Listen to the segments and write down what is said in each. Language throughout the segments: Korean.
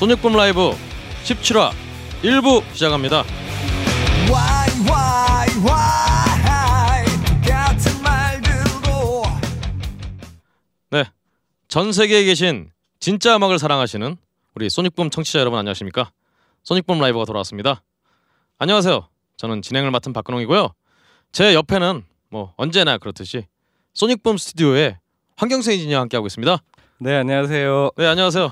소닉붐 라이브 17화 1부 시작합니다. Why why why 같은 말들로 네, 전 세계에 계신 진짜 음악을 사랑하시는 우리 소닉붐 청취자 여러분 안녕하십니까? 소닉붐 라이브가 돌아왔습니다. 안녕하세요. 저는 진행을 맡은 박근홍이고요. 제 옆에는 뭐 언제나 그렇듯이 소닉붐 스튜디오의 황경수 인지니어 함께하고 있습니다. 네 안녕하세요. 네, 안녕하세요.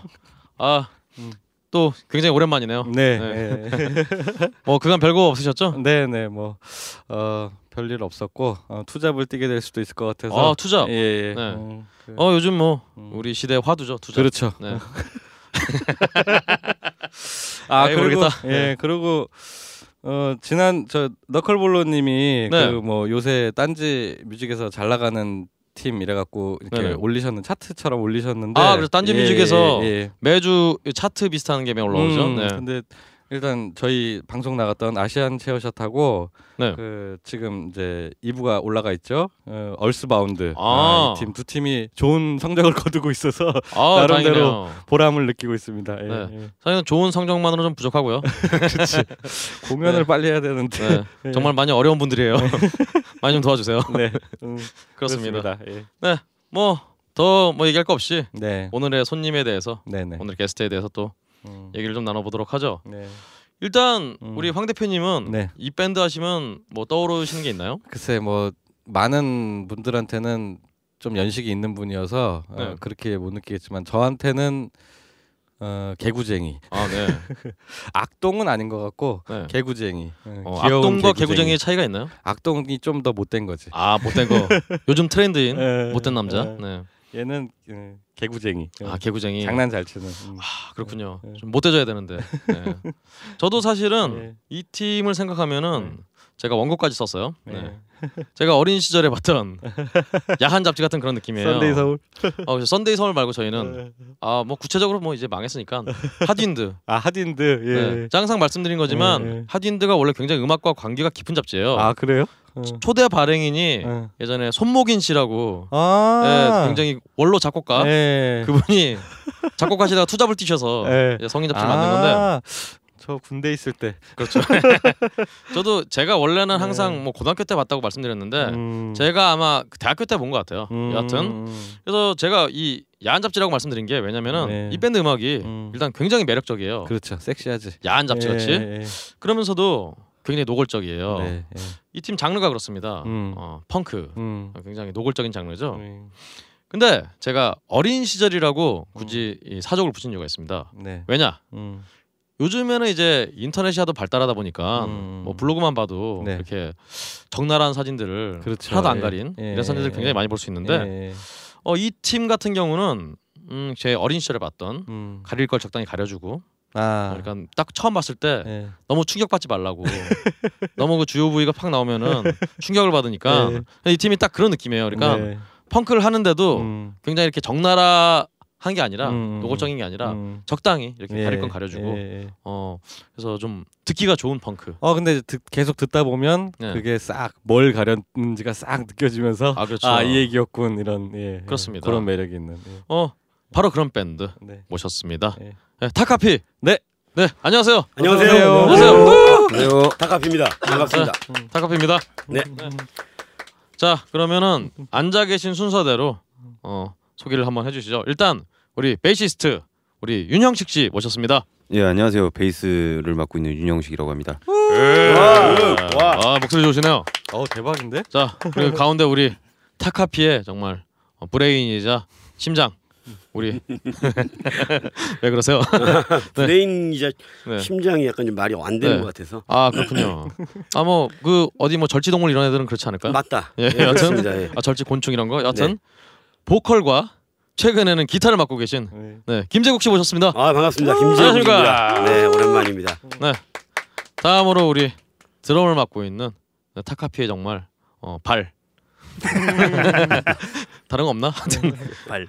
아, 음. 또 굉장히 오랜만이네요. 네. 네. 네. 뭐 그간 별거 없으셨죠? 네 네 뭐 어, 별일 없었고 어, 투잡을 뛰게 될 수도 있을 것 같아서. 아, 투자. 예. 예. 네. 음, 그- 어, 요즘 뭐 음. 우리 시대 화두죠, 투자. 그렇죠. 네. 아 아이, 그리고 모르겠다. 예 네. 그리고 어 지난 저 너클볼로님이 네. 그뭐 요새 딴지 뮤직에서 잘 나가는 팀 이래갖고 이렇게 네네. 올리셨는 차트처럼 올리셨는데. 아, 그래서 딴지 예, 뮤직에서 예, 예. 매주 차트 비슷한 게 올라오죠. 음, 네. 근데 일단 저희 방송 나갔던 아시안 체어샷하고 네. 그 지금 이제 2부가 올라가 있죠. 어, 얼스바운드 아. 이팀 두 팀이 좋은 성적을 거두고 있어서 아, 나름대로 다행이네요. 보람을 느끼고 있습니다. 예, 네. 예. 사실은 좋은 성적만으로 좀 부족하고요. 공연을 네. 빨리 해야 되는데 네. 예. 정말 많이 어려운 분들이에요. 많이 좀 도와주세요. 네 음, 그렇습니다. 그렇습니다. 네, 뭐더뭐 얘기할 거 없이 예. 네, 오늘의 손님에 대해서. 오늘 게스트에 대해서 또 음, 얘기를 좀 나눠보도록 하죠. 네. 일단 음. 우리 황 대표님은 네. 이 밴드 하시면 뭐 떠오르시는 게 있나요? 글쎄 뭐 많은 분들한테는 좀 연식이 있는 분이어서 네. 어, 그렇게 못 느끼겠지만 저한테는 어, 개구쟁이. 아, 네. 악동은 아닌 것 같고 네. 개구쟁이. 어, 어, 귀여운 악동과 개구쟁이 의 차이가 있나요? 악동이 좀 더 못된 거지. 아, 못된 거. 요즘 트렌드인 예, 못된 남자. 예. 네. 얘는 예, 개구쟁이. 예. 아, 개구쟁이. 장난 잘 치는. 음. 아, 그렇군요. 예. 좀 못돼줘야 되는데. 네. 저도 사실은 예. 이 팀을 생각하면은 제가 원고까지 썼어요. 네. 네. 제가 어린 시절에 봤던 야한 잡지 같은 그런 느낌이에요. 썬데이 서울. 어, 그래서 썬데이 서울 말고 저희는 예. 아뭐 구체적으로 뭐 이제 망했으니까 핫윈드. 아 핫윈드. 예. 네. 항상 말씀드린 거지만 예, 예. 핫윈드가 원래 굉장히 음악과 관계가 깊은 잡지예요. 아 그래요? 어. 초대 발행인이 어. 예전에 손목인 씨라고 아. 예, 굉장히 원로 작곡가 예. 그분이 작곡하시다가 투잡을 뛰셔서 예. 성인 잡지 를 만든 건데 아, 저 군대 있을 때. 그렇죠. 저도 제가 원래는 네. 항상 뭐 고등학교 때 봤다고 말씀드렸는데 음. 제가 아마 그 대학교 때 본 것 같아요. 음. 여하튼 그래서 제가 이 야한 잡지라고 말씀드린 게 왜냐면은 네. 이 밴드 음악이 음. 일단 굉장히 매력적이에요. 그렇죠. 섹시하지. 야한 잡지 같이 예, 예, 그러면서도 굉장히 노골적이에요. 예. 네, 예. 이팀 장르가 그렇습니다. 음. 어, 펑크 음. 굉장히 노골적인 장르죠. 음. 근데 제가 어린 시절이라고 굳이 이 사족을 붙인 이유가 있습니다. 네. 왜냐? 음. 요즘에는 이제 인터넷이 하도 발달하다 보니까 음. 뭐 블로그만 봐도 네. 이렇게 적나라한 사진들을 그렇죠. 하나도 안 예. 가린 예. 이런 사진들 굉장히 많이 볼 수 있는데 예. 어, 이 팀 같은 경우는 음, 제 어린 시절에 봤던 음. 가릴 걸 적당히 가려주고 아. 그러니까 딱 처음 봤을 때 예. 너무 충격받지 말라고 너무 그 주요 부위가 팍 나오면은 충격을 받으니까 네. 이 팀이 딱 그런 느낌이에요. 그러니까 네. 펑크를 하는데도 음. 굉장히 이렇게 적나라 한 게 아니라 음. 노골적인 게 아니라 음. 적당히 이렇게 예. 가릴 건 가려주고 예, 예. 어 그래서 좀 듣기가 좋은 펑크 어 근데 듣, 계속 듣다 보면 네. 그게 싹 뭘 가렸는지가 싹 느껴지면서 아 그렇죠 아이 얘기였군 이런 예, 그렇습니다. 그런 매력이 있는 예. 어 바로 그런 밴드 네. 모셨습니다 네. 네, 타카피 네. 네 안녕하세요 안녕하세요. 안녕하세요. 안녕하세요. 타카피입니다. 반갑습니다. 타카피입니다 네. 자 그러면은 앉아 계신 순서대로 어 소개를 한번 해주시죠 일단 우리 베이시스트 우리 윤형식 씨 모셨습니다 예 안녕하세요 베이스를 맡고 있는 윤영식이라고 합니다. 아 목소리 좋으시네요 어 대박인데? 자 그리고 가운데 우리 타카피의 정말 어, 브레인이자 심장 우리 왜 그러세요? 브레인이자 네. 심장이 약간 좀 말이 안 되는 네. 것 같아서 아 그렇군요. 아 뭐 그 어디 뭐 절지동물 이런 애들은 그렇지 않을까요? 맞다. 예, 예, 여튼. 예. 아 절지 곤충 이런 거 여튼 보컬과 최근에는 기타를 맡고 계신 네. 네 김재국 씨 모셨습니다. 아 반갑습니다. 안녕하십니까. 김재욱입니다. 네 오랜만입니다. 네 다음으로 우리 드럼을 맡고 있는 네, 타카피의 정말 어, 발 다른 거 없나? 하여튼 발.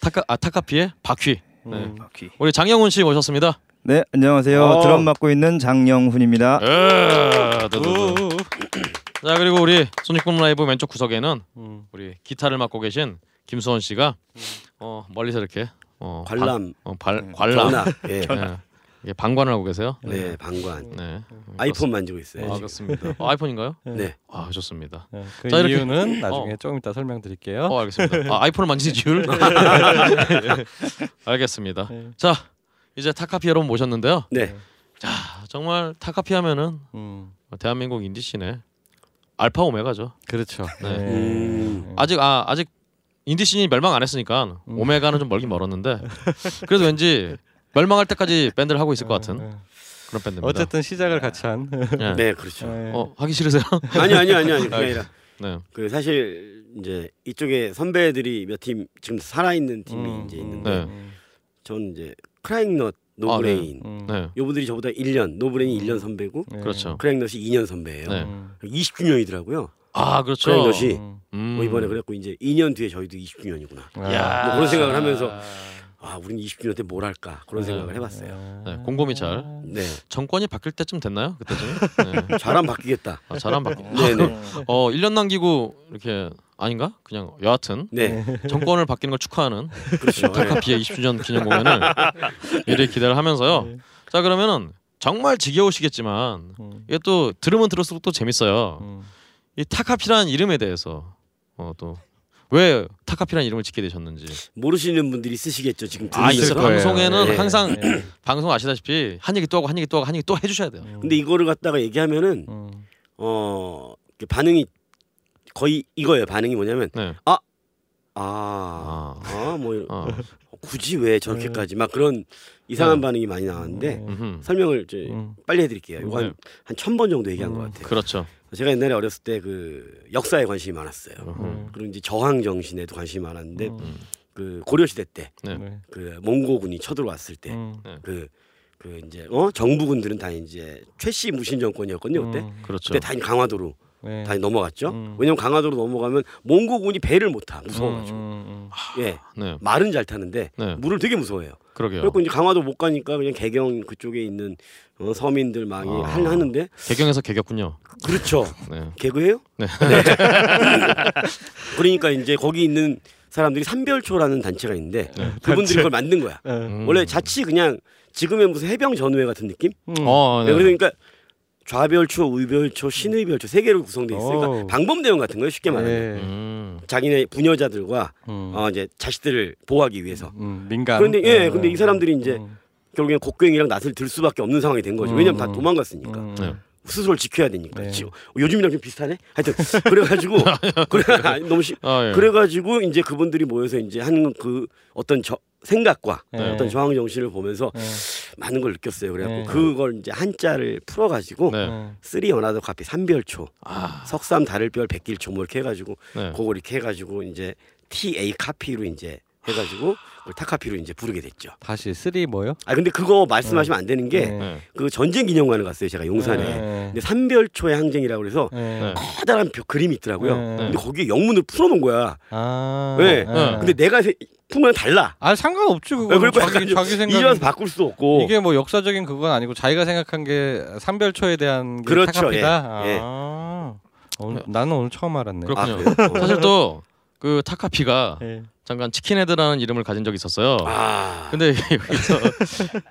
타카 아 타카피의 바퀴 네. 음. 바퀴. 우리 장영훈 씨 모셨습니다. 네, 안녕하세요. 어. 드럼 맡고 있는 장영훈입니다. 에, 두두두. 자 그리고 우리 소닉붐 라이브 왼쪽 구석에는 음. 우리 기타를 맡고 계신 김수원 씨가 어, 멀리서 이렇게 어, 관람, 방, 어, 발, 관람. 전화, 예. 네. 이게 방관을 하고 계세요? 네, 방관. 네. 아이폰 만지고 있어요. 아, 그렇습니다. 어, 아이폰인가요? 네. 아, 좋습니다. 네, 그 자, 이렇게- 이유는 나중에 어. 조금 이따 설명드릴게요. 어, 알겠습니다. 아, 아이폰을 만지는 줄. 알겠습니다. 네. 자, 이제 타카피 여러분 모셨는데요. 네. 자, 정말 타카피 하면은 음, 대한민국 인디씬의 알파 오메가죠. 그렇죠. 네. 음. 아직 아 아직 인디씬이 멸망 안 했으니까 음. 오메가는 좀 멀긴 멀었는데 그래도 왠지 멸망할 때까지 밴드를 하고 있을 것 같은 네. 그런 밴드입니다. 어쨌든 시작을 같이 한. 네. 네, 그렇죠. 네. 어 하기 싫으세요? 아니 아니 아니 아니 그게 아니라 네. 그 사실 이제 이쪽에 선배들이 몇 팀 지금 살아 있는 팀이 음, 이제 음, 있는데 네. 음, 전 이제 크라잉넛 노브레인 음, 네. 요분들이 저보다 1년 노브레인이 1년 선배고 네. 그렇죠. 크라잉넛이 2년 선배예요. 네. 음, 20주년이더라고요. 아 그렇죠. 크라잉넛이 음. 음. 뭐 이번에 그랬고 이제 2년 뒤에 저희도 20주년이구나. 아, 야. 뭐 그런 생각을 하면서 아, 우린 20주년 때 뭘 할까 그런 네. 생각을 해봤어요. 네, 곰곰이 잘 네, 정권이 바뀔 때쯤 됐나요? 그때쯤? 네. 잘안 바뀌겠다. 아, 잘안 바뀌. 네네. 어 1년 남기고 이렇게 아닌가? 그냥 여하튼 네, 정권을 바뀌는 걸 축하하는 그렇죠. 네. 타카피의 20주년 기념 공연을 미리 기대를 하면서요. 네. 자 그러면은 정말 지겨우시겠지만 음, 이게 또 들으면 들을수록 또 재밌어요. 음. 이 타카피라는 이름에 대해서 어, 또왜 타카피라는 이름을 짓게 되셨는지. 모르시는 분들이 있으시겠죠. 지금 아, 이 들으면서. 거예요. 방송에는 네. 항상 네. 방송 아시다시피 한 얘기 또 하고 한 얘기 또 하고 한 얘기 또 해주셔야 돼요. 음. 근데 이거를 갖다가 얘기하면은 음. 어 반응이 거의 이거예요. 반응이 뭐냐면 네. 아, 아. 아아뭐 어. 굳이 왜 저렇게까지 막 그런 이상한 네. 반응이 많이 나왔는데 음. 설명을 이제 음. 빨리 해드릴게요. 이거 네. 한한 번 정도 얘기한 음. 것 같아요. 그렇죠. 제가 옛날에 어렸을 때 그 역사에 관심이 많았어요. 음흠. 그리고 이제 저항 정신에도 관심이 많았는데 음. 그 고려 시대 때 네. 네. 그 몽고군이 쳐들어왔을 때 음. 그그 이제 어 정부군들은 다 이제 최씨 무신 정권이었거든요 그때 음. 그렇죠. 그때 다 강화도로 네. 다 넘어갔죠 음. 왜냐면 강화도로 넘어가면 몽고군이 배를 못 타 무서워가지고 음, 음, 예 네. 말은 잘 타는데 네. 물을 되게 무서워해요 그러게요. 그래고 이제 강화도 못 가니까 그냥 개경 그쪽에 있는 어, 서민들 막 아. 할 하는데 개경에서 개겼군요. 그렇죠 네. 개그예요 네. 그러니까 이제 거기 있는 사람들이 삼별초라는 단체가 있는데 네. 그분들이 그걸 만든 거야 음. 음. 원래 자치 그냥 지금의 무슨 해병 전우회 같은 느낌 음. 어, 네. 그러니까 좌별초, 우별초, 신의별초 세 개로 구성돼 있어요. 그러니까 오. 방법 내용 같은 거예요. 쉽게 말하면 네. 음. 자기네 부녀자들과 음. 어 이제 자식들을 보호하기 위해서. 음, 민간. 그런데 예, 네. 근데 이 사람들이 이제 음. 결국엔 곡괭이랑 낫을 들 수밖에 없는 상황이 된 거죠. 왜냐면 다 음. 도망갔으니까 음. 네. 스스로를 지켜야 되니까. 네. 지- 요즘이랑 좀 비슷하네. 하여튼 그래가지고 그래 너무 시, 아, 예. 그래가지고 이제 그분들이 모여서 이제 한그 어떤 저 생각과 네. 어떤 저항 정신을 보면서 네. 많은 걸 느꼈어요. 그래갖고 네. 그걸 이제 한자를 풀어가지고 네. 네. three another copy 삼별초 아, 석삼 다를별 베낄 초 뭐 이렇게 해가지고 네. 그거 이렇게 해가지고 이제 TA copy로 이제 해가지고 그걸 타카피로 이제 부르게 됐죠. 다시 three 뭐요? 아 근데 그거 말씀하시면 안 되는 게 네. 그 전쟁 기념관을 갔어요 제가 용산에. 네. 근데 삼별초의 항쟁이라고 그래서 네. 네. 커다란 벽 그림이 있더라고요. 네. 근데 거기에 영문을 풀어놓은 거야. 아. 네. 네. 근데 내가 거랑 달라. 아 상관없지 그거. 그리고 자기 자기 생각. 와서 바꿀 수도 없고. 이게 뭐 역사적인 그건 아니고 자기가 생각한 게 삼별초에 대한 게 그렇죠, 타카피다. 예, 예. 아. 오늘, 나는 오늘 처음 알았네. 그렇군요. 아? 어. 사실 또 그 타카피가 예. 잠깐 치킨헤드라는 이름을 가진 적이 있었어요. 아. 근데 여기서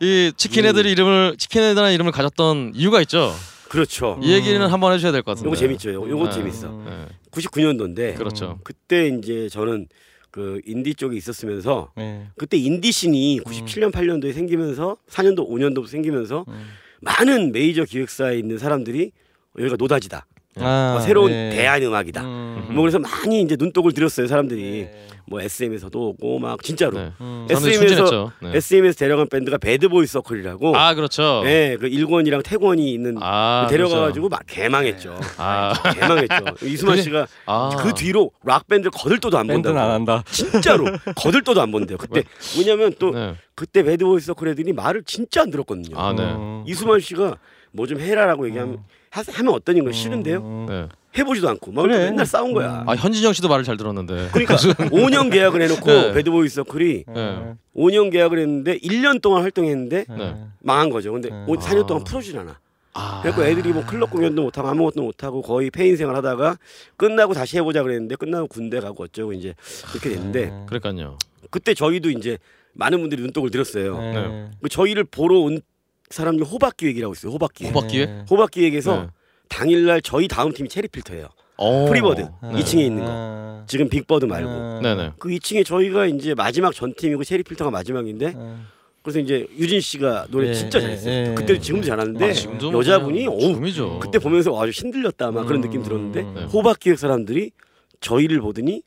이 치킨헤드의 이름을 치킨헤드라는 이름을 가졌던 이유가 있죠. 그렇죠. 이 얘기는 한번 해주셔야 될 것 같은데. 요거 재밌죠. 요거, 요거 네. 재밌어. 음. 네. 99년도인데 그렇죠. 그때 이제 저는 그 인디 쪽에 있었으면서 예. 그때 인디신이 97년 8년도에 생기면서 4년도 5년도부터 생기면서 음. 많은 메이저 기획사에 있는 사람들이 여기가 노다지다. 아, 어, 새로운 예. 대안 음악이다. 음. 뭐 그래서 많이 이제 눈독을 들였어요 사람들이. 예. 뭐 SM에서도 오고 막 진짜로 네. 음. SM에서. 네. SM에서 데려간 밴드가 배드보이 서클이라고. 아 그렇죠. 예, 그 일권이랑 태권이 있는 아 데려가가지고 막 개망했죠. 그렇죠. 아, 개망했죠. 이수만 씨가 아. 그 뒤로 락 밴드 거들떠도 안 밴드는 본다고. 안 한다. 진짜로 거들떠도 안 본대요. 그때 왜냐면 또 네. 그때 배드보이 서클 애들이 말을 진짜 안 들었거든요. 아 네. 음. 이수만 씨가 뭐 좀 해라라고 얘기하면 하, 하면 어떠니 거 싫은데요. 음. 네. 해보지도 않고 막 그래. 맨날 싸운 거야. 아 현진영 씨도 말을 잘 들었는데. 그러니까 5년 계약을 해놓고 네. 배드보이 서클이 네. 5년 계약을 했는데 1년 동안 활동했는데 네. 망한 거죠. 근데 네. 오- 4년 아. 동안 풀어주질 않아. 아. 그래서 애들이 뭐 클럽 공연도 못하고 아무것도 못하고 거의 폐인 생활 하다가 끝나고 다시 해보자 그랬는데 끝나고 군대 가고 어쩌고 이제 그렇게 됐는데 음. 그러니까요. 그때 저희도 이제 많은 분들이 눈독을 들었어요. 네. 그 저희를 보러 온 사람 중 호박 기획이라고 있어요. 호박 기획. 호박 기획? 네. 호박 기획에서 네. 당일날 저희 다음 팀이 체리필터예요. 오. 프리버드 네. 2층에 있는 거. 아. 지금 빅버드 말고. 네네. 그 2층에 저희가 이제 마지막 전 팀이고 체리필터가 마지막인데 아. 그래서 이제 유진 씨가 노래 예, 진짜 예, 잘했어요. 예. 그때 지금도 잘하는데 아, 지금도 뭐 여자분이 줌이죠. 그때 보면서 아주 힘들렸다 막 그런 음. 느낌 들었는데 네. 호박 기획 사람들이 저희를 보더니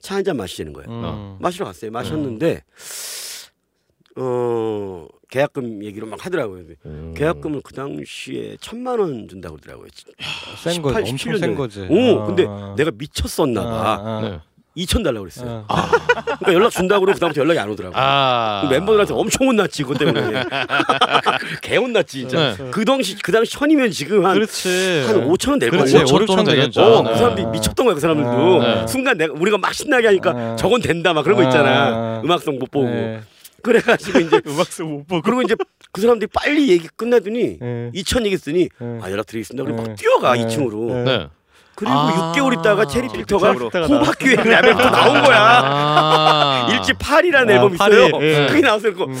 차 한 잔 마시자는 거예요. 음. 마시러 갔어요. 마셨는데 어 계약금 얘기로 막 하더라고요. 음. 계약금을 그 당시에 천만 원 준다고 그러더라고요. 센 거, 18, 엄청 17년 센. 거지. 오, 아. 근데 내가 미쳤었나 봐. 아, 아. 네. 2천 달라고 그랬어요. 아. 그러니까 연락 준다고 그러고 그다음부터 연락이 안 오더라고. 아. 그 멤버들한테 엄청 혼났지 그것 때문에. 개 혼났지 진짜. 네. 그 당시 그 당시 천이면 지금 한 그렇지. 한 5천 원낼 거야. 그렇지. 5천 5천 정도 되겠죠. 어, 네. 그 사람들이 미쳤던 거야 그 사람들도. 네. 순간 내가 우리가 막 신나게 하니까 아. 저건 된다 막 그런 거 있잖아. 아. 음악성 못 보고. 네. 그래가지고 이제 음악성 못 보고. 그리고 이제 그 사람들이 빨리 얘기 끝나더니 네. 2천 얘기했더니 네. 아 연락드리겠습니다. 그리고 네. 막 뛰어가 네. 2층으로. 네. 네. 그리고 아. 6개월 있다가 체리 필터가 필터가 호박기획 앨범부터 나온 거야. 아. 일집 8이라는 아, 앨범 있어요. 예. 그게 나왔어요. 그거. 음.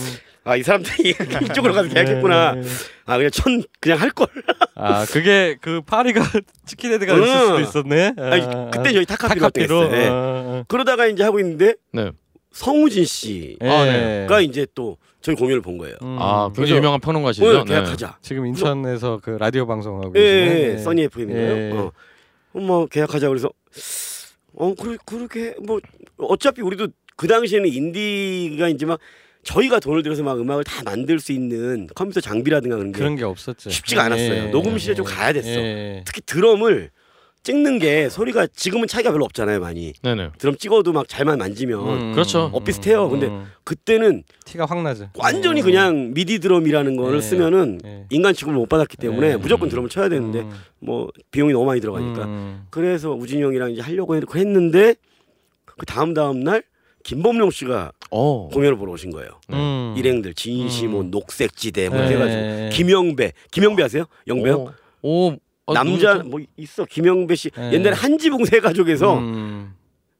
아이 사람들이 이쪽으로 가서 계약했구나. 네. 아 그냥 천 그냥 할 걸. 아 그게 그 파리가 치킨 헤드가 있을 응. 수도 있었네. 아니, 아, 그때 저희 타카피로 타카피로. 활동했어요. 예. 아, 그러다가 이제 하고 있는데 네. 성우진 씨가 아, 아, 네. 이제 또 저희 공연을 본 거예요. 음. 아, 굉장히 유명한 평론가시죠. 오늘 네. 계약하자. 지금 인천에서 그 라디오 방송하고 예, 계시네. 예, 네. 써니 FM인가요? 예. 어. 뭐 계약하자 그래서 어 그러, 그렇게 뭐 어차피 우리도 그 당시에는 인디가 이제 막 저희가 돈을 들여서 막 음악을 다 만들 수 있는 컴퓨터 장비라든가 그런 게 그런 게 없었지. 쉽지가 않았어요. 예, 녹음실에 예, 좀 가야 됐어. 예. 특히 드럼을 찍는 게 소리가 지금은 차이가 별로 없잖아요 많이 네네. 드럼 찍어도 막 잘만 만지면 음, 그렇죠. 어, 비슷해요. 근데 음. 그때는 티가 확 나죠. 완전히 음. 그냥 미디 드럼이라는 거를 예. 쓰면은 예. 인간 취급을 못 받았기 때문에 예. 무조건 드럼을 쳐야 되는데 음. 뭐 비용이 너무 많이 들어가니까 음. 그래서 우진이 형이랑 이제 하려고 했는데 그 다음 다음 날 김범용 씨가 어. 공연을 보러 오신 거예요. 음. 일행들 진시 뭐 음. 녹색지대 뭐 예. 해가지고 김영배 김영배 아세요? 영배요? 오. 오. 아, 남자 누구죠? 뭐 있어 김영배 씨 예. 옛날에 한지붕 세 가족에서 음.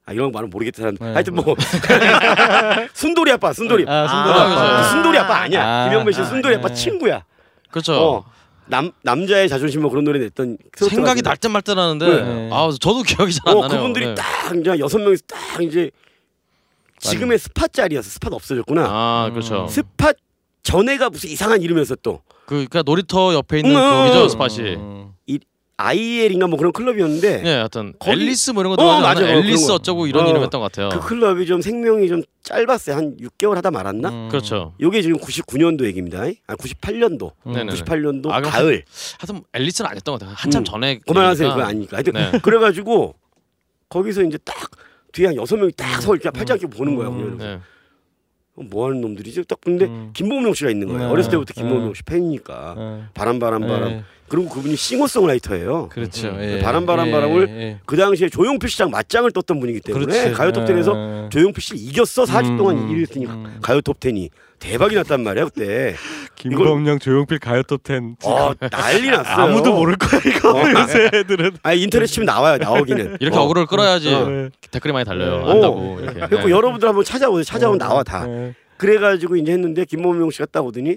아 이런 거 말은 모르겠다 네. 하여튼 뭐 순돌이 아빠 순돌이 아, 순돌이 아. 그 순돌이 아빠 아니야 아, 김영배 씨 아, 순돌이 아빠 네. 친구야 그렇죠. 어. 남 남자의 자존심 뭐 그런 노래 냈던 생각이. 날 듯 말 듯 하는데 네. 아 저도 기억이 잘안 어 나네요. 그분들이 네. 딱 이제 여섯 명이서 딱 이제 지금의 스팟 자리였어 스팟 없어졌구나 아 그렇죠. 스팟 전에가 무슨 이상한 이름이었어 또 그 그러니까 놀이터 옆에 있는 음, 거기죠 음, 스팟이. 음. IEL인가 뭐 그런 클럽이었는데 네, 하여튼 거기- 앨리스 뭐 이런 어, 것도 어, 맞아요. 앨리스. 어쩌고 이런 어. 이름이었던 것 같아요. 그 클럽이 좀 생명이 좀 짧았어요 한 6개월 하다 말았나 음. 그렇죠. 요게 지금 99년도 얘기입니다 아 98년도 네네네. 98년도 아, 가을 하여튼 앨리스는 아니었던 것 같아요. 한참 음. 전에 그만하세요. 그거 아니니까 하여튼 네. 그래 가지고 거기서 이제 딱 뒤에 한 여섯 명이 딱 서 이렇게 팔짱 끼고 보는 거야 음. 네. 어, 뭐 하는 놈들이지 딱 보는데 음. 김범용 씨가 있는 거예요 네. 어렸을 때부터 네. 김범용 씨 팬이니까 어. 바람 바람 바람 예. 그리고 그분이 싱어송라이터예요 그렇죠. 음. 예. 바람, 바람, 예, 바람을 예. 그 당시에 조용필 씨랑 맞짱을 떴던 분이기 때문에 그렇지. 가요 톱텐에서 예. 조용필 씨를 이겼어 40 음, 동안 음, 1위 했으니까 음. 가요 톱텐이 대박이 났단 말이야 그때 김범용 조용필 가요 톱텐 어 난리 났어요 아무도 모를 거야 이거 어. 요새 애들은 아니 인터넷 치면 나와요 나오기는 이렇게 어. 어. 그를 끌어야지 어. 댓글이 많이 달려요. 어. 안다고 이렇게. 그리고 네. 여러분들 한번 찾아보세요 찾아오면 나와 다 예. 그래가지고 이제 했는데 김범용 씨가 딱 오더니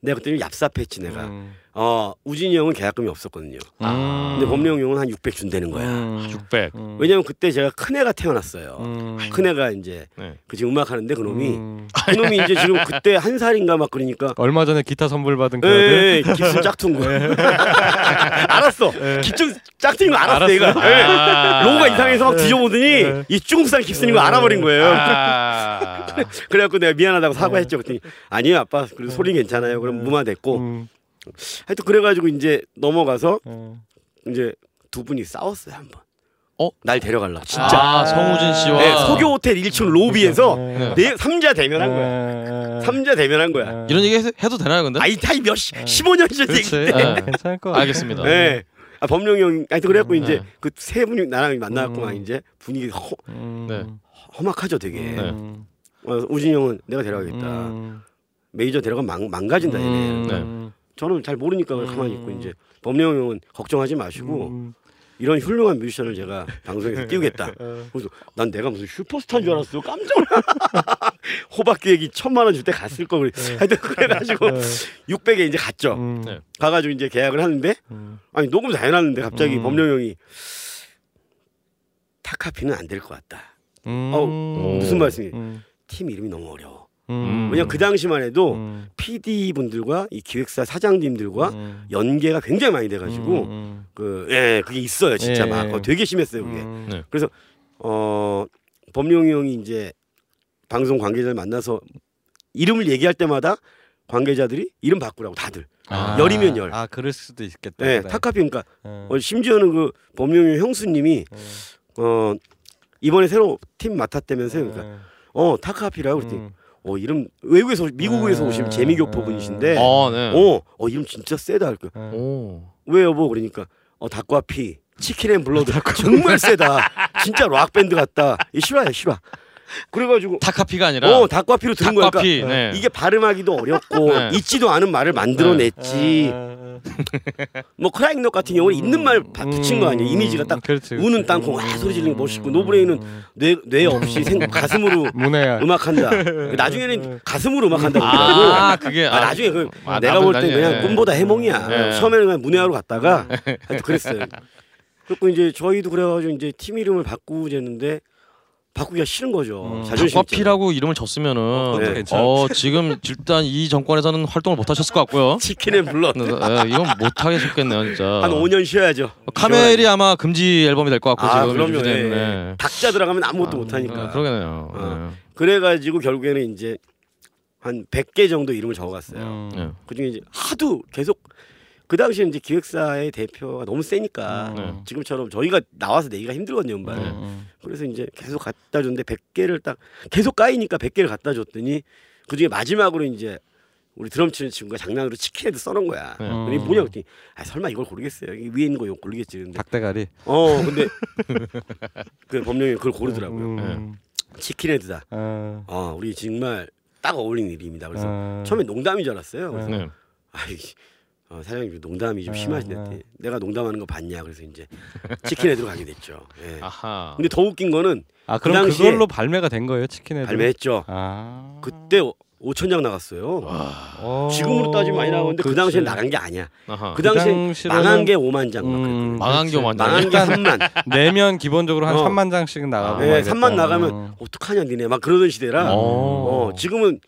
내가 그때 얍삽했지 내가 음. 어 우진이 형은 계약금이 없었거든요 아. 근데 범용 형은 한 600 준다는 거야 음. 600. 음. 왜냐면 그때 제가 큰 애가 태어났어요 음. 큰 애가 이제 네. 그 지금 음악 하는데 그놈이 음. 그 놈이 이제 지금 그때 한 살인가 막 그러니까 얼마 전에 기타 선물 받은 그 애들 예, 예, 깁슨 짝퉁 거 알았어 깁슨 짝퉁인 거 알았어 알았어. 얘가 예. 아. 로고가 이상해서 막 뒤져보더니 예. 이 중국산 깁슨인 거 알아버린 거예요 아. 그래갖고 내가 미안하다고 사과했죠 그랬더니 아니에요 아빠 그래도 소리 괜찮아요 그럼 무마 됐고 음. 하여튼 그래가지고 이제 넘어가서 음. 이제 두 분이 싸웠어요 한번 어? 날 데려갈라 진짜 아, 성우진 씨와 네, 소교 호텔 1층 로비에서 네. 네 삼자 대면한 거야 거야 삼자 대면한 거야 이런 얘기 해- 해도 되나요, 근데? 아이 타이 몇 시, 15년 전 그렇지 얘기 때 아, 괜찮을 거 같아 알겠습니다. 네. 아 범룡이 형 하여튼 그래갖고 이제 네. 그세 분이 나랑 만나갖고 막 음. 이제 분위기 허, 음. 네. 험악하죠 되게 음. 어, 우진이 형은 내가 데려가겠다 음. 메이저 데려가면 망, 망가진다 얘네 음. 네. 음. 저는 잘 모르니까 가만히 있고 이제 범룡 형은 걱정하지 마시고 음. 이런 훌륭한 뮤지션을 제가 방송에서 띄우겠다. 그래서 난 내가 무슨 슈퍼스타인 줄 알았어. 깜짝 놀라. 호박 기획이 천만 원 줄 때 갔을 거 그래. 하여튼 그래가지고 600에 이제 갔죠. 음. 네. 가가지고 이제 계약을 하는데 음. 아니 녹음 다 해놨는데 갑자기 음. 법령 형이 타카피는 안 될 것 같다. 음. 어, 오. 무슨 말씀이? 음. 팀 이름이 너무 어려워. 음. 왜냐 그 당시만 해도 음. PD 분들과 이 기획사 사장님들과 음. 연계가 굉장히 많이 돼가지고 음. 그예 그게 있어요 진짜 예, 막 예. 어, 되게 심했어요 그게. 음. 네. 어 범용이 형이 이제 방송 관계자를 만나서 이름을 얘기할 때마다 관계자들이 이름 바꾸라고 다들. 아. 열이면 열. 아 그럴 수도 있겠다. 예, 그래. 타카피 그러니까 어. 어, 심지어는 그 범용이 형수님이 어. 어 이번에 새로 팀 맡았다면서요. 그러니까 어. 어 타카피라고 그랬더니 음. 어 이름 외국에서 미국에서 음. 오신 재미교포 분이신데 어, 네. 어, 어 이름 진짜 세다 할거 어. 오. 왜 여보 그러니까 어 닭과 피 chicken and blood 정말 세다 진짜 락 밴드 같다 이 실화야 실화 그래가지고 타카피가 아니라 어 닭과 피로 들은 거니까 닭과피. 네. 이게 발음하기도 어렵고 네. 있지도 않은 말을 만들어냈지 어. 뭐 크라잉넛 같은 경우는 있는 말 바- 붙인 거 아니에요 이미지가 딱 그렇지, 그렇지. 우는 땅콩 와 소리 지르는 게 멋있고 노브레인은 뇌, 뇌 없이 생, 가슴으로 문해야. 음악한다 나중에는 가슴으로 음악한다고 그러더라고 아, 그게 아, 나중에 그 아, 내가 나쁜 볼때 나중에. 그냥 꿈보다 해몽이야. 네. 처음에는 그냥 문외하러 갔다가 하여튼 그랬어요. 그리고 이제 저희도 그래가지고 이제 팀 이름을 바꾸자는데 바꾸기가 싫은 거죠. 음. 자존심. 닭과피라고 이름을 줬으면은 그것도 네. 괜찮아. 어 지금 일단 이 정권에서는 활동을 못 하셨을 것 같고요. 치킨앤 블러 네, 네, 이건 못 하겠겠네요, 진짜. 한 5년 쉬어야죠. 카멜이 아마 금지 앨범이 될 것 같고 아 지금 그럼요. 유지 예. 때문에. 닭자 들어가면 아무것도 못 하니까. 아, 그러겠네요. 어. 그래가지고 결국에는 이제 한 100개 정도 이름을 적어갔어요. 음. 네. 네. 그중에 이제 하도 계속 그 당시에 이제 기획사의 대표가 너무 세니까 네. 지금처럼 저희가 나와서 내기가 힘들거든요, 음반을. 음. 그래서 이제 계속 갖다 줬는데 100개를 딱 계속 까이니까 100개를 갖다 줬더니 그중에 마지막으로 이제 우리 드럼 치는 친구가 장난으로 치킨에도 써놓은 거야. 네. 그랬더니 뭐냐 그랬더니 아, 설마 이걸 고르겠어요. 위에 있는 거 이거 고르겠지. 근데 닭대가리. 어 근데 그 범령이 그걸 고르더라고요. 음. 치킨헤드다. 어. 어 우리 정말 딱 어울리는 이름이다. 그래서 어. 처음에 농담인 줄 알았어요. 그래서 네. 아이 어, 사장님 농담이 좀 어, 심하시네. 어. 내가 농담하는 거 봤냐. 그래서 이제 치킨 헤드로 가게 됐죠. 예. 아하. 근데 더 웃긴 거는 아 그 그럼 당시에- 그걸로 발매가 된 거예요 치킨에 발매했죠. 아 그때 5천 장 나갔어요. 어. 지금으로 따지면 많이 나오는데 그. 당시엔 나간 게 아니야. 아하. 그 당시에 당시로는- 망한 게 5만 장. 음, 막 망한 게 그렇지. 완전. 망한 게 3만. 내면 기본적으로 한 어. 3만 장씩 나가고. 네, 막 3만 이랬다. 나가면 어. 어떡하냐 니네 막 그러던 시대라. 어. 어, 지금은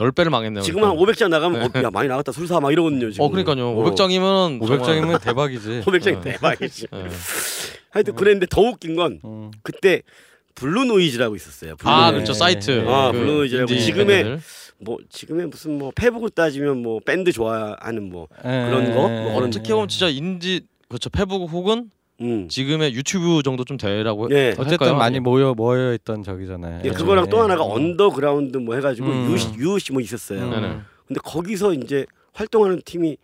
열 배를 망했네요. 지금 한 그러니까. 500장 나가면 어, 야 많이 나갔다 술 사 막 이러거든요 지금. 어 그러니까요. 500장이면 500장이면 대박이지. 500장이 어. 대박이지. 네. 하여튼 그랬는데 더 웃긴 건 음. 그때 블루 노이즈라고 있었어요. 아 블루노이즈. 그렇죠 네. 사이트. 아, 그 블루 노이즈라고 인디 지금의 밴드들. 뭐 지금의 무슨 뭐 페북을 따지면 뭐 밴드 좋아하는 뭐 그런 거? 뭐 어떻게 보면 진짜 인디 그렇죠 페북 혹은 음. 지금의 유튜브 정도 좀 되라고 네. 할까요? 어쨌든 많이 모여 모여 있던 저기잖아요. 예, 예. 그거랑 또 하나가 음. 언더그라운드 뭐 해가지고 음. 유시 유시 뭐 있었어요. 음. 네네. 근데 거기서 이제 활동하는 팀이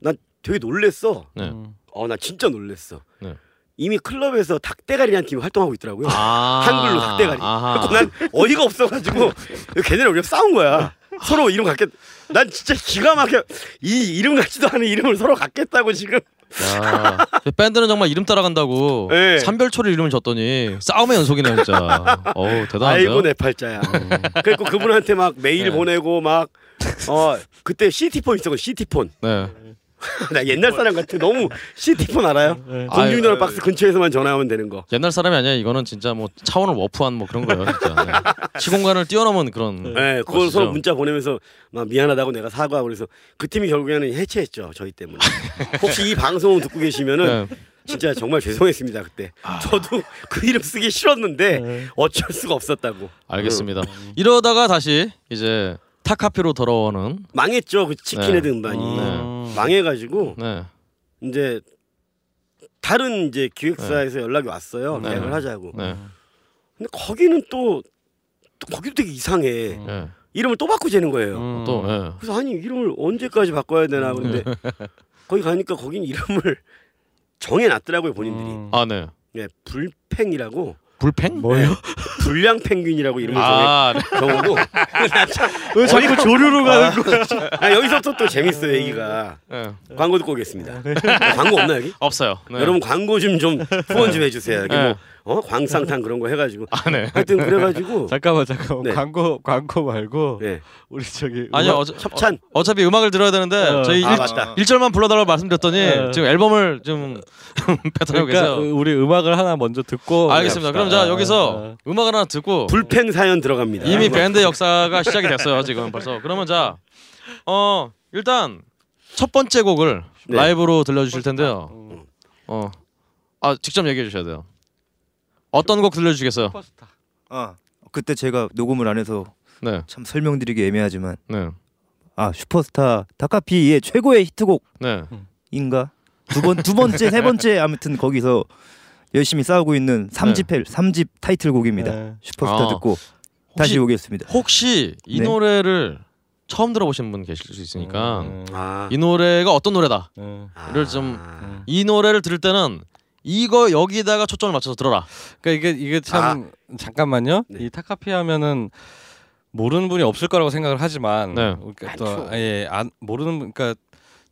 난 되게 놀랬어. 네. 음. 어나 진짜 놀랬어. 네. 이미 클럽에서 닭대가리라는 팀이 활동하고 있더라고요. 아 한글로 닭대가리. 난 어이가 없어가지고 걔네랑 우리가 싸운 거야. 서로 이름 갖겠. 난 진짜 기가 막혀. 이 이름 같지도 않은 이름을 서로 갖겠다고 지금. 야, 그 밴드는 정말 이름 따라간다고 네. 산별초리 이름을 줬더니 싸움의 연속이네 진짜. 어우 대단한데요. 아이고 내 팔자야. 그래고 그분한테 막 메일 네. 보내고 막. 어 그때 시티폰 있었거 시티폰. 네. 나 옛날 사람 같아. 너무 시티폰 알아요? 공중전화 아유, 박스 근처에서만 전화하면 되는 거. 옛날 사람이 아니야. 이거는 진짜 뭐 차원을 워프한 뭐 그런 거예요. 진짜. 네. 시공간을 뛰어넘은 그런. 네, 그걸. 서로 문자 보내면서 막 미안하다고 내가 사과하고 그래서 그 팀이 결국에는 해체했죠 저희 때문에. 혹시 이 방송 듣고 계시면은 네. 진짜 정말 죄송했습니다 그때. 저도 그 이름 쓰기 싫었는데 어쩔 수가 없었다고. 알겠습니다. 이러다가 다시 이제 타카피로 돌아오는. 망했죠 그 치킨헤드 네. 음반이. 음. 망해가지고 네. 이제 다른 이제 기획사에서 연락이 왔어요 네. 계약을 하자고. 네. 근데 거기는 또, 또 거기도 되게 이상해. 음. 네. 이름을 또 바꾸자는 거예요. 음. 또. 네. 그래서 아니 이름을 언제까지 바꿔야 되나 근데 거기 가니까 거긴 이름을 정해놨더라고요 본인들이. 음. 아 네. 예, 불팽이라고 불팽? 뭐예요? 불량 펭귄이라고 이름을 아, 네. 정하고 왜 자꾸 조류로 가는 거야? 아, 여기서부터 또 재밌어요 얘기가 네. 광고 듣고 오겠습니다 광고 없나 여기? 없어요. 네. 여러분 광고 좀 좀 후원 좀 해주세요 여기 네. 뭐 어? 광상탕 그런 거 해가지고 아, 네. 하여튼 그래가지고 잠깐만 잠깐만 네. 광고 광고 말고 네. 우리 저기 아니요. 음악- 어차, 협찬 어, 차피 음악을 들어야 되는데 어. 저희 아 일, 맞다 절만 불러달라고 말씀드렸더니 어. 지금 앨범을 좀 뱉어내고 그러니까 계세요. 우리 음악을 하나 먼저 듣고 알겠습니다. 그럼. 자 여기서 어, 음악을 하나 듣고 불팽 사연 들어갑니다 이미 밴드 역사가 시작이 됐어요 지금 벌써. 그러면 자, 어 일단 첫 번째 곡을 네. 라이브로 들려주실 텐데요. 음. 어, 아 직접 얘기해 주셔야 돼요. 어떤 곡 들려주시겠어요? 슈퍼스타. 아 그때 제가 녹음을 안 해서 네, 참 설명드리기 애매하지만 네, 아 슈퍼스타 다카피의 최고의 히트곡인가 네. 두번 두 번째 세 번째 아무튼 거기서 열심히 싸우고 있는 3집 삼집 타이틀곡입니다. 네. 슈퍼스타 아. 듣고 다시 오겠습니다. 혹시 이 네. 노래를 처음 들어보신 분 계실 수 있으니까 음, 아, 이 노래가 어떤 노래다. 음. 이를 좀- 아. 이 노래를 들을 때는 이거 여기다가 초점을 맞춰서 들어라. 그러니까 이게 이게 참 잠깐만요. 네. 이 타카피 하면은 모르는 분이 없을 거라고 생각을 하지만 네. 그러니까 또. 아예 안 모르는 분 그러니까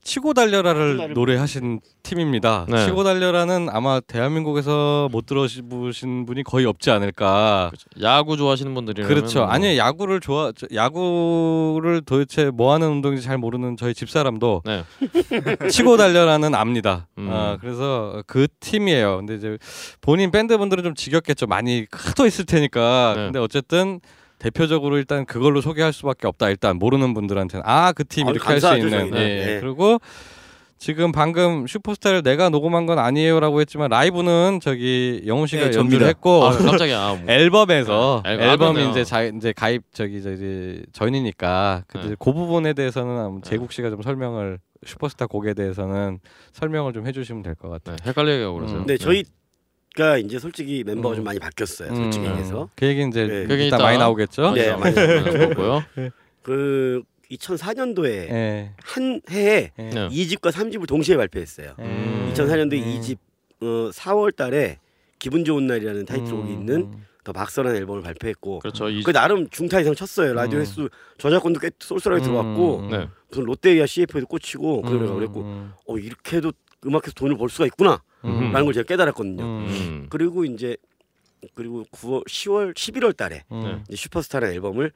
치고 달려라를 노래하신 팀입니다. 네. 치고 달려라는 아마 대한민국에서 못 들어보신 분이 거의 없지 않을까. 야구 좋아하시는 분들이라면 그렇죠. 뭐. 아니 야구를 좋아 저- 야구를 도대체 뭐 하는 운동인지 잘 모르는 저희 집사람도 네. 치고 달려라는 압니다. 음. 아, 그래서 그 팀이에요. 근데 이제 본인 밴드 분들은 좀 지겹겠죠. 많이 하도 있을 테니까. 네. 근데 어쨌든 대표적으로 일단 그걸로 소개할 수밖에 없다. 일단 모르는 분들한테는 아 그 팀 이렇게 할 수 있는. 예. 네. 그리고 지금 방금 슈퍼스타를 내가 녹음한 건 아니에요라고 했지만 라이브는 저기 영훈 씨가 네, 연주를. 했고 아, 깜짝이야. 아, 뭐. 앨범에서 네, 앨- 앨범이 앨범이요. 이제 자 이제 가입 저기 저기 전이니까 근데 네. 그 부분에 대해서는 아마 제국 씨가 좀 설명을 슈퍼스타 곡에 대해서는 설명을 좀 해주시면 될 것 같아요. 네, 헷갈리게 하고 그러세요. 음. 네 저희 가 이제 솔직히 멤버가 음. 좀 많이 바뀌었어요 솔직히 음, 얘기해서 그 얘기 이제 네. 이따, 이따 많이 나오겠죠. 네, 많이 나오고요. 그 2004년도에 예. 한 해에 예. 네. 2집과 3집을 동시에 발표했어요. 음. 2004년도에 음. 2집 어, 4월 달에 기분 좋은 날이라는 타이틀곡이 음. 있는 더 박서라는 앨범을 발표했고 그렇죠. 이, 그 나름 중타 이상 쳤어요. 라디오 음. 횟수 저작권도 꽤 쏠쏠하게 들어갔고 음. 네. 무슨 롯데리아 CF에도 꽂히고 그 노래가 음. 그랬고 음. 어 이렇게 해도 음악에서 돈을 벌 수가 있구나 음. 라는 걸 제가 깨달았거든요. 음. 음. 그리고 이제 그리고 9월 10월 11월 달에 음. 이제 슈퍼스타라는 앨범을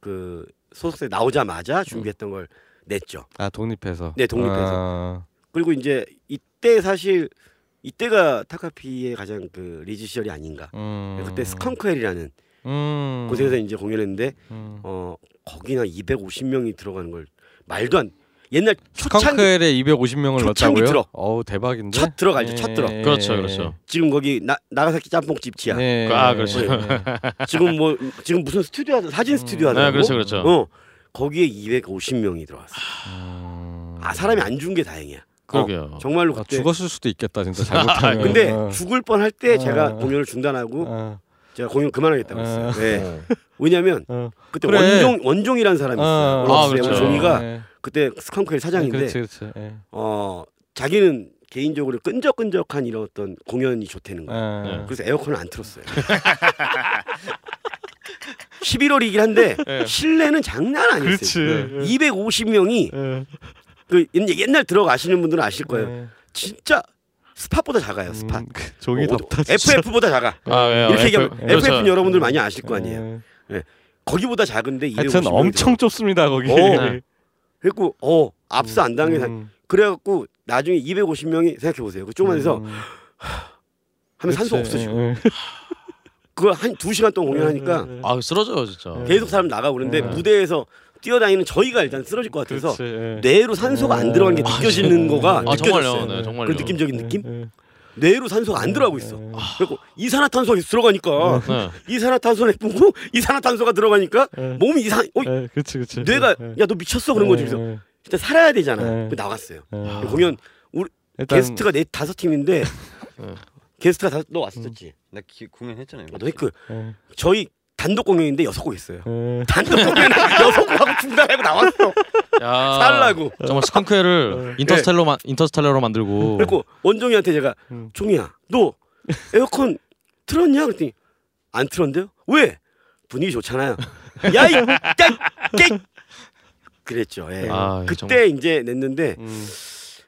그 소속사에 나오자마자 준비했던 걸 냈죠. 아 독립해서. 네, 독립해서. 아. 그리고 이제 이때 사실 이때가 타카피의 가장 그 리즈 시절이 아닌가. 음. 그때 스컹크헬이라는 음. 곳에서 이제 공연했는데 음. 어 거기나 250명이 들어가는 걸 말도 안 옛날 초창기 스컹크헬에 250명을 초창기 넣었다고요? 들어. 어우 대박인데. 첫 들어 알죠? 첫 들어. 예. 그렇죠, 그렇죠. 지금 거기 나, 나가사키 짬뽕집 지하 네. 아, 그렇죠. 지금 뭐 지금 무슨 스튜디오 하자 사진 스튜디오 하더라고 네, 그렇죠, 그렇죠. 어 거기에 250명이 들어왔어 음. 아 사람이 안 죽은 게 다행이야 그러게요. 정말로 아, 그때 죽었을 수도 있겠다 진짜 잘못하면. 근데 어. 죽을 뻔할 때 제가 어. 공연을 중단하고 어. 제가 공연 그만하겠다고 했어요 어. 네. 왜냐면 어. 그때 그래. 원종 원종이라는 사람이 있어요. 어. 원종이 아, 그렇죠. 원종이가 예. 그때 스컹크의 사장인데 그렇지 그렇지. 예. 어 자기는 개인적으로 끈적끈적한 이런 어떤 공연이 좋다는. 예. 네. 그래서 에어컨을 안 틀었어요. 11월이긴 한데 네. 실내는 장난 아니었어요. 그렇지. 250명이 예. 그 옛- 옛날 들어가시는 분들은 아실 거예요. 예. 진짜 스팟보다 작아요. 스팟. 음, 그 종이 어, 덥다. 진짜. FF보다 작아. 아, 왜요? 이렇게 얘기하면 FF, 그렇죠. 는 여러분들 많이 아실 거 아니에요. 예. 거기보다 작은데 250명이 하여튼 엄청 좁습니다 거기. 어. 네. 그리고 어 앞서 안 당해 음. 그래갖고 나중에 250명이 생각해 보세요. 그 조그만 데서 음. 하면 산소 그치. 없어지고 예. 그거 한두 시간 동안 공연하니까 예. 아, 쓰러져요, 진짜. 계속 사람 나가고 그러는데 음. 무대에서 뛰어다니는 저희가 일단 쓰러질 것 같아서 예. 뇌로 산소가 안 들어간 게 느껴지는 거가 아, 느껴졌어요. 정말요. 네, 정말요. 그런 느낌적인 느낌? 예. 뇌로 산소가 안 들어가고 있어. 예. 그리고 이산화탄소가 들어가니까 네. 이산화탄소를 뿜고 이산화탄소가 들어가니까 예. 몸이 이상. 어, 예, 그렇지, 그렇지. 뇌가 예. 야너 미쳤어 그런 거지. 그래서 예. 일단 살아야 되잖아. 나갔어요. 예. 공연 일단 게스트가 네 다섯 팀인데 네. 게스트가 다섯 너 왔었지. 나 기, 공연했잖아요. 아, 너 예. 저희 단독 공연인데 여섯 곡 했어요. 예. 단독 공연 여섯 곡 하고 중단하고 나왔어. 야. 살라고. 정말 스컹크를 인터스텔러 인터스텔러로 만들고 그리고 원종이한테 제가 음. 종이야 너 에어컨 틀었냐 그랬더니 안 틀었는데요? 왜? 분위기 좋잖아요. 야이 땡 그랬죠. 예. 아, 그때 정말. 이제 냈는데 음,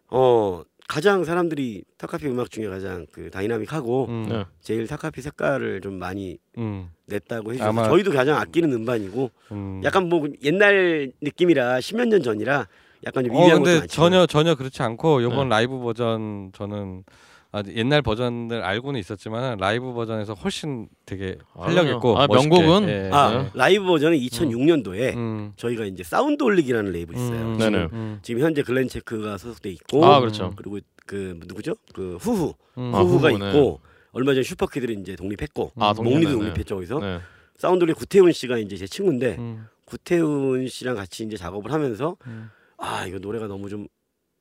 어 가장 사람들이 타카피 음악 중에 가장 그 다이나믹하고 음, 네. 제일 타카피 색깔을 좀 많이 음, 냈다고 해주셔서 아마- 저희도 가장 아끼는 음반이고 음. 약간 뭐 옛날 느낌이라 10몇 년 전이라 약간 좀 어 근데 많죠. 전혀 전혀 그렇지 않고 이번 네. 라이브 버전 저는 아, 옛날 버전을 알고는 있었지만 라이브 버전에서 훨씬 되게 활력 아, 있고 아, 멋있게, 명곡은? 예. 아 네. 라이브 버전은 2006년도에 음, 저희가 이제 사운드홀릭이라는 레이블 있어요. 음, 네네. 음, 지금 현재 글렌 체크가 소속돼 있고 아 그렇죠. 그리고 그 누구죠? 그 후후 음, 아, 후후가 후후네. 있고 얼마 전에 슈퍼키드를 이제 독립했고 아 몽니도. 독립했죠 거기서 네. 사운드홀릭 구태훈 씨가 이제 제 친구인데 음, 구태훈 씨랑 같이 이제 작업을 하면서 음. 아 이거 노래가 너무 좀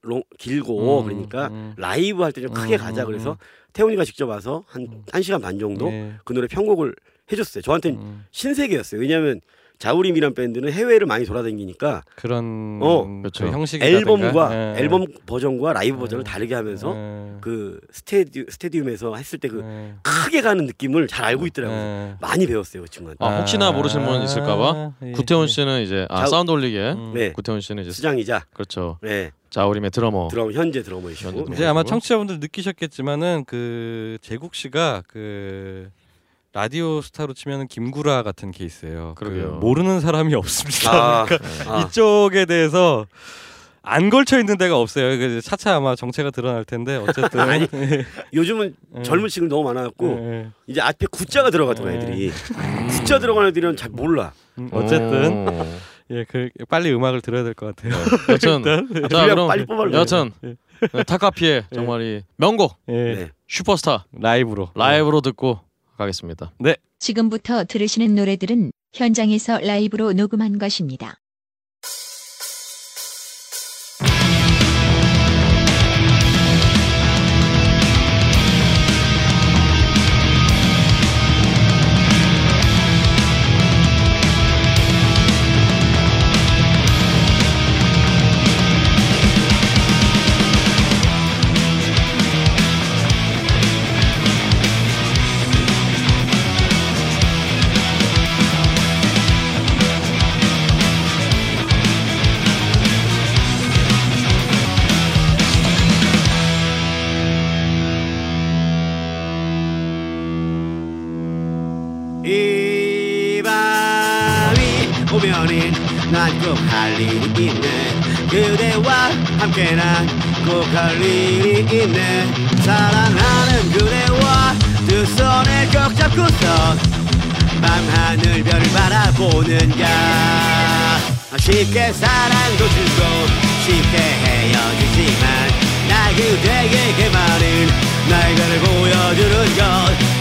long, 길고 음, 그러니까 음. 라이브 할 때 좀 크게 음, 가자 음, 그래서 음. 태훈이가 직접 와서 한 음. 한 시간 반 정도 네. 그 노래 편곡을 해줬어요. 저한테는 음, 신세계였어요. 왜냐하면 자우림이란 밴드는 해외를 많이 돌아다니니까 그런 어, 그 그렇죠. 형식이라든가 앨범과 예. 앨범 버전과 라이브 예. 버전을 다르게 하면서 예. 그 스테디 스테디움에서 했을 때그 예. 크게 가는 느낌을 잘 알고 있더라고요. 예. 많이 배웠어요 그 친구한테. 아, 혹시나 모르시는 분 있을까봐 예, 구태훈 예. 씨는 이제 아 자- 사운드홀릭의 음. 네 구태훈 씨는 이제 수장이자 그렇죠. 네 자우림의 드러머. 드럼 현재 드러머이시고 현재 이제 아마? 청취자분들 느끼셨겠지만은 그 제국 씨가 그 라디오 스타로 치면은 김구라 같은 케이스예요. 그 그러게요. 모르는 사람이 없습니다. 아, 그러니까 아. 이쪽에 대해서 안 걸쳐 있는 데가 없어요. 그 차차 아마 정체가 드러날 텐데 어쨌든 아니, 요즘은 예. 젊은 친구들 너무 많아갖고 예, 이제 앞에 구자가 들어가더라 예. 애들이 구자 들어가는 애들은 잘 몰라. 음, 어쨌든 오. 예, 그 빨리 음악을 들어야 될 것 같아요. 여튼 자 그럼 빨리 뽑아라. 여튼 예. 네, 타카피의 정말 이 명곡 예, 네. 슈퍼스타 라이브로 라이브로 듣고 가겠습니다. 지금부터 들으시는 노래들은 현장에서 라이브로 녹음한 것입니다. 일이 있네. 그대와 함께 난 꼭 할 일이 있네. 사랑하는 그대와 두 손을 꼭 잡고서 밤하늘 별을 바라보는가. 쉽게 사랑도 주고 쉽게 헤어지지만 나 그대에게만은 날개를 보여주는 것.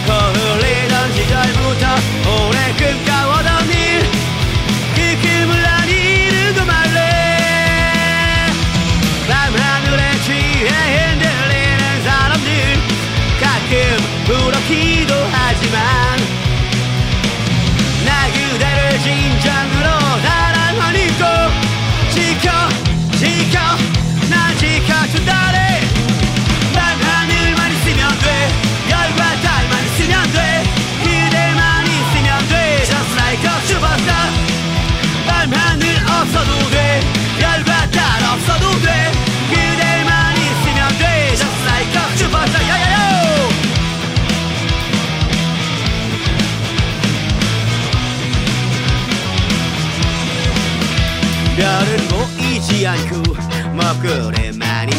거울리던 시절부터 오래 끔까워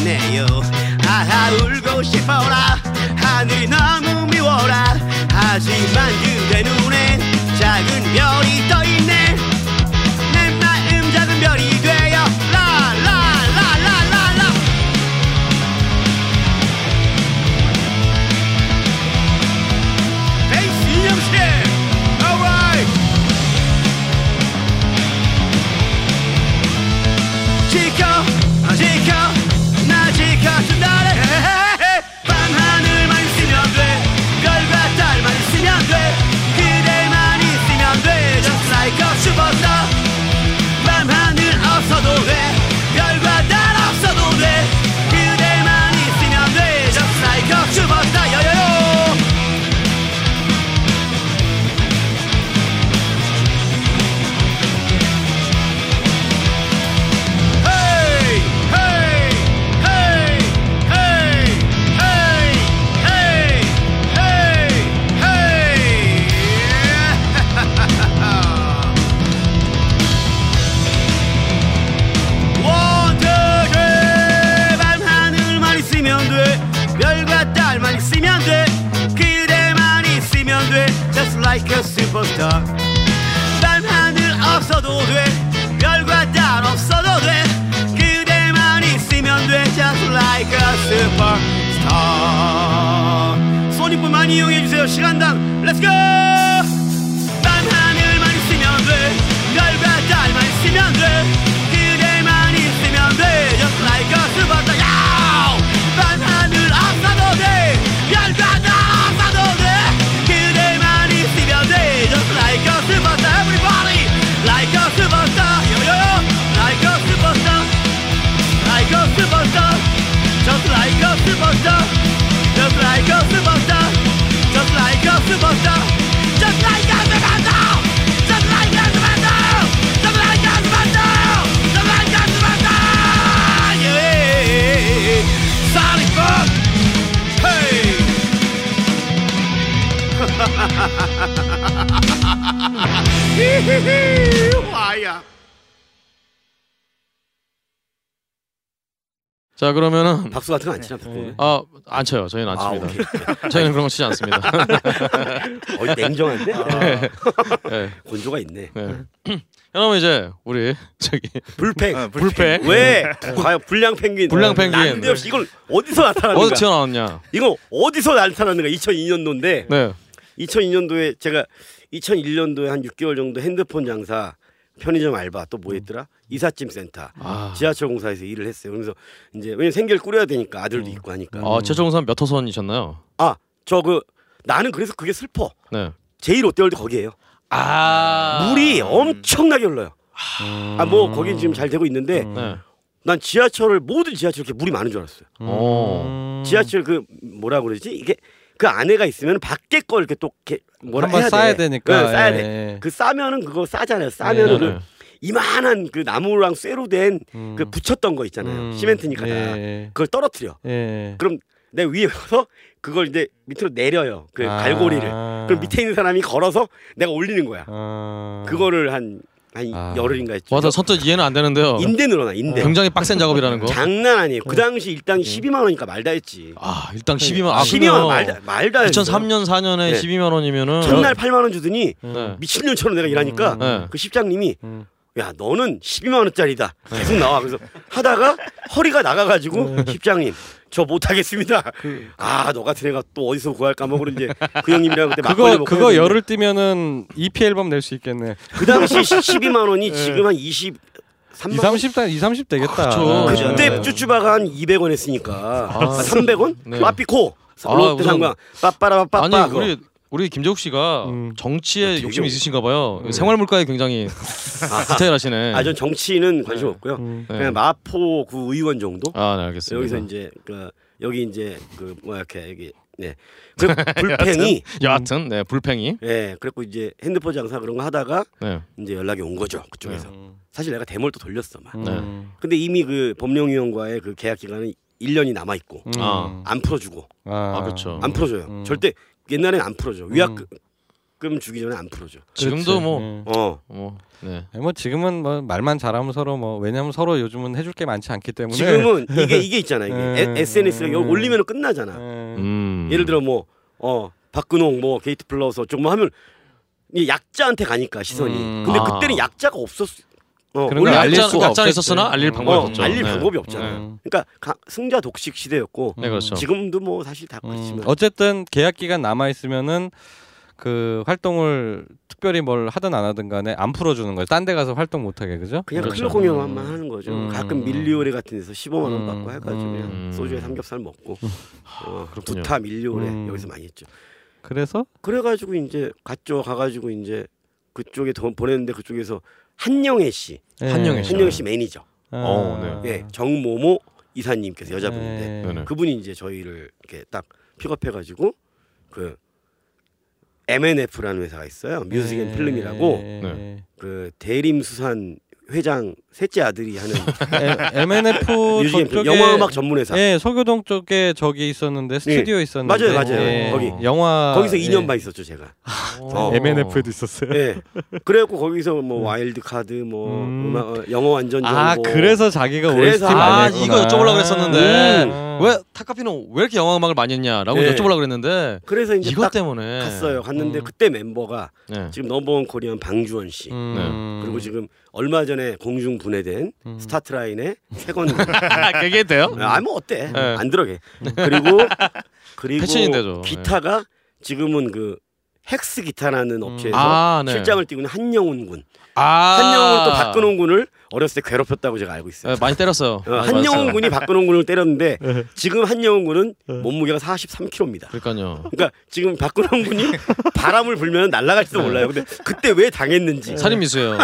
있네요. 아하 울고 싶어라. 하늘이 너무 미워라. 하지만 그대 눈엔 작은 별이 떠있 superstar 딴 하늘 없어도 돼. 별과 달 없어도 돼. 그대만 있으면 돼. Just like a superstar. 많이 이용해주세요. 시간당. 렛츠고 와야 자 그러면은 박수 같은 거 안 치나 듣고 아안 쳐요. 저희는 안 아, 칩니다. 저희는 그런 거 치지 않습니다. 어, 냉정한데? 네. 건조가 있네. 네. 그러면 이제 우리 저기 불팽. 불패 왜? 과연 불량 펭귄. 불량 펭귄. 난데없이 이걸 어디서 나타났는가? 어디 튀어나왔냐? 이거 어디서 나타났는가? 2002년도인데 네. 2002년도에 제가 2001년도에 한 6개월 정도 핸드폰 장사, 편의점 알바 또 뭐 했더라? 이삿짐 센터. 아, 지하철 공사에서 일을 했어요. 그래서 이제 왜냐면 생계를 꾸려야 되니까 아들도 있고 하니까. 아 최종선 몇 호선이셨나요? 아, 저 그 나는 그래서 그게 슬퍼. 네. 제일 롯데월드 거기에요. 아 물이 엄청나게 흘러요. 아 뭐 거긴 지금 잘 되고 있는데 네. 난 지하철을 모든 지하철 이렇게 물이 많은 줄 알았어요. 오. 지하철 그 뭐라 그러지? 이게 그 안에가 있으면 밖에 거 이렇게 또 이렇게 뭐라 한번 해야 쌓아야 돼. 되니까. 네, 쌓아야 돼. 예. 그 싸면은 그거 싸잖아요. 싸면은 네, 네. 이만한 그 나무랑 쇠로 된그 음. 붙였던 거 있잖아요. 음. 시멘트니까 다. 예. 그걸 떨어뜨려. 예. 그럼 내 위에 가서 그걸 이제 밑으로 내려요. 그 아. 갈고리를. 그럼 밑에 있는 사람이 걸어서 내가 올리는 거야. 아. 그거를 한, 한 아. 열흘인가 했죠. 맞아 선뜻 이해는 안 되는데요. 인대 늘어나 인대. 굉장히 빡센 작업이라는 거. 장난 아니에요. 그 당시 일당이 12만 원이니까 말다 했지. 아 일당 12만 아 12만 원 말다 말다 했어요. 2003년 4년에 네. 12만 원이면은 첫날 8만 원 주더니 네. 미친년처럼 내가 일하니까 네. 그 십장님이 음. 야 너는 12만 원짜리다 계속 나와 그래서 하다가 허리가 나가가지고 십장님 저 못하겠습니다 아너 같은 애가 또 어디서 구할까 뭐 그런 이제 그 형님이랑 그때 막걸리 그거 먹고 그거 했는데 열흘 뛰면은 EP 앨범 낼 수 있겠네. 그 당시 12만 원이 지금 한 20, 3만 2, 30단 2, 30 되겠다. 그쵸. 그때 네. 쭈쭈바가 한 200원 했으니까 아, 300원? 네. 빠삐코 아, 롯데 우선- 상광 빠빠라빠빠 아니 우리 우리 김재욱 씨가 음. 정치에 되게 욕심이 오- 있으신가 봐요. 생활 물가에 굉장히 디테일하시네. 아 전 정치는 관심 없고요 음. 네. 그냥 마포 구 의원 정도 아, 네, 알겠습니다. 여기서 이제 그 여기 이제 그 뭐야 이렇게 여기 네. 그 불팽이 여하튼 네, 불팽이. 예, 그랬고 이제 핸드폰 장사 그런 거 하다가 네. 이제 연락이 온 거죠 그쪽에서. 음. 사실 내가 대mol도 돌렸어 막. 음. 근데 이미 그 법령 위원과의 그 계약 기간은 1년이 남아 있고 음. 아. 안 풀어주고 아, 그렇죠. 안 풀어줘요. 음. 절대 옛날엔 안 풀어줘. 위약금 주기 전에 안 풀어줘. 지금도. 뭐 음. 어. 뭐 네. 아니, 뭐 지금은 뭐 말만 잘하면 서로 뭐 왜냐면 서로 요즘은 해줄 게 많지 않기 때문에 지금은 이게 이게 있잖아 이게 음. SNS가 여기 음. 올리면 끝나잖아. 음. 음. 예를 들어 뭐 어 박근홍 뭐 게이트 플라워즈 어쩌고 뭐 하면 이게 약자한테 가니까 시선이. 음. 근데 아. 그때는 약자가 없었 어. 어, 그런 걸 알릴 약자는 없었지. 있었으나 알릴 음. 방법이 어, 없었죠. 알릴 네. 방법이 없잖아. 음. 그러니까 가, 승자 독식 시대였고 네, 그렇죠. 지금도 뭐 사실 다 음. 그렇지만 어쨌든 계약 기간 남아 있으면은 그 활동을 특별히 뭘 하든 안 하든 간에 안 풀어주는 거예요. 딴 데 가서 활동 못 하게 그죠? 그냥 그렇죠. 클럽 공연만 하는 거죠. 음. 가끔 밀리오레 같은 데서 15만 원 음. 받고 해가지고 음. 소주에 삼겹살 먹고 어, 그렇군요. 두타 밀리오레 음. 여기서 많이 했죠. 그래서 그래가지고 이제 갔죠. 가가지고 이제 그쪽에 더 보냈는데 그쪽에서 한영애 씨, 한영애 씨. 한영애 씨 매니저, 어, 예, 정모모 이사님께서 여자분인데 네. 네네. 그분이 이제 저희를 이렇게 딱 픽업해가지고 그 MNF라는 회사가 있어요. Music and Film이라고 네. 네. 그 대림 수산 회장 셋째 아들이 하는 MNF 저쪽에 영화 음악 전문 회사. 예, 서교동 쪽에 저기 있었는데 스튜디오 있었는데 맞아요, 맞아요. 예, 거기. 영화 거기서 예. 2년 반 있었죠, 제가. 어. MNF에도 있었어요. 예. 그래갖고 거기서 뭐 와일드 카드, 뭐 음. 음. 악 어, 영어 완전 정복. 아 그래서 자기가 그래서- OST 아 많이 이거 했구나. 여쭤보려고 그랬었는데 음. 왜 타카피는 왜 이렇게 영화 음악을 많이 했냐라고 네. 여쭤보려고 그랬는데 그래서 이제 이것 딱 때문에 갔어요. 갔는데 음. 그때 멤버가 네. 지금 넘버원 코리안 방주원 씨. 음. 그리고 지금 얼마 전에 공중 분해된 음. 스타트라인의 세건 그게 돼요? 아뭐 어때 네. 안 들어게 그리고 그리고 패션인데죠. 기타가 지금은 그 헥스 기타라는 업체에서 아, 네. 실장을 띄고 있는 한영훈 군 아 한영훈을 또 박근홍 군을 어렸을 때 괴롭혔다고 제가 알고 있어요 네, 많이 때렸어요. 어, 많이 한영훈. 군이 박근홍 군을 때렸는데 네. 지금 한영훈 군은 몸무게가 43kg입니다 그러니까요. 그러니까 지금 박근홍 군이 바람을 불면 날아갈지도 몰라요 근데 그때 왜 당했는지 살인 미수예요.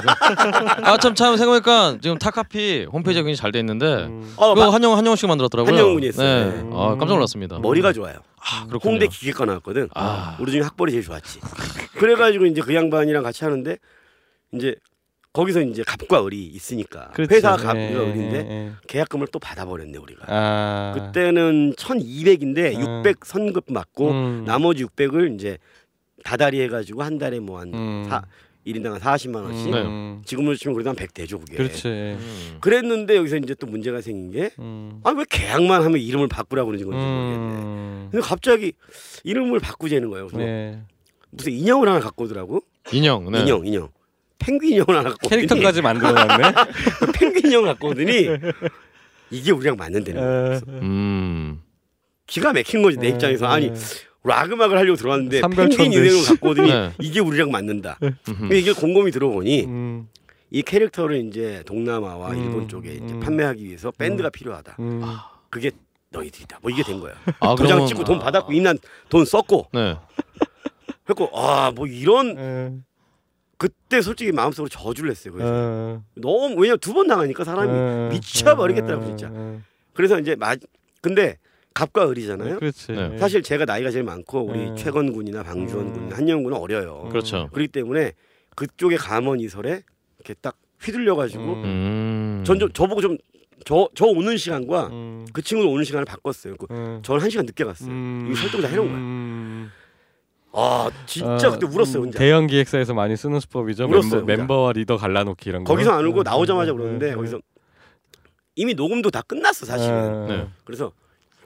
아참 참 생각해보니까 지금 타카피 홈페이지가 굉장히 잘 돼 있는데 음. 어, 그거 마- 한영 한영 씨가 만들었더라고요. 한영훈 군이 했어요. 네. 네. 아 깜짝 놀랐습니다. 머리가 좋아요 아, 그렇군요. 홍대 기계과 나왔거든. 아. 우리 중에 학벌이 제일 좋았지. 그래가지고 이제 그 양반이랑 같이 하는데 이제 거기서 이제 갑과 을이 있으니까 그렇죠. 회사 갑과 예, 을인데 예, 예. 계약금을 또 받아버렸네 우리가. 아. 그때는 1,200인데 아. 600 선급 맞고 음. 나머지 600을 이제 다달이 해가지고 한 달에 뭐한 음. 사 1인당 한 40만 원씩. 음. 지금으로 치면 그래도 한 100 되죠 그게. 그렇지. 음. 그랬는데 여기서 이제 또 문제가 생긴 게 음. 아왜 계약만 하면 이름을 바꾸라고 그러는 건지 모르겠네. 음. 근데 갑자기 이름을 바꾸자는 거예요. 그래서 네. 무슨 인형을 하나 갖고 오더라고. 인형. 네. 인형, 인형. 펭귄 인형을 하나 갖고 캐릭터까지 만들어놨네. 그 펭귄 인형 갖고 오더니 이게 우리랑 맞는다는 거야. 에. 그래서 음. 기가 막힌 거지 내 에, 입장에서 에. 아니 락 음악을 하려고 들어왔는데 펭귄 인형을 씨. 갖고 오더니 네. 이게 우리랑 맞는다. 근데 이게 곰곰이 들어보니 음. 이 캐릭터를 이제 동남아와 음, 일본 쪽에 이제 음. 판매하기 위해서 밴드가 필요하다. 음. 그게 너희들이다. 뭐 이게 된 거야. 아, 도장 그러면- 찍고 돈 받았고 이난 돈 썼고 네. 그래고 아 뭐 이런 에. 그때 솔직히 마음속으로 저주를 했어요. 그래서 어. 너무 왜냐 두번 나가니까 사람이 어. 미쳐버리겠더라고, 어. 진짜. 어. 그래서 이제 마 근데 갑과 을이잖아요. 그렇지. 네. 사실 제가 나이가 제일 많고 우리 음. 최건 군이나 방주원 군, 음. 한영 군은 어려요. 그렇죠. 그렇기 때문에 그쪽의 감언 이설에 이렇게 딱 휘둘려가지고 음. 음. 전좀 저보고 좀 저 저 오는 시간과 음. 그 친구들 오는 시간을 바꿨어요. 그 음. 저는 한 시간 늦게 갔어요. 음. 이거 설득을 다 해놓은 거야. 음. 아 진짜 어, 그때 울었어요 음, 혼자. 대형 기획사에서 많이 쓰는 수법이죠. 울었어요, 멤버. 멤버와 리더 갈라놓기 이런 거. 거기서 안 울고 음, 나오자마자 음, 울었는데 음, 거기서 이미 녹음도 다 끝났어 사실은. 음, 네. 그래서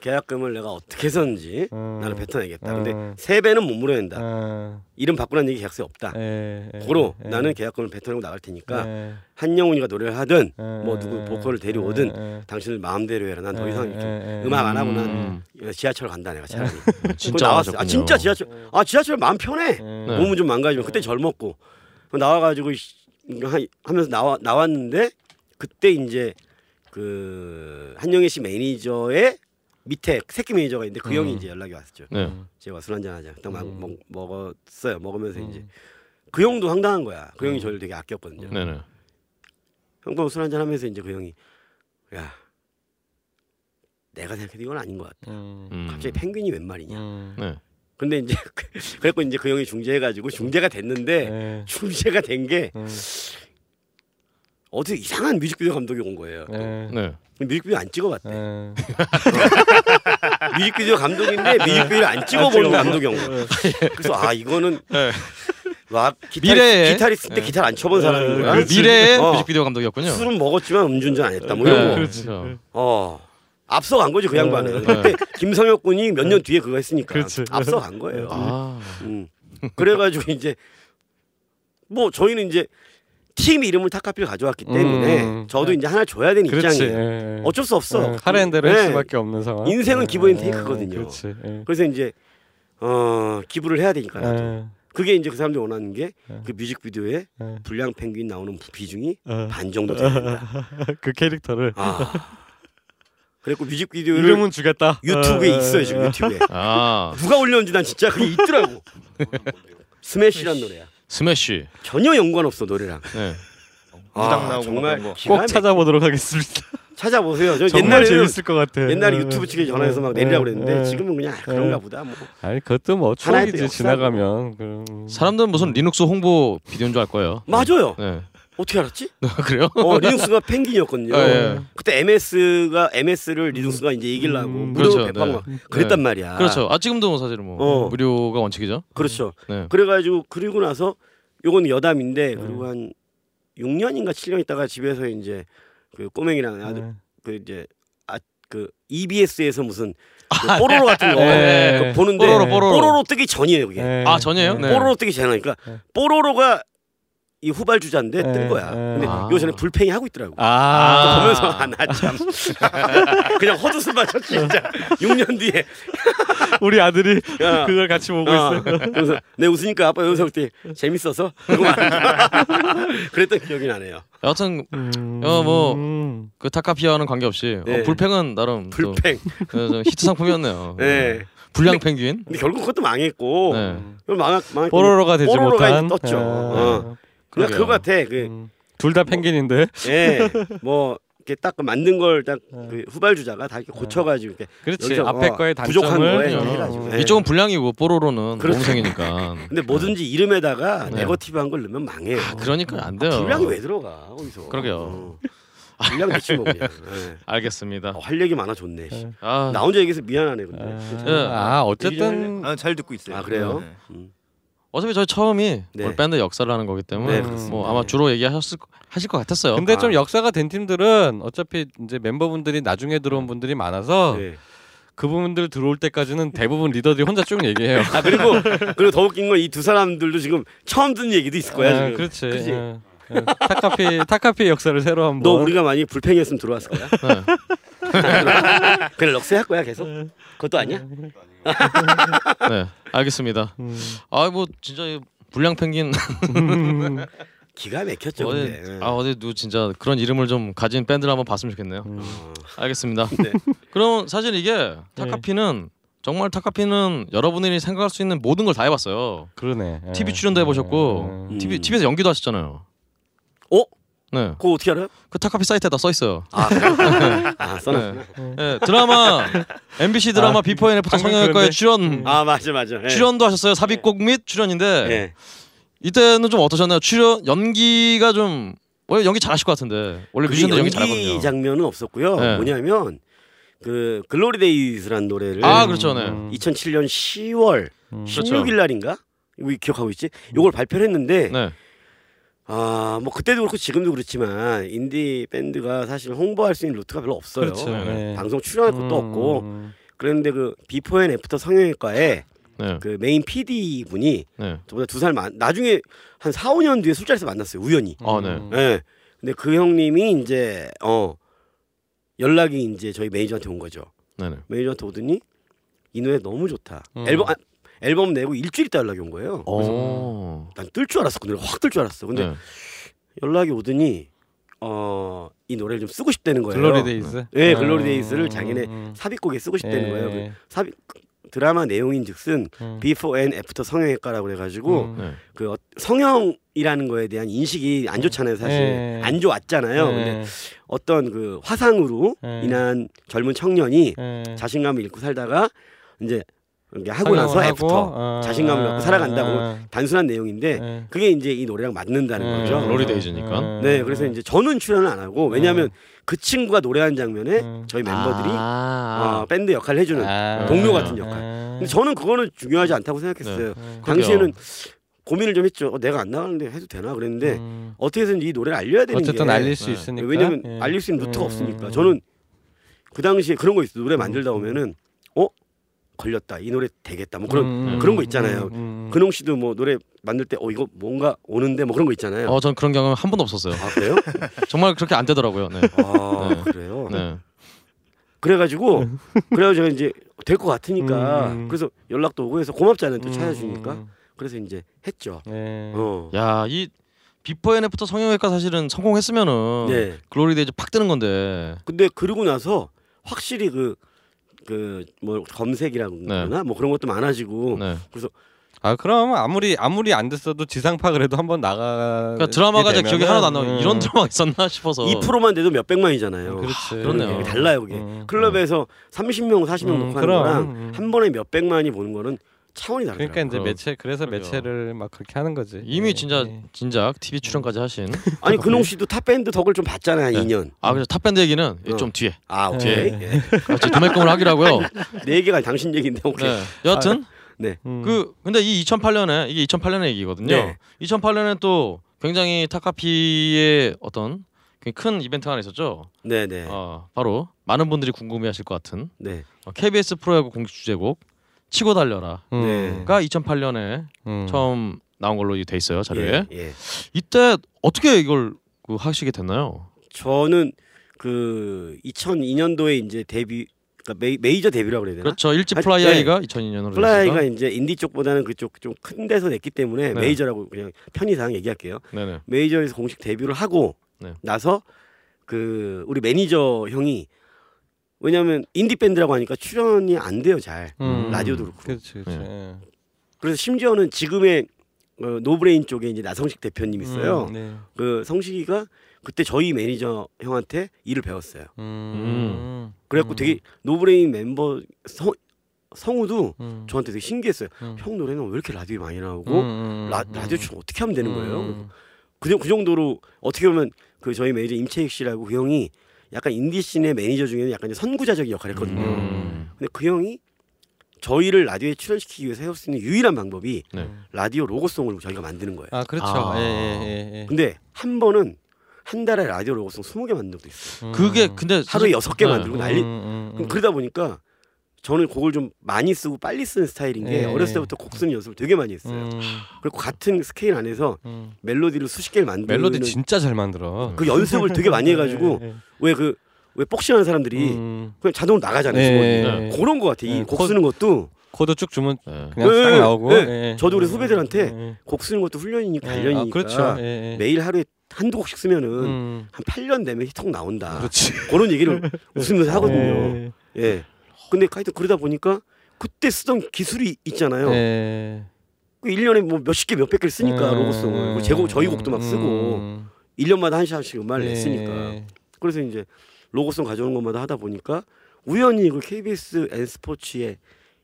계약금을 내가 어떻게 해서든지 음, 나는 뱉어내겠다. 근데 음. 세 배는 못 물어낸다. 음, 이름 바꾸라는 얘기 계약서에 없다. 에, 에, 고로 에, 나는 계약금을 뱉어내고 나갈 테니까 에, 한영훈이가 노래를 하든 에, 뭐 누구 에, 보컬을 에, 데려오든 에, 당신을 마음대로 해라. 난더 에, 이상 에, 이렇게 에, 음악 안 하고 음. 난 지하철 간다 내가 차라리. 진짜 그거 나왔어요. 아. 진짜 지하철. 아 지하철 마음 편해. 에, 네. 몸은 좀 망가지면 그때 젊었고 나와가지고 하면서 나와 나왔는데 그때 이제 그 한영애 씨 매니저의 밑에 새끼 매니저가 있는데 그 음. 형이 이제 연락이 왔죠. 네. 제가 술 한잔 하자. 딱막 음. 먹, 먹었어요. 먹으면서 음. 이제 그 형도 황당한 거야. 그 형이 음. 저를 되게 아꼈거든요. 네네. 형도 술 한잔 하면서 이제 그 형이 야 내가 생각해도 이건 아닌 것 같아. 음, 음. 갑자기 펭귄이 웬 말이냐. 음, 네. 근데 이제 그래갖고 이제 그 형이 중재해가지고 중재가 됐는데 에, 중재가 된게 음, 어떻게 이상한 뮤직비디오 감독이 온 거예요. 에, 네. 뮤직비디오 안 찍어봤대. 에. 뮤직비디오 감독인데 뮤직비디오 안 찍어본 감독이 온 거야. 그래서 아 이거는 네. 락 기타, 미래에. 기타리스트 때 기타를 안 쳐본 사람인 거야. 미래의 어. 뮤직비디오 감독이었군요. 술은 먹었지만 음주운전 안 했다. 뭐 네. 이런 거. 그렇죠. 어 앞서간 거지 그 양반은. 네. 그때 김성혁 군이 몇 년 뒤에 그거 했으니까 그렇지. 앞서간 거예요. 아. 음. 그래가지고 이제 뭐 저희는 이제 팀 이름을 타카피를 가져왔기 때문에 음. 저도 이제 하나 줘야 되는 그렇지. 입장이에요. 에, 어쩔 수 없어. 에, 하라는 대로 네. 할 수밖에 없는 상황. 인생은 에, 기본 에, 테이크거든요. 그렇지. 에, 그래서 이제 어 기부를 해야 되니까 나도. 에, 그게 이제 그 사람들이 원하는 게 네. 그 뮤직비디오에 에, 불량 펭귄 나오는 비중이 에. 반 정도 된다. 그 캐릭터를 아. 그래갖고 뮤직비디오를 이름은 주겠다. 유튜브에 어, 있어요 지금 어, 유튜브에. 아. 누가 올렸는지 난 진짜 그게 있더라고. 스매시란 노래야. 스매시. 전혀 연관 없어 노래랑. 네. 무당 아, 나오고 정말 뭐꼭 막- 찾아보도록 하겠습니다. 찾아보세요. 저 정말 옛날에는 재밌을 것 같아. 옛날에 어, 유튜브 측에 전화해서 막 어, 내리라고 어, 그랬는데 어. 지금은 그냥 아, 그런가 보다. 뭐. 아니 그것도 뭐 추억이지. 지나가면. 그, 사람들은 무슨 리눅스 홍보 비디오인 줄 알 거예요. 맞아요. 네. 어떻게 알았지? 그래요? 어 리눅스가 펭귄이었거든요. 아, 예. 그때 MS가 MS를 리눅스가 이제 이기려고 음, 무료로 그렇죠, 배포한 네. 거 그랬단 네. 말이야. 그렇죠. 아 지금도 사실은 뭐 어. 무료가 원칙이죠. 그렇죠. 네. 그래가지고 그리고 나서 요건 여담인데 네. 그리고 한 6년인가 7년 있다가 집에서 이제 그 꼬맹이랑 아들 네. 그 이제 아그 EBS에서 무슨 그 뽀로로 같은 거 네. 그거 보는데 뽀로로, 뽀로로. 뜨기 전이에요 그게. 네. 아 전이에요? 네. 뽀로로 뜨기 전이니까 네. 뽀로로가 이 후발 주자인데 네. 뜬 거야. 네. 근데 아. 요새는 불팽이 하고 있더라고. 아, 보면서 아나참 그냥 헛웃음 맞췄지 진짜 6년 뒤에 우리 아들이 야, 그걸 같이 보고 어, 있어요. 그래서 내 웃으니까 아빠 여기서 볼때 재밌어서. 그랬던 기억이 나네요. 여하튼 음. 어, 뭐, 음. 그 타카피아와는 관계없이 네. 어, 불팽은 나름 또, 불팽. 어, 좀 히트 상품이었네요. 네. 불량 펭귄. 근데 결국 그것도 망했고 네. 망한 망한 뽀로로가 되지 뽀로로가 못한 떴죠. 아, 어. 그냥. 그거 같아. 그 음. 둘다 펭귄인데. 예. 뭐 이렇게 딱그 만든 걸딱 네. 그 후발 주자가 다 이렇게 고쳐가지고 이렇게 그렇지. 앞에 어, 거의 부족한 거에 그럼요. 해가지고. 예. 이쪽은 불량이고 뽀로로는 그렇죠. 모범생이니까. 근데 뭐든지 이름에다가 네. 네거티브한 걸 넣으면 망해요. 아, 그러니까 안 돼요. 분량이 왜 들어가 거기서? 그러게요. 어. 분량 미친 거 그냥. 예. 알겠습니다. 어, 할 얘기 많아 좋네. 씨. 네. 아, 나 혼자 얘기해서 미안하네 근데. 예. 아, 어쨌든 아, 잘 듣고 있어요. 아 그래요? 네. 음. 어차피 저희 처음이 네. 밴드 역사를 하는 거기 때문에 네. 뭐 아마 주로 얘기하셨을 거- 하실 것 같았어요. 근데 좀 아. 역사가 된 팀들은 어차피 이제 멤버분들이 나중에 들어온 분들이 많아서 네. 그분들 들어올 때까지는 대부분 리더들이 혼자 쭉 얘기해요. 아 그리고 그리고 더 웃긴 건 이 두 사람들도 지금 처음 듣는 얘기도 있을 거야 아, 지금. 그렇지. 그치? 어, 어, 타카피 타카피 역사를 새로 한번. 너 우리가 많이 불팽이었으면 들어왔을 거야. 네. 그냥 럭스 할 거야 계속. 그것도 아니야? 네, 알겠습니다. 음. 아뭐 진짜 이 불량 펭귄 기가 막혔죠. 어디 근데. 아 어디 누 진짜 그런 이름을 좀 가진 밴드를 한번 봤으면 좋겠네요. 음. 어. 알겠습니다. 네. 그럼 사실 이게 타카피는 정말 타카피는 여러분들이 생각할 수 있는 모든 걸 다 해봤어요. 그러네. TV 예. 출연도 해보셨고 음. 음. TV TV에서 연기도 하셨잖아요. 어? 네, 그거 어떻게 알아요? 그 타카피 사이트에다 써 있어요. 아? 아 써놨. 네. 네, 드라마 MBC 드라마 아, Before After 방금 성형외과에? 출연 아 맞아 맞아. 예. 출연도 하셨어요. 삽입곡 및 출연인데 예. 이때는 좀 어떠셨나요? 출연 연기가 좀 원래 연기 잘하실 것 같은데 원래 그게 뮤지션들 연기 연기 잘하거든요. 장면은 없었고요. 네. 뭐냐면 그 Glory Days라는 노래를 아 그렇죠, 네. 음. 2007년 10월 음. 그렇죠. 16일 날인가? 이거 기억하고 있지? 요걸 발표를 했는데 네, 아, 뭐 그때도 그렇고 지금도 그렇지만 인디 밴드가 사실 홍보할 수 있는 루트가 별로 없어요. 그렇죠. 네. 방송 출연할 것도 음. 없고 그랬는데 그 Before and After 성형외과에 네, 그 메인 PD 분이 네. 저보다 두 살 많 나중에 한 4, 5년 뒤에 술자리에서 만났어요. 우연히. 아, 네. 음. 예. 근데 그 형님이 이제 어 연락이 이제 저희 매니저한테 온 거죠. 네, 네. 매니저한테 오더니 이 노래 너무 좋다. 음. 앨범 아, 앨범 내고 일주일 있다 연락이 온 거예요. 그래서 오. 난 뜰 줄 알았어. 그 노래 확 뜰 줄 알았어. 근데 네. 연락이 오더니 어 이 노래를 좀 쓰고 싶다는 거예요. Glory Days. 네, 음. Glory Days를 자기네 음. 삽입곡에 쓰고 싶다는 예. 거예요. 그 삽입 드라마 내용인즉슨 음. Before and After 성형외과라고 그래가지고 음. 네. 그 어- 성형이라는 거에 대한 인식이 안 좋잖아요. 사실 예. 안 좋았잖아요. 예. 근데 어떤 그 화상으로 예. 인한 젊은 청년이 예. 자신감을 잃고 살다가 이제 이렇게 하고 나서 하고, after 어, 자신감을 갖고 살아간다고 어, 단순한 내용인데 예. 그게 이제 이 노래랑 맞는다는 예. 거죠. Glory Days니까. 네, 그래서 이제 저는 출연을 안 하고 왜냐하면 그 친구가 노래하는 장면에 음. 저희 멤버들이 아, 어, 밴드 역할을 해주는 아. 동료 네. 같은 역할. 근데 저는 그거는 중요하지 않다고 생각했어요. 음. 당시에는 고민을 좀 했죠. 어, 내가 안 나가는데 해도 되나 그랬는데 음. 어떻게든 이 노래를 알려야 되는 어쨌든 게 알릴 수 네. 있으니까. 왜냐면 예. 알릴 수 있는 루트가 음. 없으니까 저는 그 당시에 그런 거 있어 노래 만들다 보면은 어 걸렸다 이 노래 되겠다 뭐 그런 음, 그런 거 있잖아요. 음, 음. 근홍 씨도 뭐 노래 만들 때 어 이거 뭔가 오는데 뭐 그런 거 있잖아요. 어, 전 그런 경험 한 번도 없었어요. 아 그래요? 정말 그렇게 안 되더라고요. 네. 아 네. 그래요. 네. 그래가지고 그래가지고 제가 이제 될 것 같으니까 음. 그래서 연락도 오고 해서 고맙잖아요 또 음, 찾아주니까 음. 그래서 이제 했죠. 예. 어. 야, 이 Before and After 성형외과 사실은 성공했으면은 네. Glory Days 팍 뜨는 건데. 근데 그러고 나서 확실히 그 그 뭐 검색이라고 네. 뭐 그런 것도 많아지고 네. 아 그럼 아무리 아무리 안 됐어도 지상파 그래도 한번 나가. 그러니까 드라마가 이제 기억이 하나도 안 나요. 음. 이런 드라마가 있었나 싶어서. 2%만 돼도 몇 백만이잖아요. 그렇지. 그렇네요. 이게 달라요 그게. 음. 클럽에서 30명 40명 음, 놓고 하는 그럼. 거랑 음. 한 번에 몇 백만이 보는 거는 차원이 다르더라고요. 그러니까 이제. 매체 그래서 그러게요. 매체를 막 그렇게 하는 거지. 이미 예, 진짜 예. 진작 TV 출연까지 하신 아니 근홍 씨도 탑밴드 덕을 좀 봤잖아요 한 네. 2년. 아 그래서 탑밴드 얘기는 어. 좀 뒤에 아 오케이. 예. 예. 같이 도매금으로 하려고요. 네 개가 당신 얘기인데 오케이. 네. 여하튼 음. 그 근데 이 2008년에 이게 2008년의 얘기거든요. 네. 2008년에 또 굉장히 타카피의 어떤 큰 이벤트가 하나 있었죠. 네네. 어, 바로 많은 분들이 궁금해하실 것 같은 네. 어, KBS 프로야구 공식 주제곡 치고 달려라가 음. 2008년에 음. 처음 나온 걸로 돼 있어요 자료에. 예, 예. 이때 어떻게 이걸 그 하시게 됐나요? 저는 그 2002년도에 이제 데뷔 그러니까 메이, 메이저 데뷔라고 그래야 되나? 그렇죠. 일집 아, Fly High가 2002년으로 Fly가 이제 인디 쪽보다는 그쪽 좀 큰 데서 냈기 때문에 네. 메이저라고 그냥 편의상 얘기할게요. 네네. 메이저에서 공식 데뷔를 하고 네. 나서 그 우리 매니저 형이 왜냐하면 인디 밴드라고 하니까 출연이 안 돼요 잘 음. 라디오도 그렇고 그렇지, 그렇지. 네. 예. 그래서 심지어는 지금의 어, 노브레인 쪽에 이제 나성식 대표님 있어요 음, 네. 그 성식이가 그때 저희 매니저 형한테 일을 배웠어요 음. 그래갖고 음. 되게 노브레인 멤버 성, 성우도 음. 저한테 되게 신기했어요 음. 형 노래는 왜 이렇게 라디오에 많이 나오고 음, 음, 라, 음, 라디오 음. 출 어떻게 하면 되는 거예요 음. 그, 정- 그 정도로 어떻게 보면 그 저희 매니저 임채익 씨라고 그 형이 약간 인디 scene의 매니저 중에는 약간 선구자적인 역할을 했거든요. 음. 근데 그 형이 저희를 라디오에 출연시키기 위해서 해올 수 있는 유일한 방법이 네. 라디오 로고송을 저희가 만드는 거예요. 아 그렇죠. 아. 예, 예, 예, 예. 근데 한 번은 한 달에 라디오 로고송 20개 만든 적도 있어요. 음. 그게 근데 하루에 여섯 개 네. 만들고 난리. 음, 음, 그럼 음. 그러다 보니까 저는 곡을 좀 많이 쓰고 빨리 쓰는 스타일인 게 예. 어렸을 때부터 곡 쓰는 연습을 되게 많이 했어요. 음, 그리고 같은 스케일 안에서 음. 멜로디를 수십 개를 만드는 멜로디 진짜 잘 만들어. 그 연습을 되게 많이 해가지고 예, 예, 왜그 왜 복싱하는 사람들이 음. 그냥 자동으로 나가잖아요. 네. 주먹이. 네. 그런 거 같아. 이 네. 곡 코- 쓰는 것도 코드 쭉 주면 네. 그냥 네, 딱 네, 나오고. 네. 예, 예. 저도 우리 음, 후배들한테 예, 예. 곡 쓰는 것도 훈련이니까 예, 단련이니까 아, 그렇죠. 예, 예. 매일 하루에 한두 곡씩 쓰면은 음. 한 8년 되면 히트곡 나온다. 그렇지. 그런 얘기를 웃으면서 하거든요. 예. 예. 근데 하여튼 그러다 보니까 그때 쓰던 기술이 있잖아요. 예. 그 1년에 뭐 몇십 개 몇백 개를 쓰니까 음, 로고송을. 그리고 제곡 저희 곡도 막 쓰고 음. 1년마다 한 시간씩 음반을 예. 냈으니까. 그래서 이제 로고송 가져오는 것마다 하다 보니까 우연히 그 KBS N 스포츠의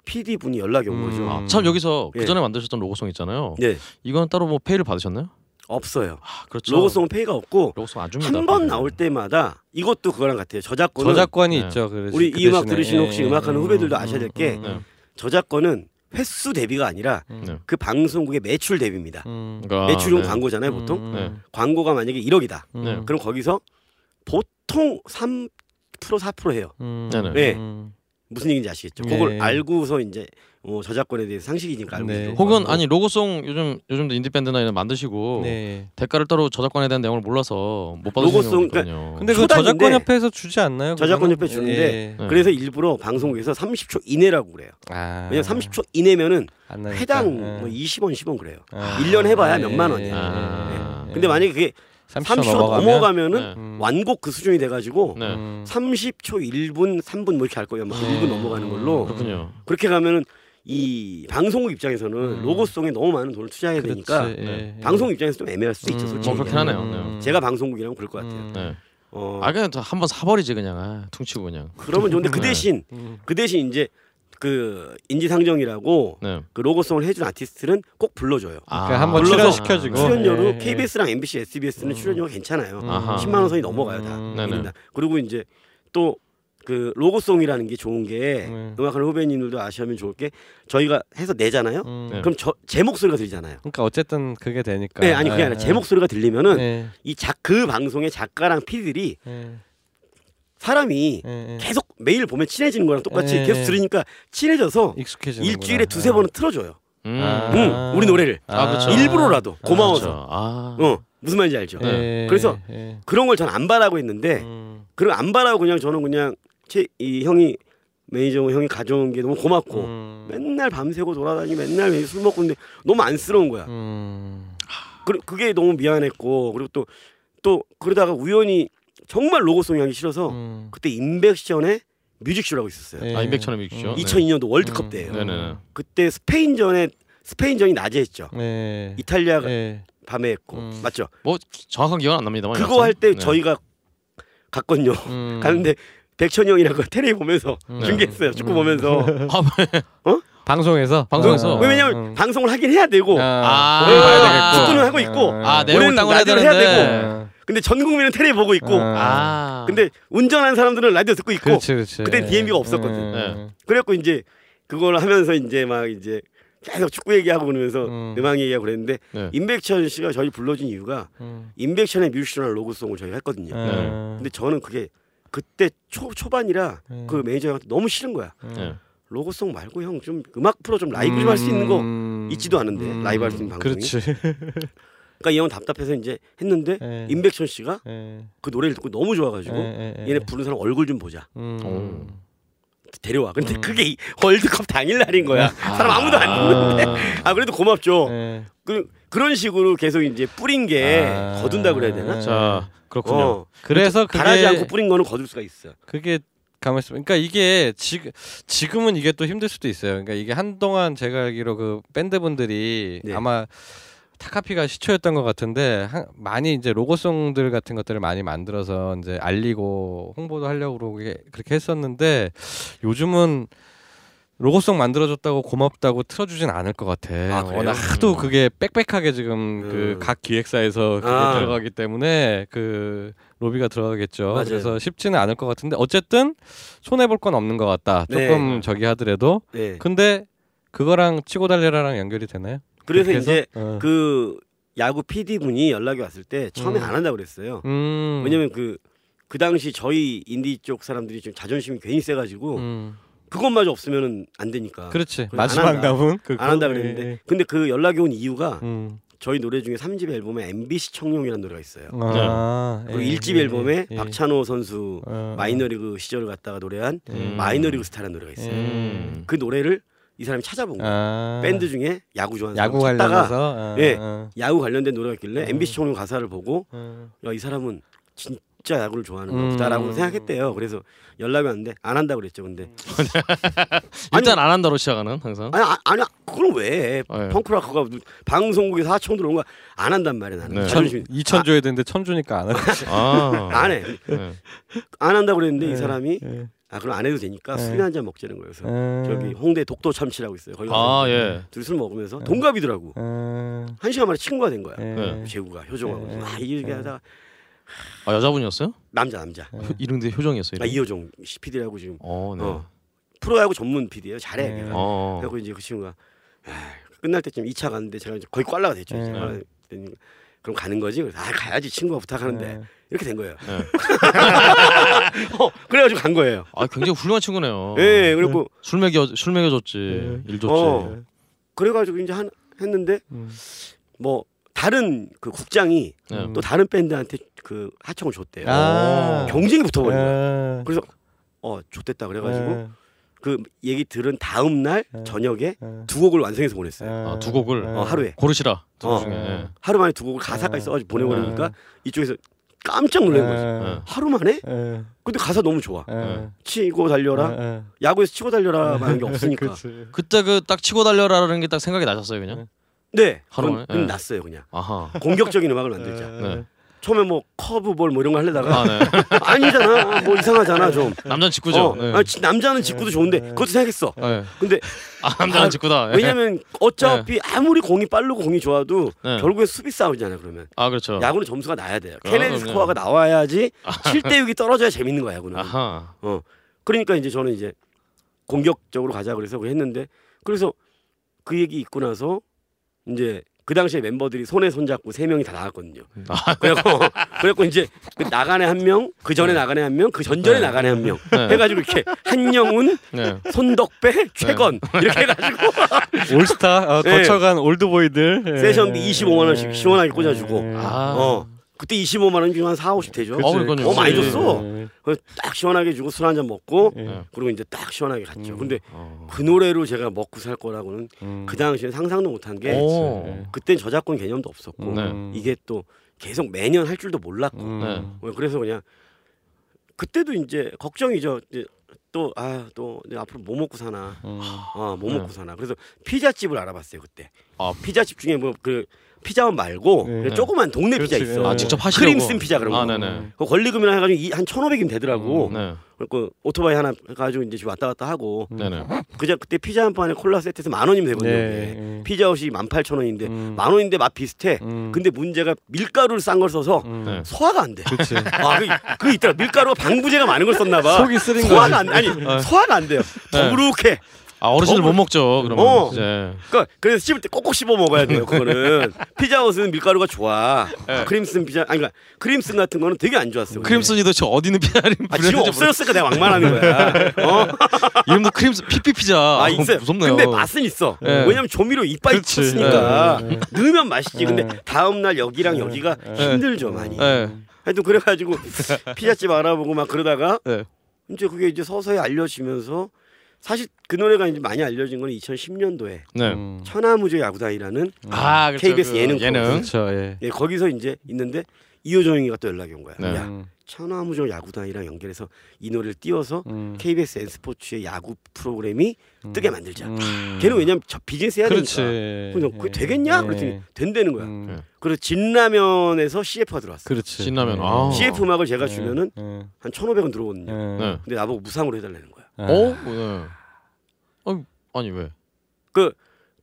PD 분이 연락이 온 거죠. 음. 아, 참 여기서 예. 그 전에 만드셨던 로고송 있잖아요. 네. 이건 따로 뭐 페이를 받으셨나요? 없어요. 아, 그렇죠. 로고송은 페이가 없고 로고송 안 줍니다. 한 번. 나올 때마다 이것도 그거랑 같아요. 저작권은 저작권이 네. 있죠. 그래서 우리 그 이 음악 대신에. 들으시는 혹시 예, 음악하는 음, 후배들도 음, 아셔야 될 음, 게 음, 네. 저작권은 횟수 대비가 아니라 음. 네. 그 방송국의 매출 대비입니다. 음. 그러니까, 매출은 네. 광고잖아요, 보통. 음, 네. 광고가 만약에 1억이다. 음. 네. 그럼 거기서 보통 3% 4% 해요. 음. 네. 음. 무슨 얘기인지 아시겠죠? 예. 그걸 알고서 이제 어, 저작권에 대해서 상식이니까 알고 네. 혹은 아니 로고송 요즘 요즘도 인디 밴드나 이런 만드시고 네. 대가를 따로 저작권에 대한 내용을 몰라서 못 받으시는 로고송, 있거든요. 근데 그 저작권 협회에서 주지 않나요? 저작권? 협회 주는데 예. 네. 그래서 일부러 방송국에서 30초 이내라고 그래요. 아. 왜냐면 30초 이내면은. 회당 예. 뭐 20원, 10원 그래요. 아. 1년 해봐야 예, 몇만 예, 원이에요. 예, 아. 예, 예. 근데 만약에 그게 30초 30초 넘어가면 넘어가면은 네. 음. 완곡 그 수준이 돼가지고 네. 음. 30초 1분 3분 뭐 이렇게 할 거예요. 막 네. 1분 넘어가는 걸로 그렇군요. 그렇게 가면은 이 방송국 입장에서는 음. 로고송에 너무 많은 돈을 투자해야 그렇지. 되니까 예, 예. 방송 입장에서 좀 애매할 수도 있죠. 음. 솔직히 뭐 그렇긴. 하네요. 네. 제가 방송국이라면 그럴 것 같아요. 음. 네. 어, 아 그냥 한번 사버리지 그냥 아, 퉁치고 그냥. 그러면 좋은데 그 네. 대신 음. 그 대신 이제 그 인지상정이라고 네. 그 로고송을 해준 아티스트는 꼭 불러줘요. 그러니까 한번 출연시켜주고. 출연료로 예, 예. KBS랑 MBC, SBS는 음. 출연료가 괜찮아요. 아하. 10만 원 선이 넘어가요 다. 음. 그리고 이제 또 그 로고송이라는 게 좋은 게 음. 음악하는 후배님들도 아시면 좋을 게 저희가 해서 내잖아요. 음. 네. 그럼 저, 제 목소리가 들리잖아요. 그러니까 어쨌든 그게 되니까. 네, 아니 그게 아니라 제 목소리가 들리면은 네. 이작 그 방송의 작가랑 네. 사람이 네. 계속 매일 보면 친해지는 거랑 똑같이 네. 계속 들으니까 친해져서 익숙해지는 일주일에 두세 번은 틀어줘요. 음. 아. 응, 우리 노래를 아, 그렇죠. 일부러라도 아, 고마워서. 그렇죠. 아. 어, 무슨 말인지 알죠? 네. 그래서 그런 걸 전 안 바라고 했는데 음. 그걸 안 바라고 그냥 저는 그냥 제, 이 형이 매니저 형이 가져온 게 너무 고맙고 음. 맨날 밤새고 돌아다니고 맨날 매일 술 먹고 있는데 너무 안쓰러운 거야. 음. 그, 그게 너무 미안했고 그리고 또또 그러다가 우연히 정말 로고송이 하기 싫어서 음. 그때 임백천의 뮤직쇼라고 있었어요. 예. 아 임백천의 뮤직쇼. 음. 네. 2002년도 월드컵 음. 때예요. 네네. 그때 스페인전에 스페인전이 낮에 했죠. 네. 이탈리아가 네. 밤에 했고 음. 맞죠? 뭐 정확한 기억은 안 납니다만. 그거 할때 여튼. 네. 저희가 갔거든요. 음. 갔는데 백천이 형이랑 그 테레비 보면서 음. 중계했어요. 축구 음. 보면서 아, 왜? 어? 방송에서 방송에서. 어, 왜 왜냐면 어. 방송을 하긴 해야 되고 아, 봐야 되겠고. 축구는 하고 있고. 아 우리는 라디오를 해야. 어. 근데 전 국민은 테레비 보고 있고 아 근데 운전하는 사람들은 라디오 듣고 있고 그렇지 그렇지. 그때 DMB가 없었거든. 네. 그래갖고 이제 그걸 하면서 이제 막 이제 계속 축구 얘기하고 그러면서 음. 음악 얘기하고 그랬는데 네. 임백천 씨가 저희 불러준 이유가 음. 임백천의 뮤지션al 로고송을 저희가 했거든요. 네. 근데 저는 그게 그때 초 초반이라 음. 그 매니저 형한테 너무 싫은 거야. 네. 로고송 말고 형 좀 음악 프로 좀 라이브 좀 할 수 있는 거 음. 있지도 않은데, 라이브 할 수 있는 방송이. 그렇지. 그러니까 이 형은 답답해서 이제 했는데 예. 임백천 씨가 예. 그 노래를 듣고 너무 좋아가지고 예, 예, 예. 얘네 부른 사람 얼굴 좀 보자 음. 데려와. 근데 음. 그게 이 월드컵 당일 날인 거야. 사람 아무도 안 듣는데. 아 그래도 고맙죠. 예. 그 그런 식으로 계속 이제 뿌린 게 아. 거둔다 그래야 되나? 자 그렇군요. 어, 그래서 그게 바라지 않고 뿌린 거는 거둘 수가 있어. 그게 가만 있으면 그러니까 이게 지금 지금은 이게 또 힘들 수도 있어요. 그러니까 이게 한동안 제가 알기로 그 밴드 분들이 네. 아마 타카피가 시초였던 것 같은데 한- 많이 이제 로고송들 같은 것들을 많이 만들어서 이제 알리고 홍보도 하려고 그러게 그렇게 했었는데 요즘은 로고송 만들어줬다고 고맙다고 틀어주진 않을 것 같아. 아? 워낙 하도 그게 빽빽하게 지금 음. 그각 기획사에서 아. 들어가기 때문에 그 로비가 들어가겠죠. 맞아요. 그래서 쉽지는 않을 것 같은데 어쨌든 손해 볼 건 없는 것 같다. 네. 조금 저기 하더라도 네. 근데 그거랑 치고 달려라랑 연결이 되나요? 그래서 이제? 어. 그 야구 PD 분이 연락이 왔을 때 처음에 음. 안 한다 그랬어요. 음. 왜냐면 그그 당시 저희 인디 쪽 사람들이 좀 자존심이 괜히 세가지고 음. 그것마저 없으면은 안 되니까 그렇지 마지막 안 한다. 남은 그거. 안 한다 예, 그랬는데 예. 근데 그 연락이 온 이유가 음. 저희 노래 중에 3집 앨범에 MBC 청룡이라는 노래가 있어요. 아, 그리고 예, 1집 예, 앨범에 예. 박찬호 선수 어, 마이너리그 시절을 갖다가 노래한 음. 마이너리그 스타라는 노래가 있어요. 음. 그 노래를 이 사람이 찾아본 거야. 아. 밴드 중에 야구 좋아하는 야구 사람 찾다가 관련해서 어, 예. 어, 야구 관련된 노래가 있길래 음. MBC 청룡 가사를 보고 어. 야이 사람은 진짜 야구를 좋아하는 음. 거다라고 생각했대요. 그래서 연락이 왔는데 안 한다 그랬죠. 근데 일단 안 한다로 시작하는 항상. 아니 아, 아니 그걸 왜 네. 펑크락커가 방송국에서 하청 들어온 거 안 한단 말이야 나는. 네. 천, 자존심 2천 줘야 되는데 천 주니까 안 하고. 아. 안 해. 네. 안 한다 그랬는데 네. 이 사람이 예. 아 그럼 안 해도 되니까 네. 술이 한잔 먹자는 거예요. 그래서 어. 저기 홍대 독도 참치라고 있어요. 거기 아 가서 예. 둘이 술 먹으면서 동갑이더라고. 어. 한 시간 만에 친구가 된 거야. 예. 네. 재구가 효정하고 네. 막 이렇게 하다가 아 여자분이었어요? 남자 남자. 네. 이름도 효정이었어요. 아 이름? 이효정 PD라고 지금 어 네. 어, 프로야구 전문 PD예요. 잘해. 네. 걔가. 어. 그래고 이제 그 친구가 아, 끝날 때쯤 2차 갔는데 제가 이제 거의 꽐라가 됐죠. 이제. 네. 그럼 가는 거지. 그래서 아 가야지 친구가 부탁하는데 네. 이렇게 된 거예요. 네. 어, 그래가지고 간 거예요. 아 굉장히 훌륭한 친구네요. 예, 그리고 술 먹여 술 먹여줬지. 네. 일 좋지. 어. 그래가지고 이제 한 했는데 음. 뭐 다른 그 국장이 네. 또 다른 밴드한테 그 하청을 줬대요. 아. 경쟁이 붙어버린 거야. 아. 그래서 어 좋댔다 그래가지고 예. 그 얘기 들은 다음 날 네. 저녁에 예. 두 곡을 완성해서 보냈어요. 아, 두 곡을? 예. 어, 하루에 고르시라. 두 어. 중에. 예. 하루 만에 두 곡을 가사까지 네. 써가지고 보내버리니까 네. 이쪽에서 깜짝 놀란 거지. 네. 하루 만에? 예. 근데 가사 너무 좋아. 예. 치고 달려라. 예. 야구에서 치고 달려라 하는 게 없으니까. 그때 그 딱 치고 달려라라는 게 딱 생각이 나셨어요 그냥. 네. 하루 만에? 네. 났어요 그냥. 아하. 공격적인 음악을 만들자. 네. 처음에 뭐 커브 볼 뭐 이런 거 하려다가 아 네. 아니잖아. 뭐 이상하잖아 좀. 남자는 직구죠. 어. 네. 아니, 지- 남자는 직구도 좋은데 그것도 생각했어. 네. 근데 아 남자는 아, 직구다. 예. 왜냐면 어차피 아무리 공이 빠르고 공이 좋아도 네. 결국엔 수비 싸움이잖아 그러면. 아 그렇죠. 야구는 점수가 나야 돼요. 그럼요. 케네디 스코어가 나와야지 7대 6이 떨어져야 재밌는 거야 야구는. 아하. 그러니까 이제 저는 이제 공격적으로 가자 그래서 했는데 그래서 그 얘기 있고 나서 이제 그 당시에 멤버들이 손에 손 잡고 세 명이 다 나갔거든요. 아. 그래갖고 그래갖고 이제 그 나간애 한 명, 그 전에 나간애 한 명, 그 전전에 네. 나간애 한명 네. 해가지고 이렇게 한영훈, 네. 손덕배, 최건 이렇게 해가지고 올스타 어, 네. 거쳐간 올드보이들 예. 세션비 25만 원씩 시원하게 꽂아주고. 예. 아. 어 그때 25만 원이면 한 4, 50 되죠. 어, 그러니까요. 어 많이. 줬어. 예. 그래서 딱 시원하게 주고 술 한 잔 먹고 예. 네. 그리고 이제 딱 시원하게 갔죠. 음. 근데 어. 그 노래로 제가 먹고 살 거라고는 음. 그 당시에 상상도 못한 게 오. 예. 그땐 저작권 개념도 없었고 네. 음. 이게 또 계속 매년 할 줄도 몰랐고 음. 네. 어, 그래서 그냥 그때도 이제 걱정이죠. 이제 또 아 또 앞으로 뭐 먹고 사나 음. 아뭐 네. 먹고 사나 그래서 피자집을 알아봤어요 그때 아. 피자집 중에 뭐그 피자원 말고 네. 조그만 동네 피자 그렇지. 있어. 아, 직접 하시려고. 크림 쓴 피자 그런 거. 아, 네네. 그 권리금이나 해가지고 이- 한 1,500이면 되더라고. 네. 그리고 오토바이 하나 가지고 이제 지금 왔다 갔다 하고 네네. 그저 그때 피자 한 판에 콜라 세트에서 만 원이면 되거든요. 네. 네. 피자헛이 18,000원인데 음. 만 원인데 맛 비슷해. 음. 근데 문제가 밀가루를 싼 걸 써서 음. 네. 소화가 안 돼. 그렇지. 아, 그, 그 있더라. 밀가루가 방부제가 많은 걸 썼나 봐. 속이 쓰린 소화가 거지. 안 아니 소화가 안 돼요. 더부룩해. 아 어르신들 못 먹죠. 그러면 어. 이제 그러니까 그래서 씹을 때 꼭꼭 씹어 먹어야 돼요. 그거는 피자헛은 밀가루가 좋아. 크림슨 피자 아니 그러니까 크림슨 같은 거는 되게 안 좋았어. 크림슨이도 저 어디 있는 피자 이름 아, 지금 없어졌으니까 내가 왕만하는 거야. 어? 이름도 크림슨 피피 피자. 아 있어요. 무섭네요. 근데 맛은 있어. 네. 왜냐면 조미료 이빨 그렇지. 쳤으니까 네, 네. 넣으면 맛있지. 근데 네. 다음 날 여기랑 여기가 네. 힘들죠 많이. 네. 하여튼 그래가지고 피자집 알아보고 막 그러다가 네. 이제 그게 이제 서서히 알려지면서 사실 그 노래가 이제 많이 알려진 건 2010년도에 네. 음. 천하무적 야구단이라는 아 그렇죠. KBS 그 예능 예능. 그렇죠. 예. 예, 거기서 이제 있는데 이효정이가 또 연락이 온 거야. 네. 야 음. 천하무적 야구단이랑 연결해서 이 노래를 띄워서 음. KBS N스포츠의 야구 프로그램이 뜨게 만들자. 음. 걔는 왜냐면 저 비즈니스 해야 그렇지. 되니까. 그래서 그게 예. 되겠냐? 예. 그랬더니 된다는 거야. 음. 네. 그래서 진라면에서 CF가 들어왔어. 그렇지. 신라면. 예. 아. CF 음악을 제가 예. 주면은 예. 한 1,500원 들어오거든요. 예. 네. 근데 나보고 무상으로 해달라는 거야. 아. 어? 네. 아니, 아니 왜?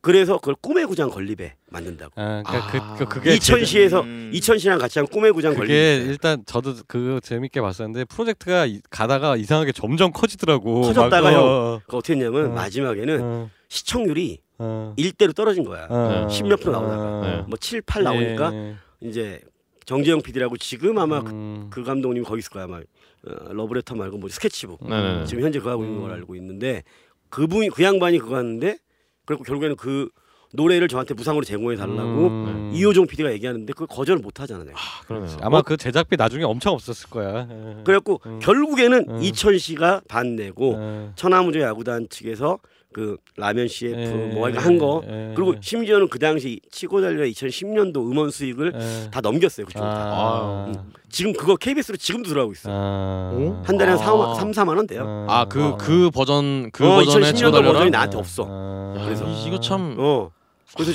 그래서 그걸 꿈의 구장 건립에 만든다고. 아, 그러니까 아. 그, 그 그게 이천시에서 음. 이천시랑 같이 한 꿈의 구장 그게 건립. 일단 저도 그거 재밌게 봤었는데 프로젝트가 이- 가다가 이상하게 점점 커지더라고. 커졌다가 막, 형. 어, 그 어떻게 했냐면 어. 마지막에는 어, 시청률이 어, 1대로 떨어진 거야. 어, 10몇 프로 나오다가. 어, 네. 뭐 7, 8 나오니까 예, 이제 정재영 PD라고 지금 아마 그- 음, 그 감독님 거기 있을 거야 아마 어, 러브레터 말고 뭐 스케치북 네네. 지금 현재 그거 하고 있는 걸 음. 알고 있는데 그분이 그 양반이 그거 하는데 그리고 결국에는 그 노래를 저한테 무상으로 제공해 달라고 음. 이호종 PD가 얘기하는데 그걸 거절을 못 하잖아요. 아, 그러네요. 아마 그 제작비 나중에 엄청 없었을 거야. 예. 그래갖고 음. 결국에는 음. 이천시가 반 내고 예. 천하무적 야구단 측에서 그 라면 CF 예. 뭐한거 예. 그리고 심지어는 그 당시 치고 달려 2010년도 음원 수익을 예. 다 넘겼어요 그쪽으로 다. 아. 음. 지금 그거 KBS로 지금도 들어가고 있어. 요 아. 한 달에 한 아. 3, 3, 4만 원 돼요. 아그그 버전 그 어, 버전에 2010년도 치고 달려라. 버전이 나한테 없어. 아. 야, 그래서. 이- 이거 참 어. 그래서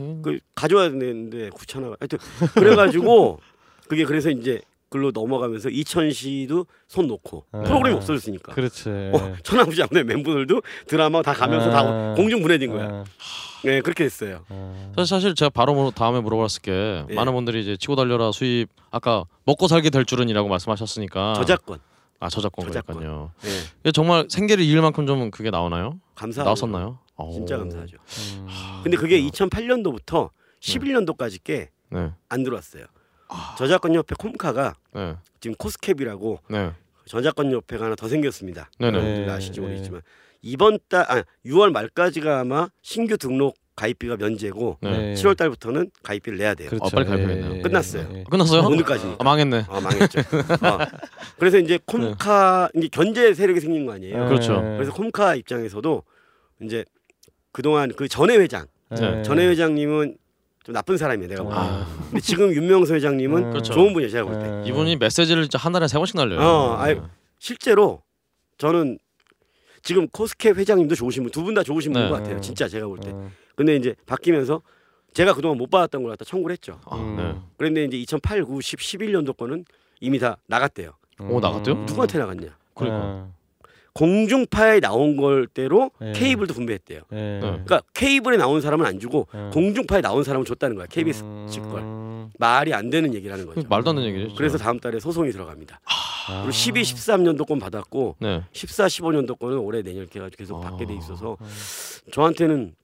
음. 그 가져와야 되는데 귀찮아. 하여튼 그래가지고 그게 그래서 이제 글로 넘어가면서 이천시도 손 놓고 아. 프로그램이 없어졌으니까. 그렇지. 어, 천하무지 않는 멤버들도 드라마 다 가면서 아. 다 공중 분해된 거야. 아. 네 그렇게 됐어요. 아. 사실, 사실 제가 바로 뭐 다음에 물어봤을 게 예. 많은 분들이 이제 치고 달려라 수입 아까 먹고 살게 될 줄은이라고 말씀하셨으니까 저작권. 아 저작권 저작권. 그러니까요. 네. 이게 정말 생계를 잃을 만큼 좀 그게 나오나요? 감사. 나왔었나요? 오. 진짜 감사하죠. 음. 근데 그게 2008년도부터 11년도까지 꽤안 네, 들어왔어요. 저작권 협회 콤카가 네, 지금 코스캡이라고 네, 저작권 협회가 하나 더 생겼습니다. 네, 네. 네. 여러분들 아실지 모르겠지만 이번 달 아, 6월 말까지가 아마 신규 등록 가입비가 면제고 네. 7월 달부터는 가입비를 내야 돼요. 그렇죠. 어, 빨리 가입하겠네요. 예, 끝났어요. 예. 끝났어요? 오늘까지니까. 아, 망했네. 어, 망했죠. 어. 그래서 이제 콤카 이제 견제 세력이 생긴 거 아니에요. 예. 그렇죠. 그래서 콤카 입장에서도 이제 그동안 그 전회 회장, 네. 전회 회장님은 좀 나쁜 사람이에요. 내가 보기엔. 아, 근데 지금 윤명수 회장님은 음. 그렇죠. 좋은 분이에요. 제가 볼 때. 예. 이분이 메시지를 진짜 한 달에 세 번씩 날려요. 어, 네. 실제로 저는 지금 코스캡 회장님도 좋으신 분, 두 분 다 좋으신 네. 분인 것 같아요. 진짜 제가 볼 때. 어. 근데 이제 바뀌면서 제가 그동안 못 받았던 걸 갖다 청구를 했죠. 아, 음. 네. 그런데 이제 2008, 9, 10, 11년도 거는 이미 다 나갔대요. 오, 나갔대요? 음. 누구한테 나갔냐? 그러니까. 공중파에 나온 걸대로 네. 케이블도 분배했대요. 예. 네. 그러니까 케이블에 나온 사람은 안 주고 음. 공중파에 나온 사람은 줬다는 거야. KBS 음. 측 걸. 말이 안 되는 얘기라는 거죠. 말도 안 되는 얘기죠. 진짜. 그래서 다음 달에 소송이 들어갑니다. 아. 그리고 12, 13년도 건 받았고 네. 14, 15년도 거는 올해 내년 해가지고 계속 아. 받게 돼 있어서 저한테는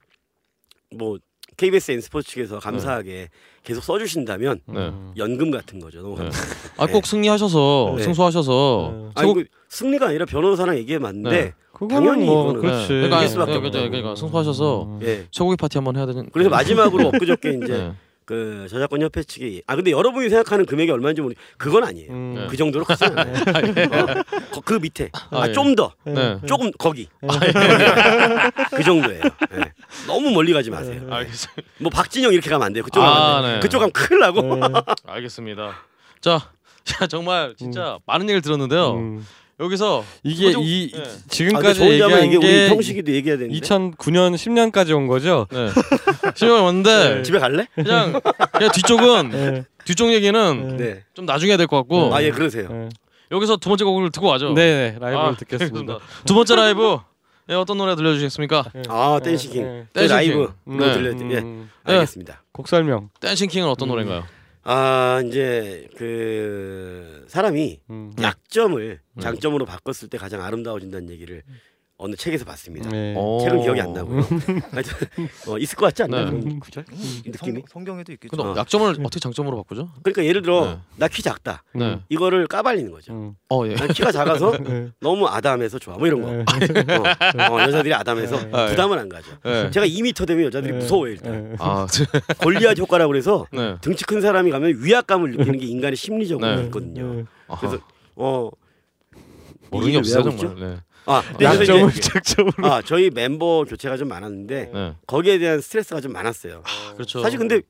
뭐 KBS N스포츠 측에서 감사하게 계속 써주신다면 네. 연금 같은 거죠. 너무 네. 감사해요. 아꼭 승리하셔서 네. 승소하셔서 네. 아니 그 승리가 아니라 변호사랑 얘기해 네. 그거는 당연히 뭐 이거는 그렇지. 그러니까, 수밖에 그러니까, 없다고. 그러니까 승소하셔서 음. 예. 쇠고기 파티 한번 해야 되는. 그래서 마지막으로 엊그저께 이제 네. 그 저작권 협회 측이 아 근데 여러분이 생각하는 금액이 얼마인지 모르 그건 아니에요. 음. 네. 그 정도로 크지 않아요. 어? 거- 그 밑에 아, 아, 예. 좀더 네. 조금 거기 그 정도예요. 예. 너무 멀리 가지 마세요. 알겠습니다. 뭐 박진영 이렇게 가면 안 돼요. 그쪽 아, 가면 안 돼. 네. 그쪽 가면 큰일 나고. 알겠습니다. 자, 자 정말 진짜 많은 얘기를 들었는데요. 음. 여기서 이게 소중- 이 예. 아, 근데 지금까지 저 혼자만 얘기한 얘기 우리 게 형식이도 얘기해야 되는데 2009년 10년까지 온 거죠. 네. 신경이 왔는데 집에 갈래? 그냥 그냥 뒤쪽은 네. 뒤쪽 얘기는 네. 좀 나중에 해야 될것 같고 아 예 그러세요. 네. 여기서 두 번째 곡을 듣고 가죠. 네, 라이브를 아, 듣겠습니다. 두 번째 라이브 예, 어떤 노래 들려주시겠습니까? 아 Dancing King. 네. 저 라이브 Dancing King. 로 네. 들려 예. 음, 알겠습니다. 곡 설명. Dancing King은 어떤 음. 노래인가요? 아 이제 그 사람이 음. 약점을 네. 장점으로 바꿨을 때 가장 아름다워진다는 얘기를 어느 책에서 봤습니다. 네. 어. 책은 기억이 안 나고요. 하여튼 어, 있을 것 같지 않나요? 네. 그런 구절? 느낌이? 성, 성경 에도 있겠죠. 근데 어. 약점을 어떻게 장점으로 바꾸죠? 그러니까 예를 들어 네. 나 키 작다. 네. 이거를 까발리는 거죠. 음. 어 예. 난 키가 작아서 네. 너무 아담해서 좋아. 뭐 이런 거. 어, 어, 여자들이 아담해서 네. 부담을 안. 네. 제가 2m 되면 여자들이 무서워요 일단. 네. 아, 골리앗 효과라고 그래서 네. 등치 큰 사람이 가면 위압감을 느끼는 게 인간의 심리적으로 네. 있거든요. 그래서 어 모르는 게 이게 왜 없어요 정말. 네. 아, 그래서 약점을 이제- 장점으로. 아 저희 멤버 교체가 좀 많았는데 네. 거기에 대한 스트레스가 좀 많았어요. 그렇죠. 사실 근데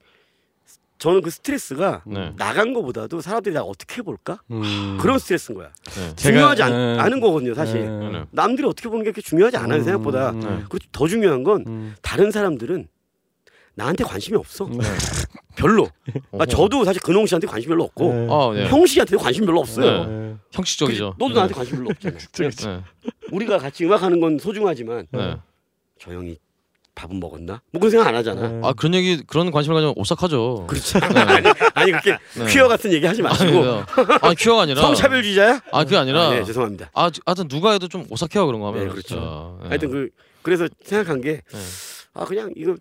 저는 그 스트레스가 네. 나간 거보다도 사람들이 나 어떻게 볼까 음. 그런 스트레스인 거야. 네. 제가- 중요하지 않, 네. 않은 거거든요, 사실. 네. 네. 남들이 어떻게 보는 게 그렇게 중요하지 않아요 음, 생각보다. 음, 그리고 더 중요한 건 음. 다른 사람들은 나한테 관심이 없어. 네. 별로. 아, 저도 사실 근홍 씨한테 관심 별로 없고 네. 아, 네. 형 씨한테 관심 별로 없어요. 네. 형식적이죠. 너도 네. 나한테 관심 별로 없잖아. 네. 우리가 같이 음악하는 건 소중하지만 네. 저 형이 밥은 먹었나? 뭐 그런 생각 안 하잖아. 네. 아 그런 얘기 그런 관심을 가지면 오싹하죠. 그렇죠. 네. 아니, 아니 그렇게 네. 퀴어 같은 얘기 하지 마시고 아니, 아니 퀴어가 아니라 성차별주의자야? 아 그게 아니라 아, 네, 죄송합니다. 아 하여튼 누가 해도 좀 오싹해요 그런 거 하면 네, 그렇죠. 네. 하여튼 그 그래서 생각한 게 네. 아 그냥 이거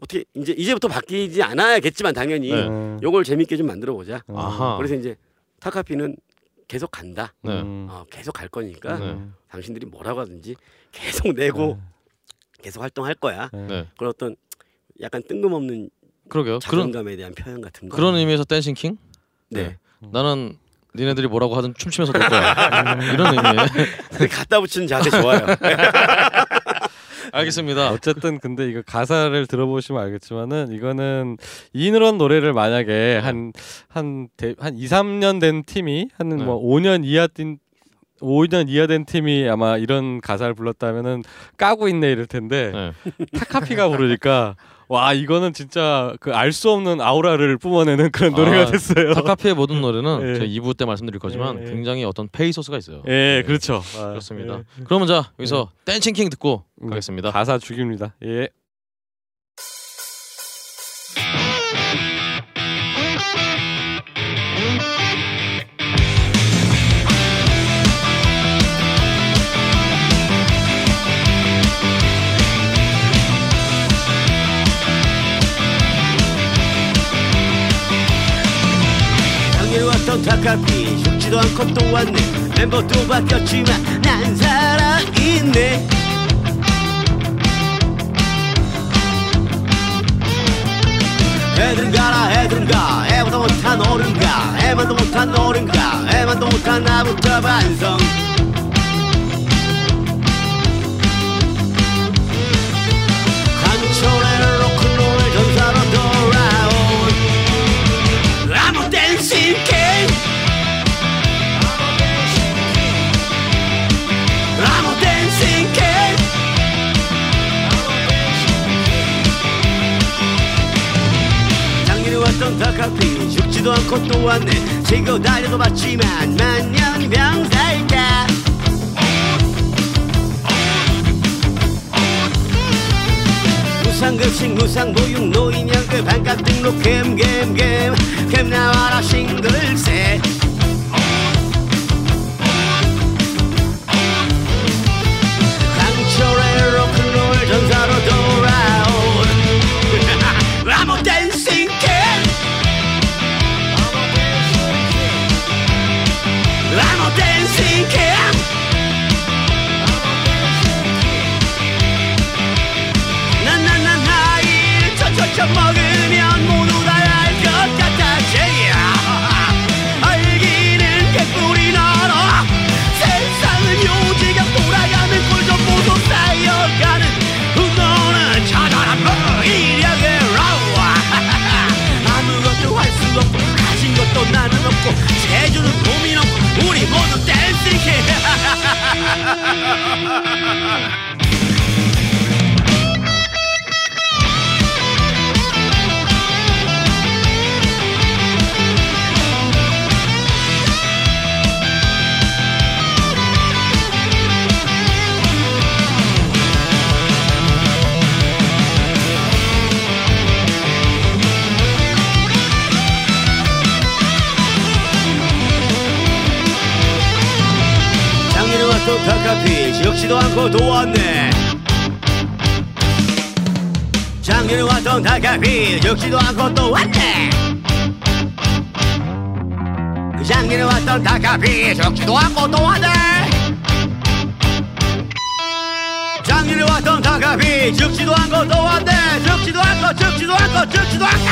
어떻게 이제 이제부터 바뀌지 않아야겠지만 당연히 네. 음. 요걸 재밌게 좀 만들어 보자. 아하. 그래서 이제 타카피는 계속 간다. 네. 음. 어, 계속 갈 거니까 네. 당신들이 뭐라고 하든지 계속 내고 계속 활동할 거야. 네. 네. 그런 어떤 약간 뜬금없는 그러게요. 그런 자존감에 대한 표현 같은 거. 그런 의미에서 댄싱 킹? 네. 나는 니네들이 뭐라고 하든 춤추면서 놀 거야. 이런 의미에. 갖다 붙이는 자세 좋아요. 알겠습니다. 어쨌든 근데 이거 가사를 들어보시면 알겠지만은 이거는 이런 노래를 만약에 한 한 한 2, 3년 된 팀이 한 네. 뭐 5년 이하 뛴 5년 이하 된 팀이 아마 이런 가사를 불렀다면은 까고 있네 이럴 텐데 네. 타카피가 부르니까 와 이거는 진짜 그 알 수 없는 아우라를 뿜어내는 그런 노래가 아, 됐어요. 타카피의 모든 노래는 예. 제가 2부 때 말씀드릴 거지만 예, 예. 굉장히 어떤 페이소스가 있어요. 예, 그렇죠. 아, 그렇습니다. 예. 그러면 자 여기서 Dancing King 듣고 음, 가겠습니다. 가사 죽입니다. 예. 왔던 타카피 죽지도 않고 또 왔네. 멤버도 바뀌었지만 난 살아있네. 애들은 가라 애들은 가? 애보다 못한 어른가? 애만도 못한 어른가? 애만도 못한 나부터 반성. 강철의 I'm 다카피 죽지도 않고 또 왔네. 지고 달려도 봤지만 만년병살자 무상급식 무상보육 노인연금 반값 등록 캠캠캠 캠 나와라 싱글세 Michael. 지역지도 않고 도왔네. 작년에 왔던 다카피 적지도 않고 또 왔네. 작년에 왔던 다카피 적지도 않고 또 왔네. 작년에 왔던 다카피 적지도 않고 또 왔네. 적지도 않고 적지도 않고 적지도 않고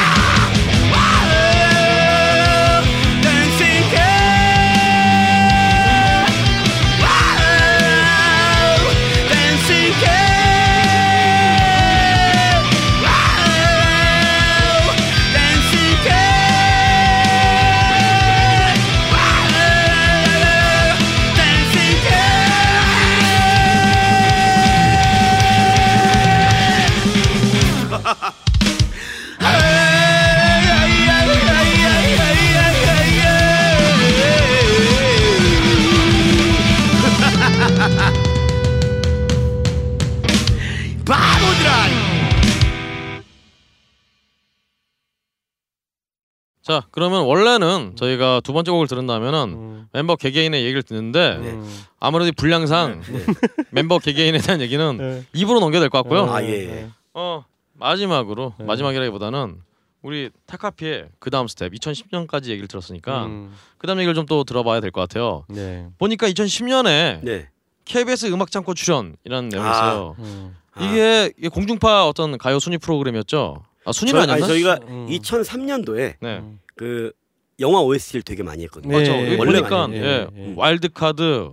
원래는 저희가 두 번째 곡을 들은다면은 음. 멤버 개개인의 얘기를 듣는데 네. 음. 아무래도 이 분량상 멤버 개개인에 대한 얘기는 네. 2부로 넘겨야 될 것 같고요. 아, 예. 어 마지막으로 네. 마지막이라기보다는 우리 타카피의 그 다음 스텝 2010년까지 얘기를 들었으니까 음. 그 다음 얘기를 좀 또 들어봐야 될 것 같아요. 네. 보니까 2010년에 네. KBS 음악 창고 출연이라는 내용이 아. 있어요. 음. 이게, 이게 공중파 어떤 가요 순위 프로그램이었죠. 아 아니, 아니었나? 저희가 음. 2003년도에 네. 음. 그 영화 OST를 되게 많이 했거든요. 네. 맞죠. 예, 원래 보니까 많이 예, 해요. 예, 예. 와일드 카드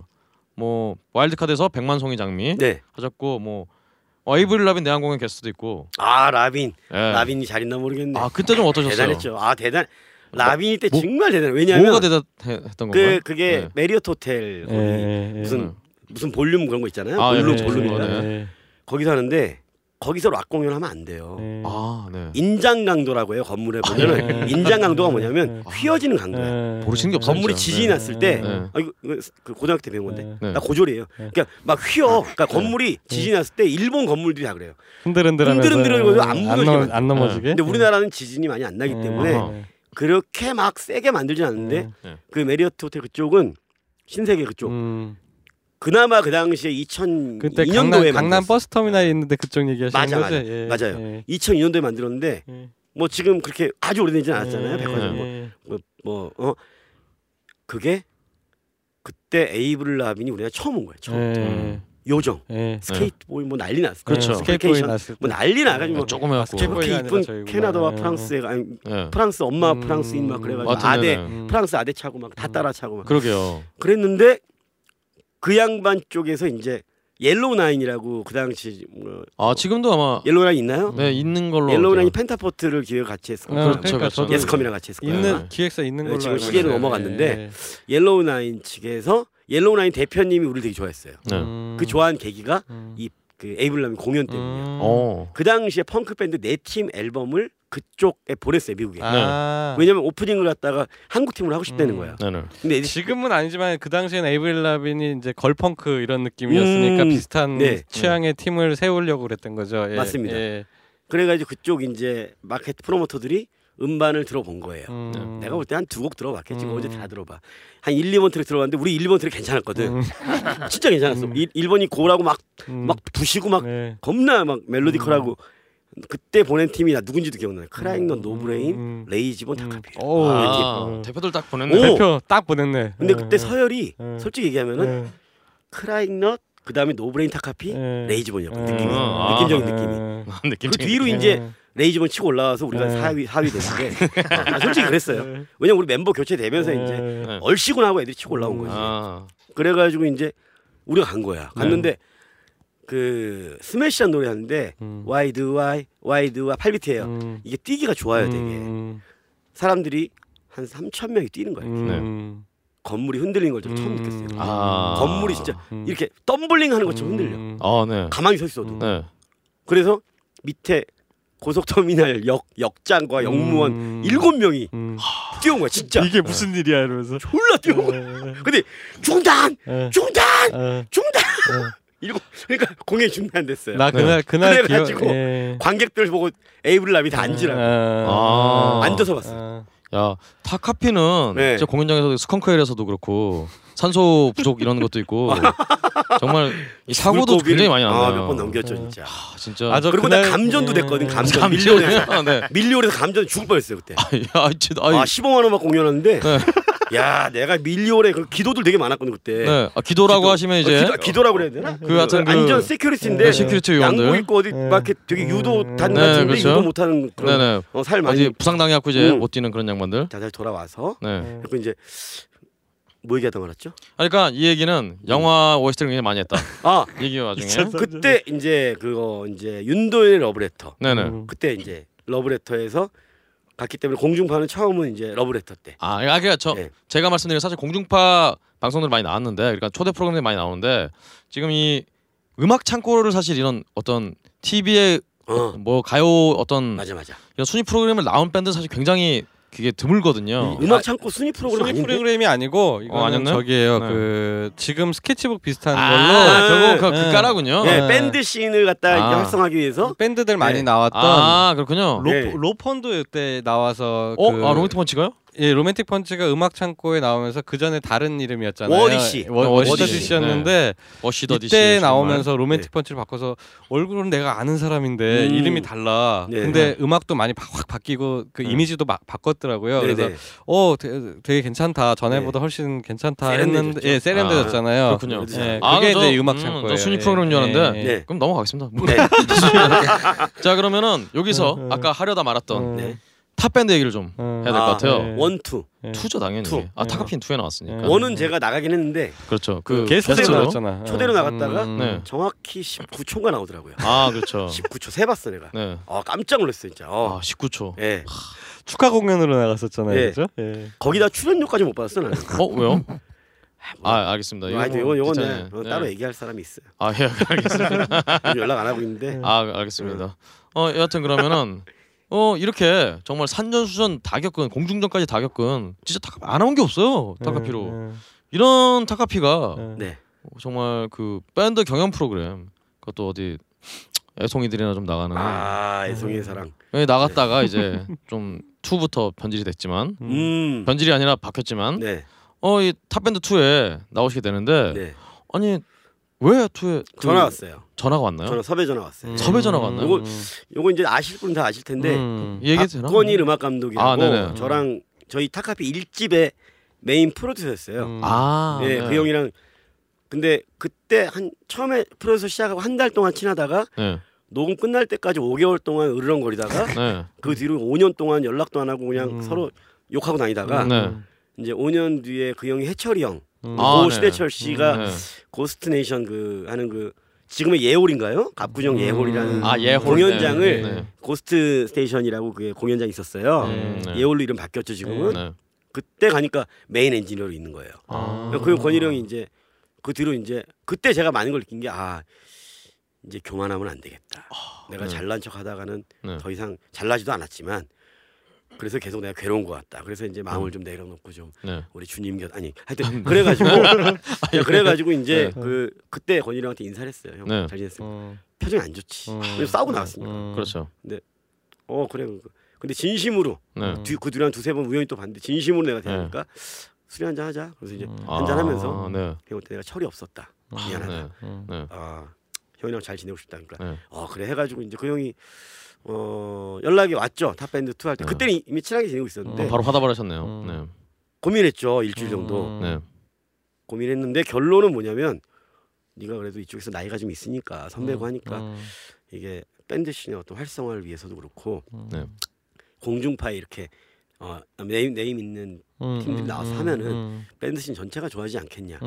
뭐 와일드 카드에서 백만 송이 장미 네. 하셨고 뭐 어, 에이브릴 라빈 내한공연 게스트도 있고. 아 라빈. 예. 라빈이 잘 있나 모르겠네. 아 그때 좀 어떠셨어요? 대단했죠. 아 대단. 라빈이 때 뭐- 정말 대단. 왜냐하면 뭐가 대단했던 그 건가요? 그게 네. 메리어트 호텔 거기 예, 예, 예. 무슨 무슨 ballroom 그런 거 있잖아요. 아, 예, ballroom 예. 예, 예. 거기서 하는데 거기서 락 공연하면 안 돼요. 예. 아 네. 인장 강도라고 해요. 건물에 보면은 예. 인장 강도가 뭐냐면 예. 휘어지는 강도야. 예. 모르시는 게 없어요. 건물이. 지진이 났을 때 네. 네. 아 이거, 이거 그 고등학교 때 배운 건데 네. 네. 나 고졸이에요. 그러니까 막 휘어. 그러니까 건물이 지진이 났을 때 일본 건물들이 다 그래요. 흔들흔들하면서 흔들흔들하면서 안 안, 무너지게 넘, 안 넘어지게. 근데 우리나라는 지진이 많이 안 나기 예. 때문에. 그렇게 막 세게 만들진 않는데 네. 그 메리어트 호텔 그쪽은 신세계 그쪽 음. 그나마 그 당시에 2002년도에 그때 강남, 강남. 버스 터미널에 있는데 그쪽 얘기하시는 맞아, 거죠? 맞아. 예. 맞아요. 예. 2002년도에 만들었는데 예. 뭐 지금 그렇게 아주 오래되진 않았잖아요. 예. 백화점 예. 뭐뭐 어 그게 그때 에이브릴 라빈이 우리나라 처음 온 거예요. 처음 예. 요정 예. Sk8er Boi 뭐 난리 났어. 그렇죠. Sk8er Boi 났을 때. 뭐 난리 나가지고 아, 뭐 조금 해갖고. 그렇게 이쁜. 캐나다와 예. 프랑스에 아니 예. 프랑스 엄마 음. 프랑스인 막 그래가지고 맞죠, 아대. 음. 프랑스 아대 차고 막 다 따라 차고 막 그러게요. 그랬는데 그 양반 쪽에서 이제 옐로우 나인이라고 그 당시 뭐 아 지금도 아마 옐로우 나인 있나요? 네 있는 걸로. 옐로우 나인이 알게요. 펜타포트를 기획 같이 어, 거예요. 그렇죠, 그러니까 그렇죠. 저도 예스컴이랑 같이 거예요. 있는 네. 기획사 있는 네, 걸로 지금 알고 시계는 있어요. 넘어갔는데 예. 옐로우 나인 측에서 옐로우 나인 대표님이 우리를 되게 좋아했어요. 네. 음. 그 좋아한 계기가 음. 이그 에이블람이 공연 때문이에요. 음. 어. 그 당시에 펑크 밴드 네 팀 앨범을 그쪽에 보냈어요 미국에. 아. 왜냐면 오프닝을 갖다가 한국 팀으로 하고 싶다는 음. 거야. 네네. 근데 지금은 아니지만 그 당시에는 에이브릴 라빈이 이제 girl punk 이런 느낌이었으니까 음. 비슷한 네. 취향의 팀을 세우려고 그랬던 거죠. 예. 맞습니다. 예. 그래가지고 그쪽 이제 마켓 프로모터들이 음반을 들어본 거예요. 음. 내가 볼 때 한 두 곡 들어봤겠지. 뭐 음. 어제 다 들어봐. 한 1, 2번 트랙 들어봤는데 우리 1, 2번 트랙 괜찮았거든. 음. 진짜 괜찮았어. 음. 일 1번이 Go라고 막막 음. 부시고 막 네. 겁나 막 melodical하고 그때 보낸 팀이 나 누군지도 기억나요. 크라잉 넛 노브레인, 음. 레이지본 음. 타카피. 오. 아, 음. 대표들 딱 보냈네. 오. 대표 딱 보냈네. 근데 예, 그때 예. 서열이 예. 솔직히 얘기하면은 예. 크라잉 넛 그 다음에 노브레인 타카피, 예. 레이지본이었고 예. 느낌이 아. 느낌적인 예. 느낌이. 느낌 그그 뒤로 예. 이제 레이지본 치고 올라와서 우리가 네. 4위 4위 됐는데 아, 솔직히 그랬어요. 예. 왜냐면 우리 멤버 교체되면서 예. 이제 네. 얼씨구나 하고 애들이 치고 올라온 음. 거지. 아. 그래가지고 이제 우리가 간 거야. 네. 갔는데 그 스매시한 노래 하는데 음. Why do I, Why do I 8비트예요. 음. 이게 뛰기가 좋아요, 되게. 음. 사람들이 한 3천 명이 뛰는 거예요. 음. 건물이 흔들리는 걸좀 처음 음. 느꼈어요. 아. 건물이 진짜 음. 이렇게 덤블링 하는 것처럼 흔들려. 음. 아 네. 가만히 서 있어도. 음. 네. 그래서 밑에 고속터미널 역 역장과 역무원 음. 일곱 명이 음. 뛰어온 거야, 진짜. 이게 무슨 일이야 이러면서. 졸라 뛰어온 거야. 예. 근데 중단, 예. 중단, 예. 중단. 예. 일곱 그러니까 공연이 중단됐어요. 나 그날 그날 그래가지고 기억. 예. 관객들 보고 에이블랍이 다 앉으라고. 아. 아. 앉아서 봤어. 아. 야 타카피는 네. 진짜 공연장에서 스컹크헬에서도 그렇고 산소 부족 이런 것도 있고 정말 이 사고도 굉장히 많이 났나요? 몇번 넘겼죠 진짜. 아, 진짜. 아, 저 그리고 그날- 나 감전도 예. 됐거든. 감전 밀리오레에서 아, 네. 밀리오레에서 감전 죽을 뻔했어요 그때. 아, 진짜. 아이, 아 15만 원만 공연하는데 네. 야 내가 밀리오레에 그 기도들 되게 많았거든 그때. 네. 아, 기도라고 기도. 하시면 어, 이제 기도, 기도 라고 그래야 되나? 그 같은 그- 안전 security인데 네, security 요원들. 양복 입고 어디 네. 막 이렇게 되게 유도 단 네, 같은데 그렇죠. 유도 못하는 그런 네네. 어, 살 많이 어디 부상 당해 갖고 이제 음. 못 뛰는 그런 양반들. 다시 돌아와서 네. 그리고 이제 뭐 얘기하다 말았죠? 아, 그러니까 이 얘기는 영화 OST를 굉장히 많이 했다. 아 얘기 와중에. 그때 이제 그거 이제 윤도현의 러브레터 네네. 음. 그때 이제 러브레터에서 갔기 때문에 공중파는 처음은 이제 러브레터 때. 아, 그러니까 저 네. 제가 말씀드린 사실 공중파 방송들 많이 나왔는데, 그러니까 초대 프로그램들이 많이 나오는데 지금 이 음악 창고를 사실 이런 어떤 TV에 어뭐 가요 어떤 맞아 맞아. 이런 순위 프로그램을 나온 밴드 사실 굉장히 그게 드물거든요. 음악 창고 순위 프로그램 순위 아닌데? 프로그램이 아니고 이거는 아니었나요? 저기예요. 네. 그 지금 스케치북 비슷한 아, 걸로 저거 그 네. 극가라군요. 네, 네. 밴드 씬을 갖다 아. 활성화하기 위해서 밴드들 많이 네. 나왔던 아, 그렇군요. 로, 네. 로펀도 이때 나와서 어, 그, 아 로맨틱 펀치가요? 예, 로맨틱 펀치가 음악 창고에 나오면서 그 전에 다른 이름이었잖아요. 워디시. 워- 워디시. 워디시였는데 어시더디 이때 나오면서 로맨틱 네. 펀치를 바꿔서 얼굴은 내가 아는 사람인데 음. 이름이 달라. 네. 근데 음악도 많이 바- 확 바뀌고 그 네. 이미지도 막 바꿨더라고요. 네네. 그래서 어 되게, 되게 괜찮다. 전에보다 훨씬 괜찮다 세련되졌죠. 했는데 예, 세련되졌잖아요. 그렇군요. 예, 아, 그게 저- 이제 음악 음, 창고예요. 저 순위 예, 프로그램인 줄 알았는데. 예, 예. 네. 그럼 넘어가겠습니다. 네. 자 그러면은 여기서 음, 음. 아까 하려다 말았던 음. 네. 탑 밴드 얘기를 좀 음. 해야 될 것 아, 같아요. 네. one two. 예. two죠 당연히. two. 아 네. 타카피는 two에 나왔으니까. 네. one은 제가 나가긴 했는데 그렇죠. 그그 게스트로 초대로 나왔잖아. 초대로 음. 나갔다가 네. 정확히 19초가 나오더라고요. 아 그렇죠. 19초 세 봤어 내가. 네. 아 깜짝 놀랐어 진짜. 어. 아 19초. 예. 축하 공연으로 나갔었잖아요. 예. 그죠? 예. 거기다 출연료까지 못 받았어 나는. 어 왜요? 뭐, 아 알겠습니다. 아, 이건 이건. 네. 어, 네. 따로 얘기할 사람이 있어요. 아 예, 알겠습니다. 연락 안 하고 있는데. 아 알겠습니다. 어 여하튼 그러면은 어 이렇게 정말 산전수전 다 겪은 공중전까지 다 겪은 진짜 타카피 안 나온 게 없어요. 타카피로 예, 이런 타카피가 예, 예. 네. 정말 그 밴드 경연 프로그램 그것도 어디 애송이들이나 좀 나가는 아 애송이의 사랑. 여기 나갔다가 이제 좀 2부터 변질이 됐지만 음. 변질이 아니라 바뀌었지만 네. 어이 탑밴드 2에 나오시게 되는데 네. 아니 왜 2에 그 전화 왔어요. 전화가 왔나요? 전화 섭외 전화 왔어요. 섭외 전화가 왔나요? 요거 요거 이제 아실 분 다 아실 텐데 음. 얘기 되나? 박건일 음악 감독이라고 아. 저랑 저희 타카피 1집의 메인 프로듀서였어요. 음. 아, 네, 그 형이랑 근데 그때 한 처음에 프로듀서 시작하고 한 달 동안 친하다가 네, 녹음 끝날 때까지 5개월 동안 으르렁거리다가 네, 그 뒤로 5년 동안 연락도 안 하고 그냥 음. 서로 욕하고 다니다가 네. 이제 5년 뒤에 그 형이 해철이 형, 음. 아, 고 네. 신해철 씨가 네. Ghost Nation 그 하는 그 지금의 예홀인가요? 압구정 음. 예홀이라는 아 예홀 공연장을 네, 네. Ghost Station이라고 그게 공연장 이 있었어요. 음, 네. 예홀로 이름 바뀌었죠 지금은. 네. 그때 가니까 메인 엔지니어로 있는 거예요. 아. 그 권일 형이 이제 그 뒤로 이제 그때 제가 많은 걸 느낀 게 아 이제 교만하면 안 되겠다. 내가 네. 잘난 척 하다가는 네. 더 이상 잘나지도 않았지만 그래서 계속 내가 괴로운 것 같다. 그래서 이제 마음을 좀 내려놓고 좀 네. 우리 주님 곁 아니 하여튼 그래가지고 그래가지고 이제 그 그때 권일 형한테 인사를 했어요. 형 네. 잘 지냈어. 음. 표정이 안 좋지. 음. 왜냐면 싸우고 나왔으니까. 음. 그렇죠. 어 그래. 근데 진심으로 네. 뒤, 그 뒤로 한 두세 번 우연히 또 봤는데 진심으로 내가 대하니까 술이 한잔 하자. 그래서 이제 음. 한잔 하면서 아, 네. 형 그때 내가 철이 없었다. 미안하다. 네. 음. 네. 아 형이랑 잘 지내고 싶다. 그러니까 네. 어 그래 해가지고 이제 그 형이 어 연락이 왔죠. 탑밴드 two 할때 네. 그때는 이미 친하게 지내고 있었는데 어, 바로 화답하셨네요. 음. 네. 고민했죠 일주일 정도 음. 네. 고민했는데 결론은 뭐냐면 네가 그래도 이쪽에서 나이가 좀 있으니까 선배고 음. 하니까 음. 이게 밴드 씬의 어떤 활성화를 위해서도 그렇고 음. 네. 공중파에 이렇게 어 name, name 있는 음. 팀들이 음. 나와서 음. 하면은 음. 밴드 씬 전체가 좋아지지 않겠냐.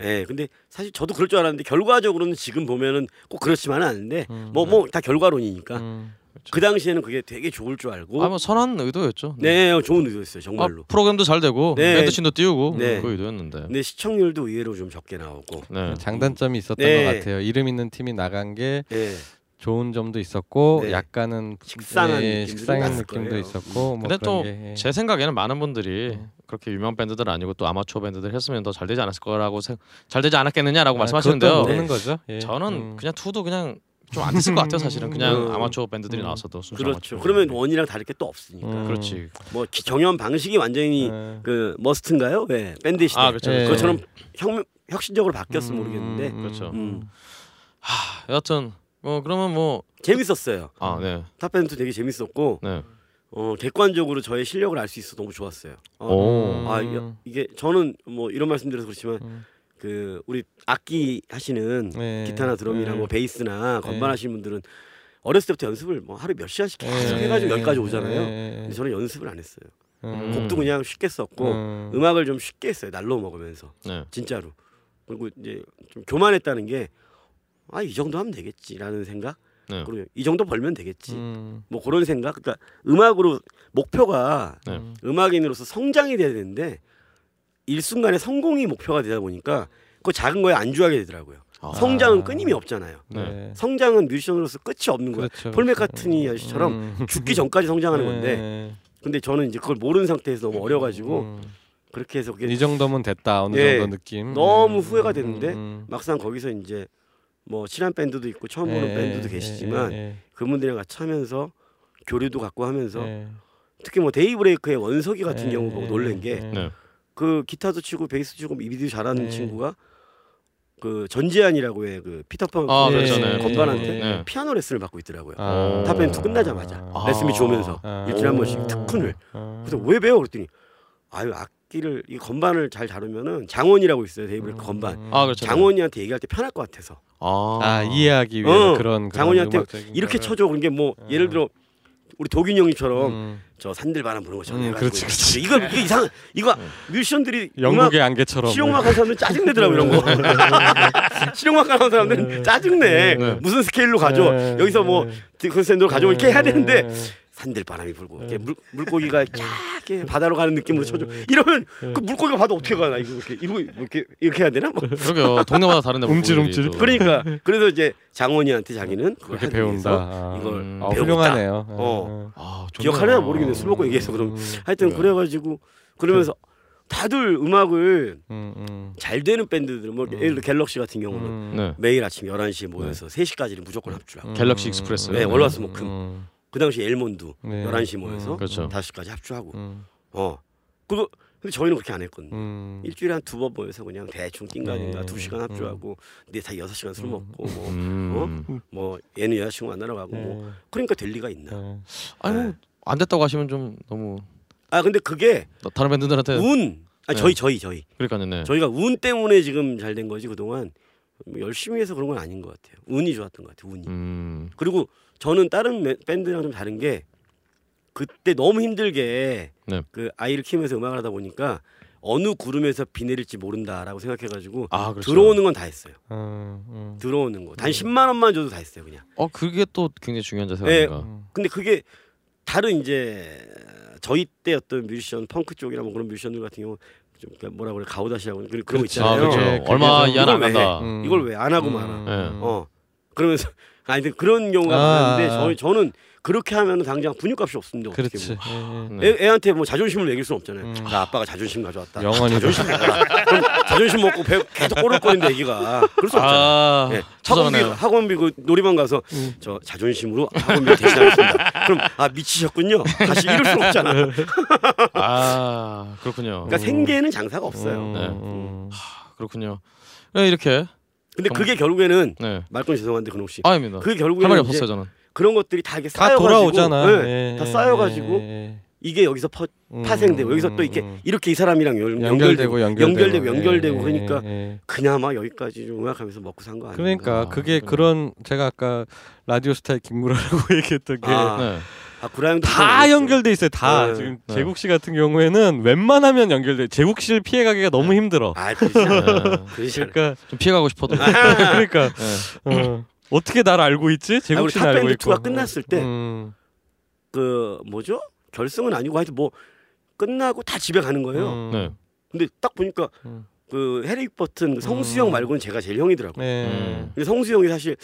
음. 음. 예, 근데 사실 저도 그럴 줄 알았는데 결과적으로는 지금 보면은 꼭 그렇지만은 않은데 음. 뭐뭐 다 결과론이니까 음. 그 당시에는 그게 되게 좋을 줄 알고 아, 뭐 선한 의도였죠. 네 좋은 의도였어요 아, 정말로. 프로그램도 잘 되고 네. 밴드 씬도 띄우고 네. 그 의도였는데. 근데 시청률도 의외로 좀 적게 나오고. 네. 장단점이 있었던 네. 것 같아요. 이름 있는 팀이 나간 게 예. 좋은 점도 있었고 네. 약간은 식상한 예, 느낌도 식상한 느낌도 거예요. 있었고 뭐 근데 그런 또 게, 예. 제 생각에는 많은 분들이 음. 그렇게 유명 밴드들 아니고 또 아마추어 밴드들 했으면 더 잘 되지 않았을 거라고 생, 잘 되지 않았겠느냐라고 아, 말씀하시는데요. 그것도 네. 모르는 거죠. 예. 저는 음. 그냥 투도 그냥 좀 안 됐을 것 같아요 사실은 그냥 음. 아마추어 밴드들이 음. 나왔어도 순수 그렇죠. 아마추어. 그러면 원이랑 다를 게 또 없으니까. 음. 그렇지. 뭐 기- 경연 방식이 완전히 네. 그 머스트인가요? 왜 밴드 시대. 아 그렇죠. 예. 그것처럼 혁, 혁신적으로 바뀌었으면 모르겠는데 음, 그렇죠. 음. 하, 여하튼 뭐 그러면 뭐 재밌었어요. 아 네. 탑밴드 되게 재밌었고 네. 어, 객관적으로 저의 실력을 알 수 있어 서 너무 좋았어요. 어, 오. 아 이게, 이게 저는 뭐 이런 말씀드려서 그렇지만 음. 그 우리 악기 하시는 네. 기타나 드럼이나 네. 뭐 베이스나 건반 네. 하시는 분들은 어렸을 때부터 연습을 뭐 하루 몇 시간씩 계속 네. 해가지고 여기까지 오잖아요. 네. 근데 저는 연습을 안 했어요. 음. 곡도 그냥 쉽게 썼고 음. 음악을 좀 쉽게 했어요. 날로 먹으면서 네. 진짜로. 그리고 이제 좀 교만했다는 게 아 이 정도 하면 되겠지라는 생각. 네. 그리고 이 정도 벌면 되겠지. 음. 뭐 그런 생각. 그러니까 음악으로 목표가 네. 음. 음악인으로서 성장이 돼야 되는데 일순간에 성공이 목표가 되다 보니까 그 작은 거에 안주하게 되더라고요. 아. 성장은 끊임이 없잖아요. 네. 성장은 뮤지션으로서 끝이 없는 거야. 그렇죠. 폴 맥카트니 아저씨처럼 음. 죽기 전까지 성장하는 건데 네. 근데 저는 이제 그걸 모르는 상태에서 너무 어려가지고 음. 그렇게 해서 그게 이 정도면 됐다 어느 예. 정도 느낌. 너무 음. 후회가 되는데 음. 막상 거기서 이제 뭐 친한 밴드도 있고 처음 보는 예, 밴드도 예, 계시지만 예, 예, 그분들이랑 같이 하면서 교류도 갖고 하면서 예. 특히 뭐 데이브레이크의 원석이 같은 예, 경우 보고 예, 놀란 게 예. 네. 그 기타도 치고 베이스 치고 미디도 잘하는 네. 친구가 그 전재환이라고 해그 피터팬 아, 그. 네. 건반한테 네. 피아노 레슨을 받고 있더라고요. 아. 탑밴드 two 끝나자마자 아. 레슨비 주면서 아. 일주일에 한 번씩 특훈을. 아. 그래서 왜 배워 그랬더니 아유 악 기를 이 건반을 잘 다루면은 장원이라고 있어요 건반. 음. 아 그렇죠. 장원이한테 얘기할 때 편할 것 같아서 아, 아 이해하기 위해서 어, 그런 그런 장원이한테 이렇게 거를. 쳐줘 그런 게뭐 어. 예를 들어 우리 도균 형님처럼 음. 저 산들바람 부는 것처럼 음, 그렇지, 그렇지. 이거 이거 이상 이거 뮤지션들이 음악 영국의 안개처럼 실용음악 하는 사람들 짜증 내더라고 이런 거. 실용음악 하는 사람들은 짜증 내. 네. 무슨 스케일로 가져? 네. 여기서 뭐 디콘센트로 가져 이렇게 해야 되는데 네. 산들 바람이 불고 이렇게 물, 물고기가 쫙게 바다로 가는 느낌으로 쳐줘. 이러면 그 물고기가 바다 어떻게 가나 이거 이렇게 이거 이렇게 이렇게 해야 되나? 뭐. 그러게요. 동네마다 다른데 움찔, 물고기들이 움찔. 또. 그러니까 그래서 이제 장원이한테 자기는 그렇게 배운다. 아. 이걸 음. 아, 배웠다. 훌륭하네요. 어. 아, 좋네요. 기억하려나 모르겠네. 술 먹고 얘기해서 그럼 음, 하여튼 네. 그래가지고 그러면서 다들 음악을 음, 음. 잘 되는 밴드들 뭐 예를 들어 갤럭시 같은 경우는 음. 네. 매일 아침 11시에 모여서 3시까지는 무조건 합주라고. 갤럭시 익스프레스. 네, 월화수목금. 음. 그 당시 엘몬도 네. 11시 모여서 음. 그렇죠. 5시까지 합주하고. 음. 어. 그거 근데 저희는 그렇게 안 했거든요. 음. 일주일에 한 두 번 모여서 그냥 대충 낑가긴가 네. 두 시간 합주하고 근데 다 여섯 시간 술 음. 먹고 뭐, 음. 뭐 얘는 여자친구 만나러 가고 뭐 네. 그러니까 될 리가 있나? 네. 아니 뭐안 됐다고 하시면 좀 너무 아 근데 그게 다른 밴드들한테 운. 아 네. 저희 저희 저희 그러니까요. 네. 저희가 운 때문에 지금 잘 된 거지 그동안 뭐 열심히 해서 그런 건 아닌 것 같아요. 운이 좋았던 것 같아요. 운이. 음. 그리고 저는 다른 매- 밴드랑 좀 다른 게 그때 너무 힘들게 네. 그 아이를 키우면서 음악을 하다 보니까 어느 구름에서 비 내릴지 모른다라고 생각해가지고 아, 그렇죠. 들어오는 건 다 했어요. 음, 음. 들어오는 거. 단 10만 원만 줘도 다 했어요, 그냥. 어, 그게 또 굉장히 중요한 자세가 네. 아닌가. 음. 근데 그게 다른 이제 저희 때 어떤 뮤지션 펑크 쪽이나 뭐 그런 뮤지션들 같은 경우 좀 뭐라 그래 가오다시라고 그런 그런 거 그렇지. 아, 있잖아요. 그렇죠. 예, 얼마 그게 이하는 안 이걸 왜 간다. 음. 이걸 왜 안 하고 음. 말아? 네. 어. 그러면서 아니 근데 그런 경우가 아, 많은데 아. 저희 저는 그렇게 하면 당장 분유값이 없습니다. 어떻게 그렇지. 뭐. 예, 예. 네. 애, 애한테 뭐 자존심을 매길 수는 없잖아요. 음. 나 아빠가 자존심 가져왔다. 영원히 자존심 먹어라. 그럼 자존심 먹고 배, 계속 꼬를거리는데 애기가 그럴 수 없잖아. 아, 예. 학원비. 학원비 그 놀이방 가서 음. 저 자존심으로 학원비 대신하겠습니다. 그럼 아 미치셨군요. 다시 이럴 수 없잖아. 그러니까 아, 그렇군요. 음. 생계에는 장사가 없어요. 음, 네. 음. 그렇군요. 네, 이렇게. 근데 정- 그게 결국에는 네. 말건 죄송한데 근홍 씨. 아닙니다. 할 결국에는 말이 이제 없었어요, 저는. 그런 것들이 다 이게 다 쌓여가지고 돌아오잖아. 네, 예, 다 예, 쌓여가지고 예, 예. 이게 여기서 퍼, 파생되고 음, 여기서 또 이렇게 음. 이렇게 이 사람이랑 연, 연결되고 연결되고 연결되고 연결되고 예, 그러니까 예, 예. 그나마 여기까지 좀 음악하면서 먹고 산 거 아니에요? 그러니까 아, 그게 그러네. 그런 제가 아까 라디오 스타일 김구라라고 얘기했던 게 아, 네. 아 구라형도 다 연결돼 있어요. 다 네. 지금 네. 제국 씨 같은 경우에는 웬만하면 연결돼. 제국 씨를 피해가기가 너무 힘들어. 아. 네. 그러니까 좀 피해가고 싶어도. 그러니까 네. 어, 어떻게 날 알고 있지? 아, 제국 우리 씨는 알고 있고. 투가 끝났을 때 음, 그 뭐죠? 결승은 아니고 하여튼 뭐 끝나고 다 집에 가는 거예요. 음, 네. 근데 딱 보니까 음. 그 해리 버튼 성수형 음. 말고는 제가 제일 형이더라고요. 네. 음. 근데 성수형이 사실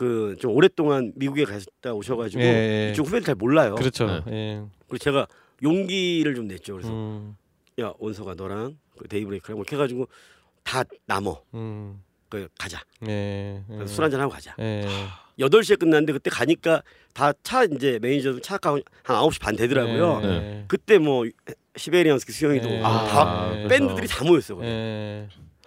그 좀 오랫동안 미국에 갔다 오셔가지고 예, 예. 이쪽 후배들 잘 몰라요. 그렇죠. 네. 예. 그리고 제가 용기를 좀 냈죠. 그래서 음, 야 원석아 너랑 그 데이브레이크랑 뭐 이렇게 해가지고 다 남어. 음, 그 가자. 예. 예. 술 한잔 하고 가자. 예. 8시에 끝났는데 그때 가니까 다 차 이제 매니저도 차가 한 9시 반 되더라고요. 예. 그때 뭐 시베리안 허스키 수영이도 예. 다 아, 그렇죠. 밴드들이 다 모였어. 거기.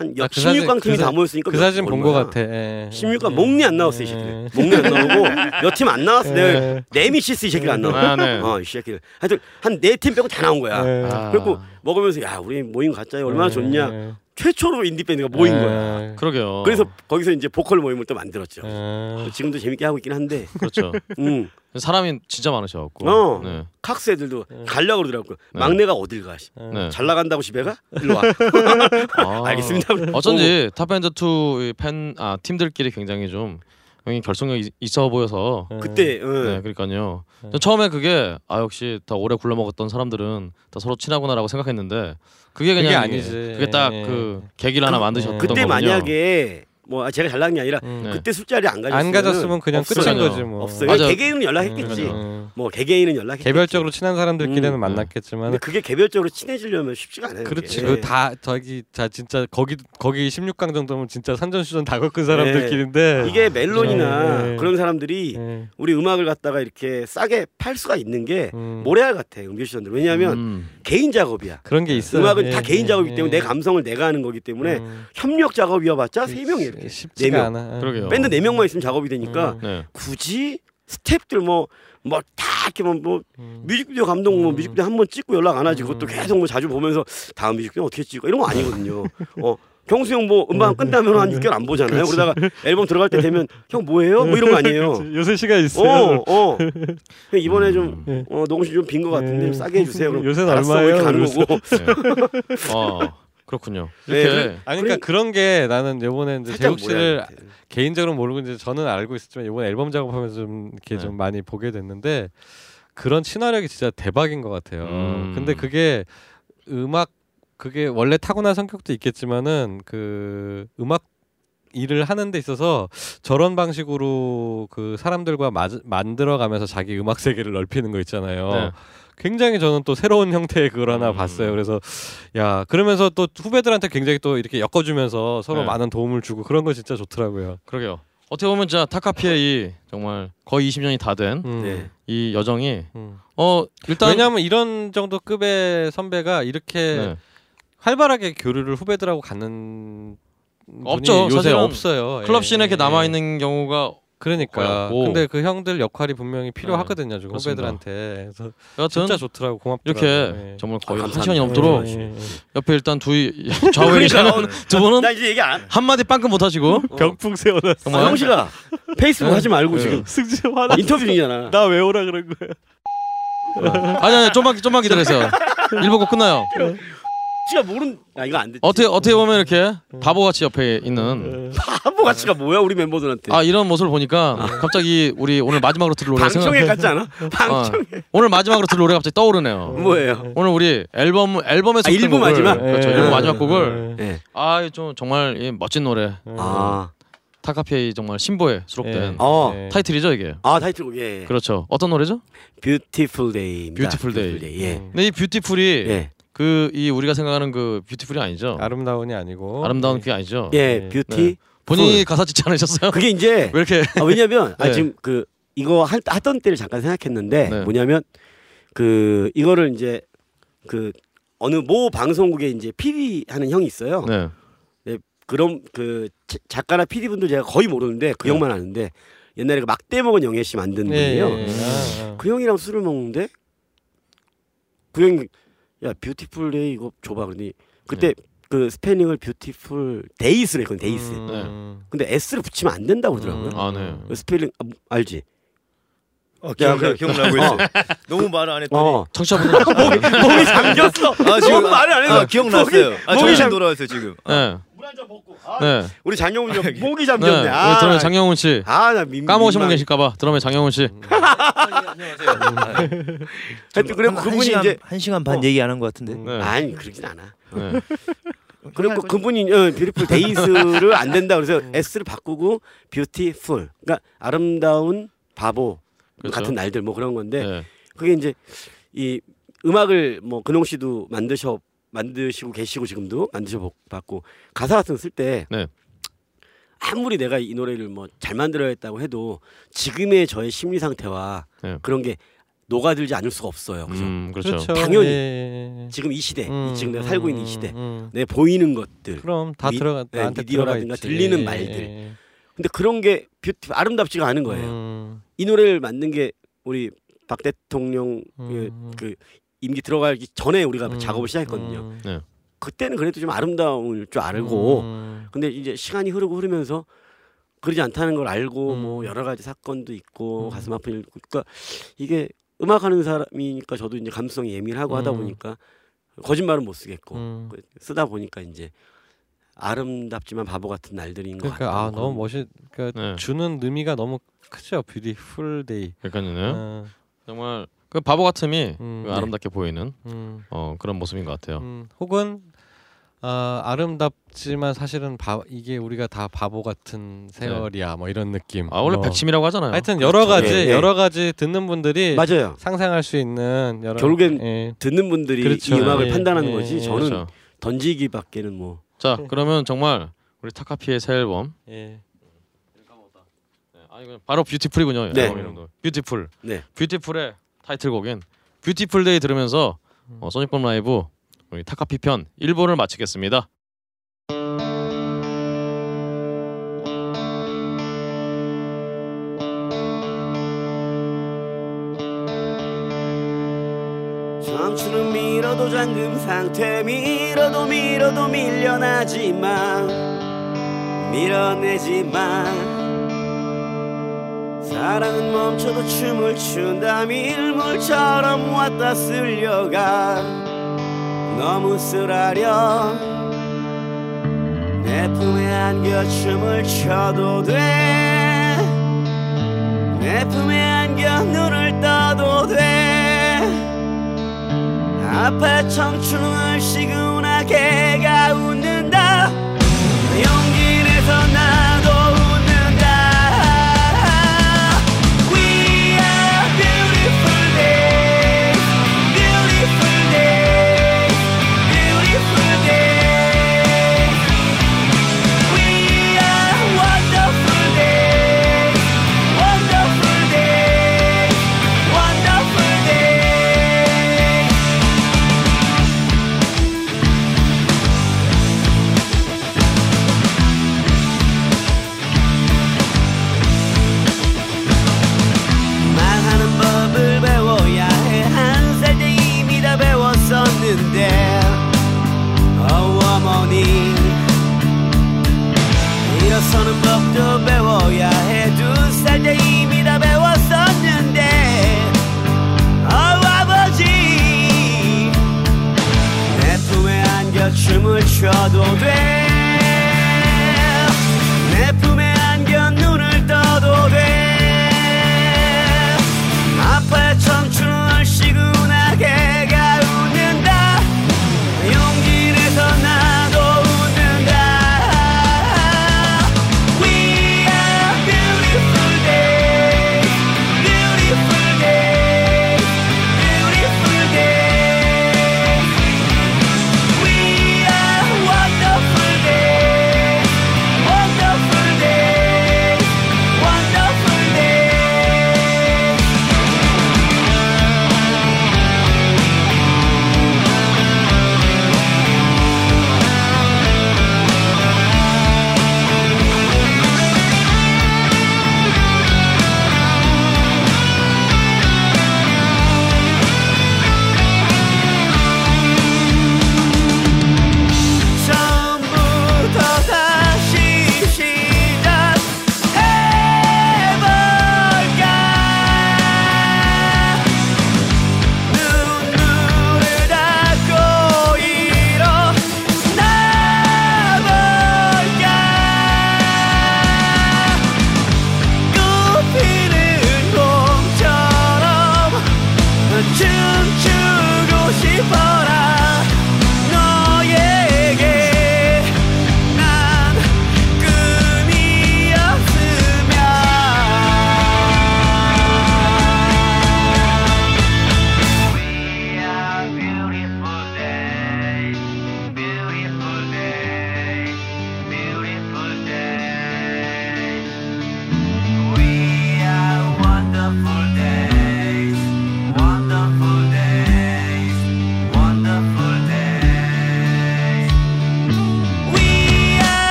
예. 한 아, 그 사진- 16강 팀이 그 사- 다 모였으니까 그 몇- 사진 본거 얼마야? 같아. 예. 16강 몽니 안 나왔어 이 새끼들. 예. 몽니 안 나오고 몇 팀 안 나왔어. 내가 예. 네미시스 이 새끼가 안 나와. 아, 네. 어, 이 새끼들. 하여튼 한 네 팀 빼고 다 나온 거야. 예. 아, 그리고 먹으면서 야 우리 모임 갖자 얼마나 예. 좋냐. 최초로 인디 밴드가 모인 예. 거야. 그러게요. 그래서 거기서 이제 보컬 모임을 또 만들었죠. 예. 지금도 재밌게 하고 있긴 한데, 그렇죠. 음, 사람이 진짜 많으셔갖고. 어. 네. 칵스 애들도 예. 가려고 그러더라고. 네. 막내가 어딜 가? 씨. 네. 잘 나간다고 집에 가? 일로 와. 아. 알겠습니다. 어쩐지 탑밴드 2팬아 팀들끼리 굉장히 좀 형이 결속력이 있- 있어 보여서 예. 그때 어. 네 그러니까요. 네. 전 처음에 그게 아 역시 다 오래 굴러먹었던 사람들은 다 서로 친하구나라고 생각했는데 그게 그냥 그게 아니지. 그게 딱 예. 그 계기를 하나 그- 만드셨던 그때 거군요. 만약에 뭐 아, 제가 잘 나간 게 아니라 음. 네. 그때 술자리 안 가졌으면 안 가졌으면 그냥 끝인 없어요. 거지 뭐. 없어요. 개개인은 연락했겠지. 음. 뭐 개개인은 연락했겠지. 개별적으로 친한 사람들끼리는 음. 만났겠지만 근데 그게 개별적으로 친해지려면 쉽지가 않아요. 그렇지. 그게. 그다 저기 자 진짜 거기 거기 16강 정도면 진짜 산전수전 다 겪은 사람들끼리인데 이게 멜론이나 네. 그런 사람들이 예. 우리 음악을 갖다가 이렇게 싸게 팔 수가 있는 게 음. 모래알 같아 요 뮤지션들. 왜냐하면 음. 개인 작업이야. 그런 게 있어. 음악은 다 개인 작업이기 때문에 내 감성을 내가 하는 거기 때문에 음. 협력 작업이어봤자 세 명이 이렇게 네 쉽지가 명. 않아. 그러게요. 밴드 네 명만 있으면 작업이 되니까 음. 네. 굳이 스탭들 뭐 뭐 다 이렇게 뭐, 뭐 음. 뮤직비디오 감독 뭐 음. 뮤직비디오 한 번 찍고 연락 안 하지 그것도 음. 계속 뭐 자주 보면서 다음 뮤직비디오 어떻게 찍어 이런 거 아니거든요. 어 경수 형 뭐 음반 끝나면 한 6개월 안 보잖아요. 그러다가 앨범 들어갈 때 되면 형 뭐해요? 뭐 이런 거 아니에요. 그치. 요새 시간 있어요. 어, 어. 이번에 좀 음. 어, 녹음실 좀빈 것 같은데 좀 싸게 해주세요. 그럼 요새는 알았어, 얼마예요? 가는 거고. 네. 아 그렇군요. 네, 그래- 아니 그러니까 그런 게 나는 요번에 이제 재욱 씨를. 개인적으로 모르고 이제 저는 알고 있었지만 이번 앨범 작업하면서 좀 이렇게 네. 좀 많이 보게 됐는데 그런 친화력이 진짜 대박인 것 같아요. 음. 근데 그게 음악 그게 원래 타고난 성격도 있겠지만은 그 음악 일을 하는 데 있어서 저런 방식으로 그 사람들과 마, 만들어가면서 자기 음악 세계를 넓히는 거 있잖아요. 네. 굉장히 저는 또 새로운 형태의 그걸 하나 음. 봤어요. 그래서 야 그러면서 또 후배들한테 굉장히 또 이렇게 엮어주면서 서로 네. 많은 도움을 주고 그런 거 진짜 좋더라고요. 그러게요. 어떻게 보면 진짜 타카피의 이 정말 거의 20년이 다 된이 음. 네. 여정이 음. 어 일단 왜냐하면 이런 정도 급의 선배가 이렇게 네. 활발하게 교류를 후배들하고 갖는 없죠. 요새 사실은 없어요. 클럽 예, 씬에 이렇게 예. 남아 있는 경우가 그러니까. 거였고. 근데 그 형들 역할이 분명히 필요하거든요. 지금 그렇습니다. 후배들한테. 그래서 여하튼 진짜 좋더라고 고맙더라고. 이렇게 예. 정말 거의 아, 한 감사합니다. 시간이 넘도록 예, 예, 예. 옆에 일단 두 좌우에 계시는 두 분은 나 이제 얘기 안. 한 마디 빵끔 못 하시고 어. 병풍 세워놨어. 정말 아, 형씨가 페이스북 하지 말고 네. 지금 승진 화나. 인터뷰 중이잖아. 나 왜 오라 그런 거야? 아니 아니 좀만 좀만 기다리세요. 일본 곡 끝나요. 씨가 모른. 아 이거 안 돼. 어떻게 어떻게 보면 이렇게 바보같이 옆에 있는 바보 가치가 뭐야 우리 멤버들한테. 아 이런 모습을 보니까 갑자기 우리 오늘 마지막으로 들을 노래 생각 방청회 같지 않아? 방청회. 오늘 마지막으로 들을 노래가 갑자기 떠오르네요. 뭐예요? 오늘 우리 앨범 앨범에서 아, 일부 곡을, 마지막? 그렇죠 예. 일부 마지막 곡을 예. 아좀 정말 이 멋진 노래 아. 타카피의 정말 신보에 수록된 어. 예. 타이틀이죠 이게. 아 타이틀곡 예. 그렇죠. 어떤 노래죠? Beautiful Day. Beautiful Day. 예. 음. 근데 이 beautiful이 예. 그 이 우리가 생각하는 그 beautiful이 아니죠. 아름다운이 아니고 아름다운 예. 그게 아니죠. 예. 네. 뷰티. 본인이 가사 짓지 않으셨어요? 그게 이제 왜 이렇게 아, 왜냐면 아, 네. 지금 그 이거 할, 하던 때를 잠깐 생각했는데 네. 뭐냐면 그 이거를 이제 그 어느 모 방송국에 이제 PD 하는 형이 있어요. 네. 그럼 그 자- 작가나 PD 분들 제가 거의 모르는데 그 네. 형만 아는데 옛날에 그 막돼먹은 영애 씨 만든 예, 분이에요. 아, 아. 그 형이랑 술을 먹는데 그 형이 야 Beautiful Day 이거 줘봐 그러니 그때 그 스펠링을 Beautiful Days로 했거든 Days. 음. 근데 s를 붙이면 안 된다고 그러더라고요. 음. 아, 네. 그 스펠링 아, 알지? 어, 기억나 그- 기억나고 있어. 너무 말을 안 했더니 어. 청취자분들 목이 잠겼어. 아 지금 너무 말을 안 해서 아, 기억났어요. 아 목이 정신 잠- 돌아왔어요 지금. 네. 물한잔 먹고. 아, 네. 우리 장영훈 형 목이 네. 잠겼네. 아, 드럼에 장영훈 씨 아 나 민 까먹으신 분 계실까봐 드럼에 장영훈 씨. 하여튼 그래 한- 한 그분이 시간, 이제 한 시간 반 어. 얘기 안 한 것 같은데. 네. 아니 그러진 않아. 네. 그리고 그분이 어, Beautiful Days를 안 된다 그래서 s를 바꾸고 beautiful 그러니까 아름다운 바보 그렇죠. 같은 날들 뭐 그런 건데 네. 그게 이제 이 음악을 뭐 근홍 씨도 만드셔 만드시고 계시고 지금도 만드셔 봤고 가사 같은 거쓸때 네. 아무리 내가 이 노래를 뭐 잘 만들어야겠다고 해도 지금의 저의 심리 상태와 네. 그런 게 녹아들지 않을 수가 없어요. 그죠? 음, 그렇죠. 당연히. 예. 지금 이 시대, 음, 이 지금 내가 살고 있는 이 음, 시대, 음. 내 보이는 것들. 그럼 다 미- 들어가 네, 미디어라든가 들어가 있지. 들리는 말들. 예. 근데 그런 게 뷰티 아름답지가 않은 거예요. 음, 이 노래를 만든 게 우리 박 대통령 음. 그 임기 들어가기 전에 우리가 음, 작업을 시작했거든요. 음. 네. 그때는 그래도 좀 아름다울 줄 알고 음. 근데 이제 시간이 흐르고 흐르면서 그러지 않다는 걸 알고 음. 뭐 여러 가지 사건도 있고 음. 가슴 아픈 일 그러니까 이게 음악하는 사람이니까 저도 이제 감수성이 예민하고 하다 음. 보니까 거짓말은 못 쓰겠고 음. 그 쓰다 보니까 이제 아름답지만 바보 같은 날들인 것 그러니까 같아요. 아 너무 멋있 그러니까 네. 주는 의미가 너무 크죠 Beautiful Day 그러니까요. 어, 정말 그 바보 같음이 음. 그 아름답게 보이는 음, 어, 그런 모습인 것 같아요. 음. 혹은 아, 아름답지만 사실은 바, 이게 우리가 다 바보 같은 세월이야 뭐 이런 느낌 아 원래 뭐. 백치미라고 하잖아요. 하여튼 여러 가지 예, 예. 여러 가지 듣는 분들이 맞아요. 상상할 수 있는 여러 결국엔 예. 듣는 분들이 그렇죠. 이 음악을 예, 판단하는 예, 거지 예. 저는 그렇죠. 던지기밖에는 뭐 자 그러면 정말 우리 타카피의 새 앨범 예. 네, 아 바로 Beautiful이군요. 네. 앨범 이름도 Beautiful. 네. Beautiful의 타이틀곡인 Beautiful Day 들으면서 어, 소닉붐 라이브 우리 타카피 편 1부를 마치겠습니다. 청춘은 밀어도 잠금 상태 밀어도 밀어도 밀려나지만 밀어내지만 사랑은 멈춰도 춤을 춘다. 밀물처럼 왔다 쓸려가. 너무 쓰라려. 내 품에 안겨 춤을 춰도 돼내 품에 안겨 눈을 떠도 돼. 앞에 청춘을 시근하게가 웃는다. 용기 내서 나 他都对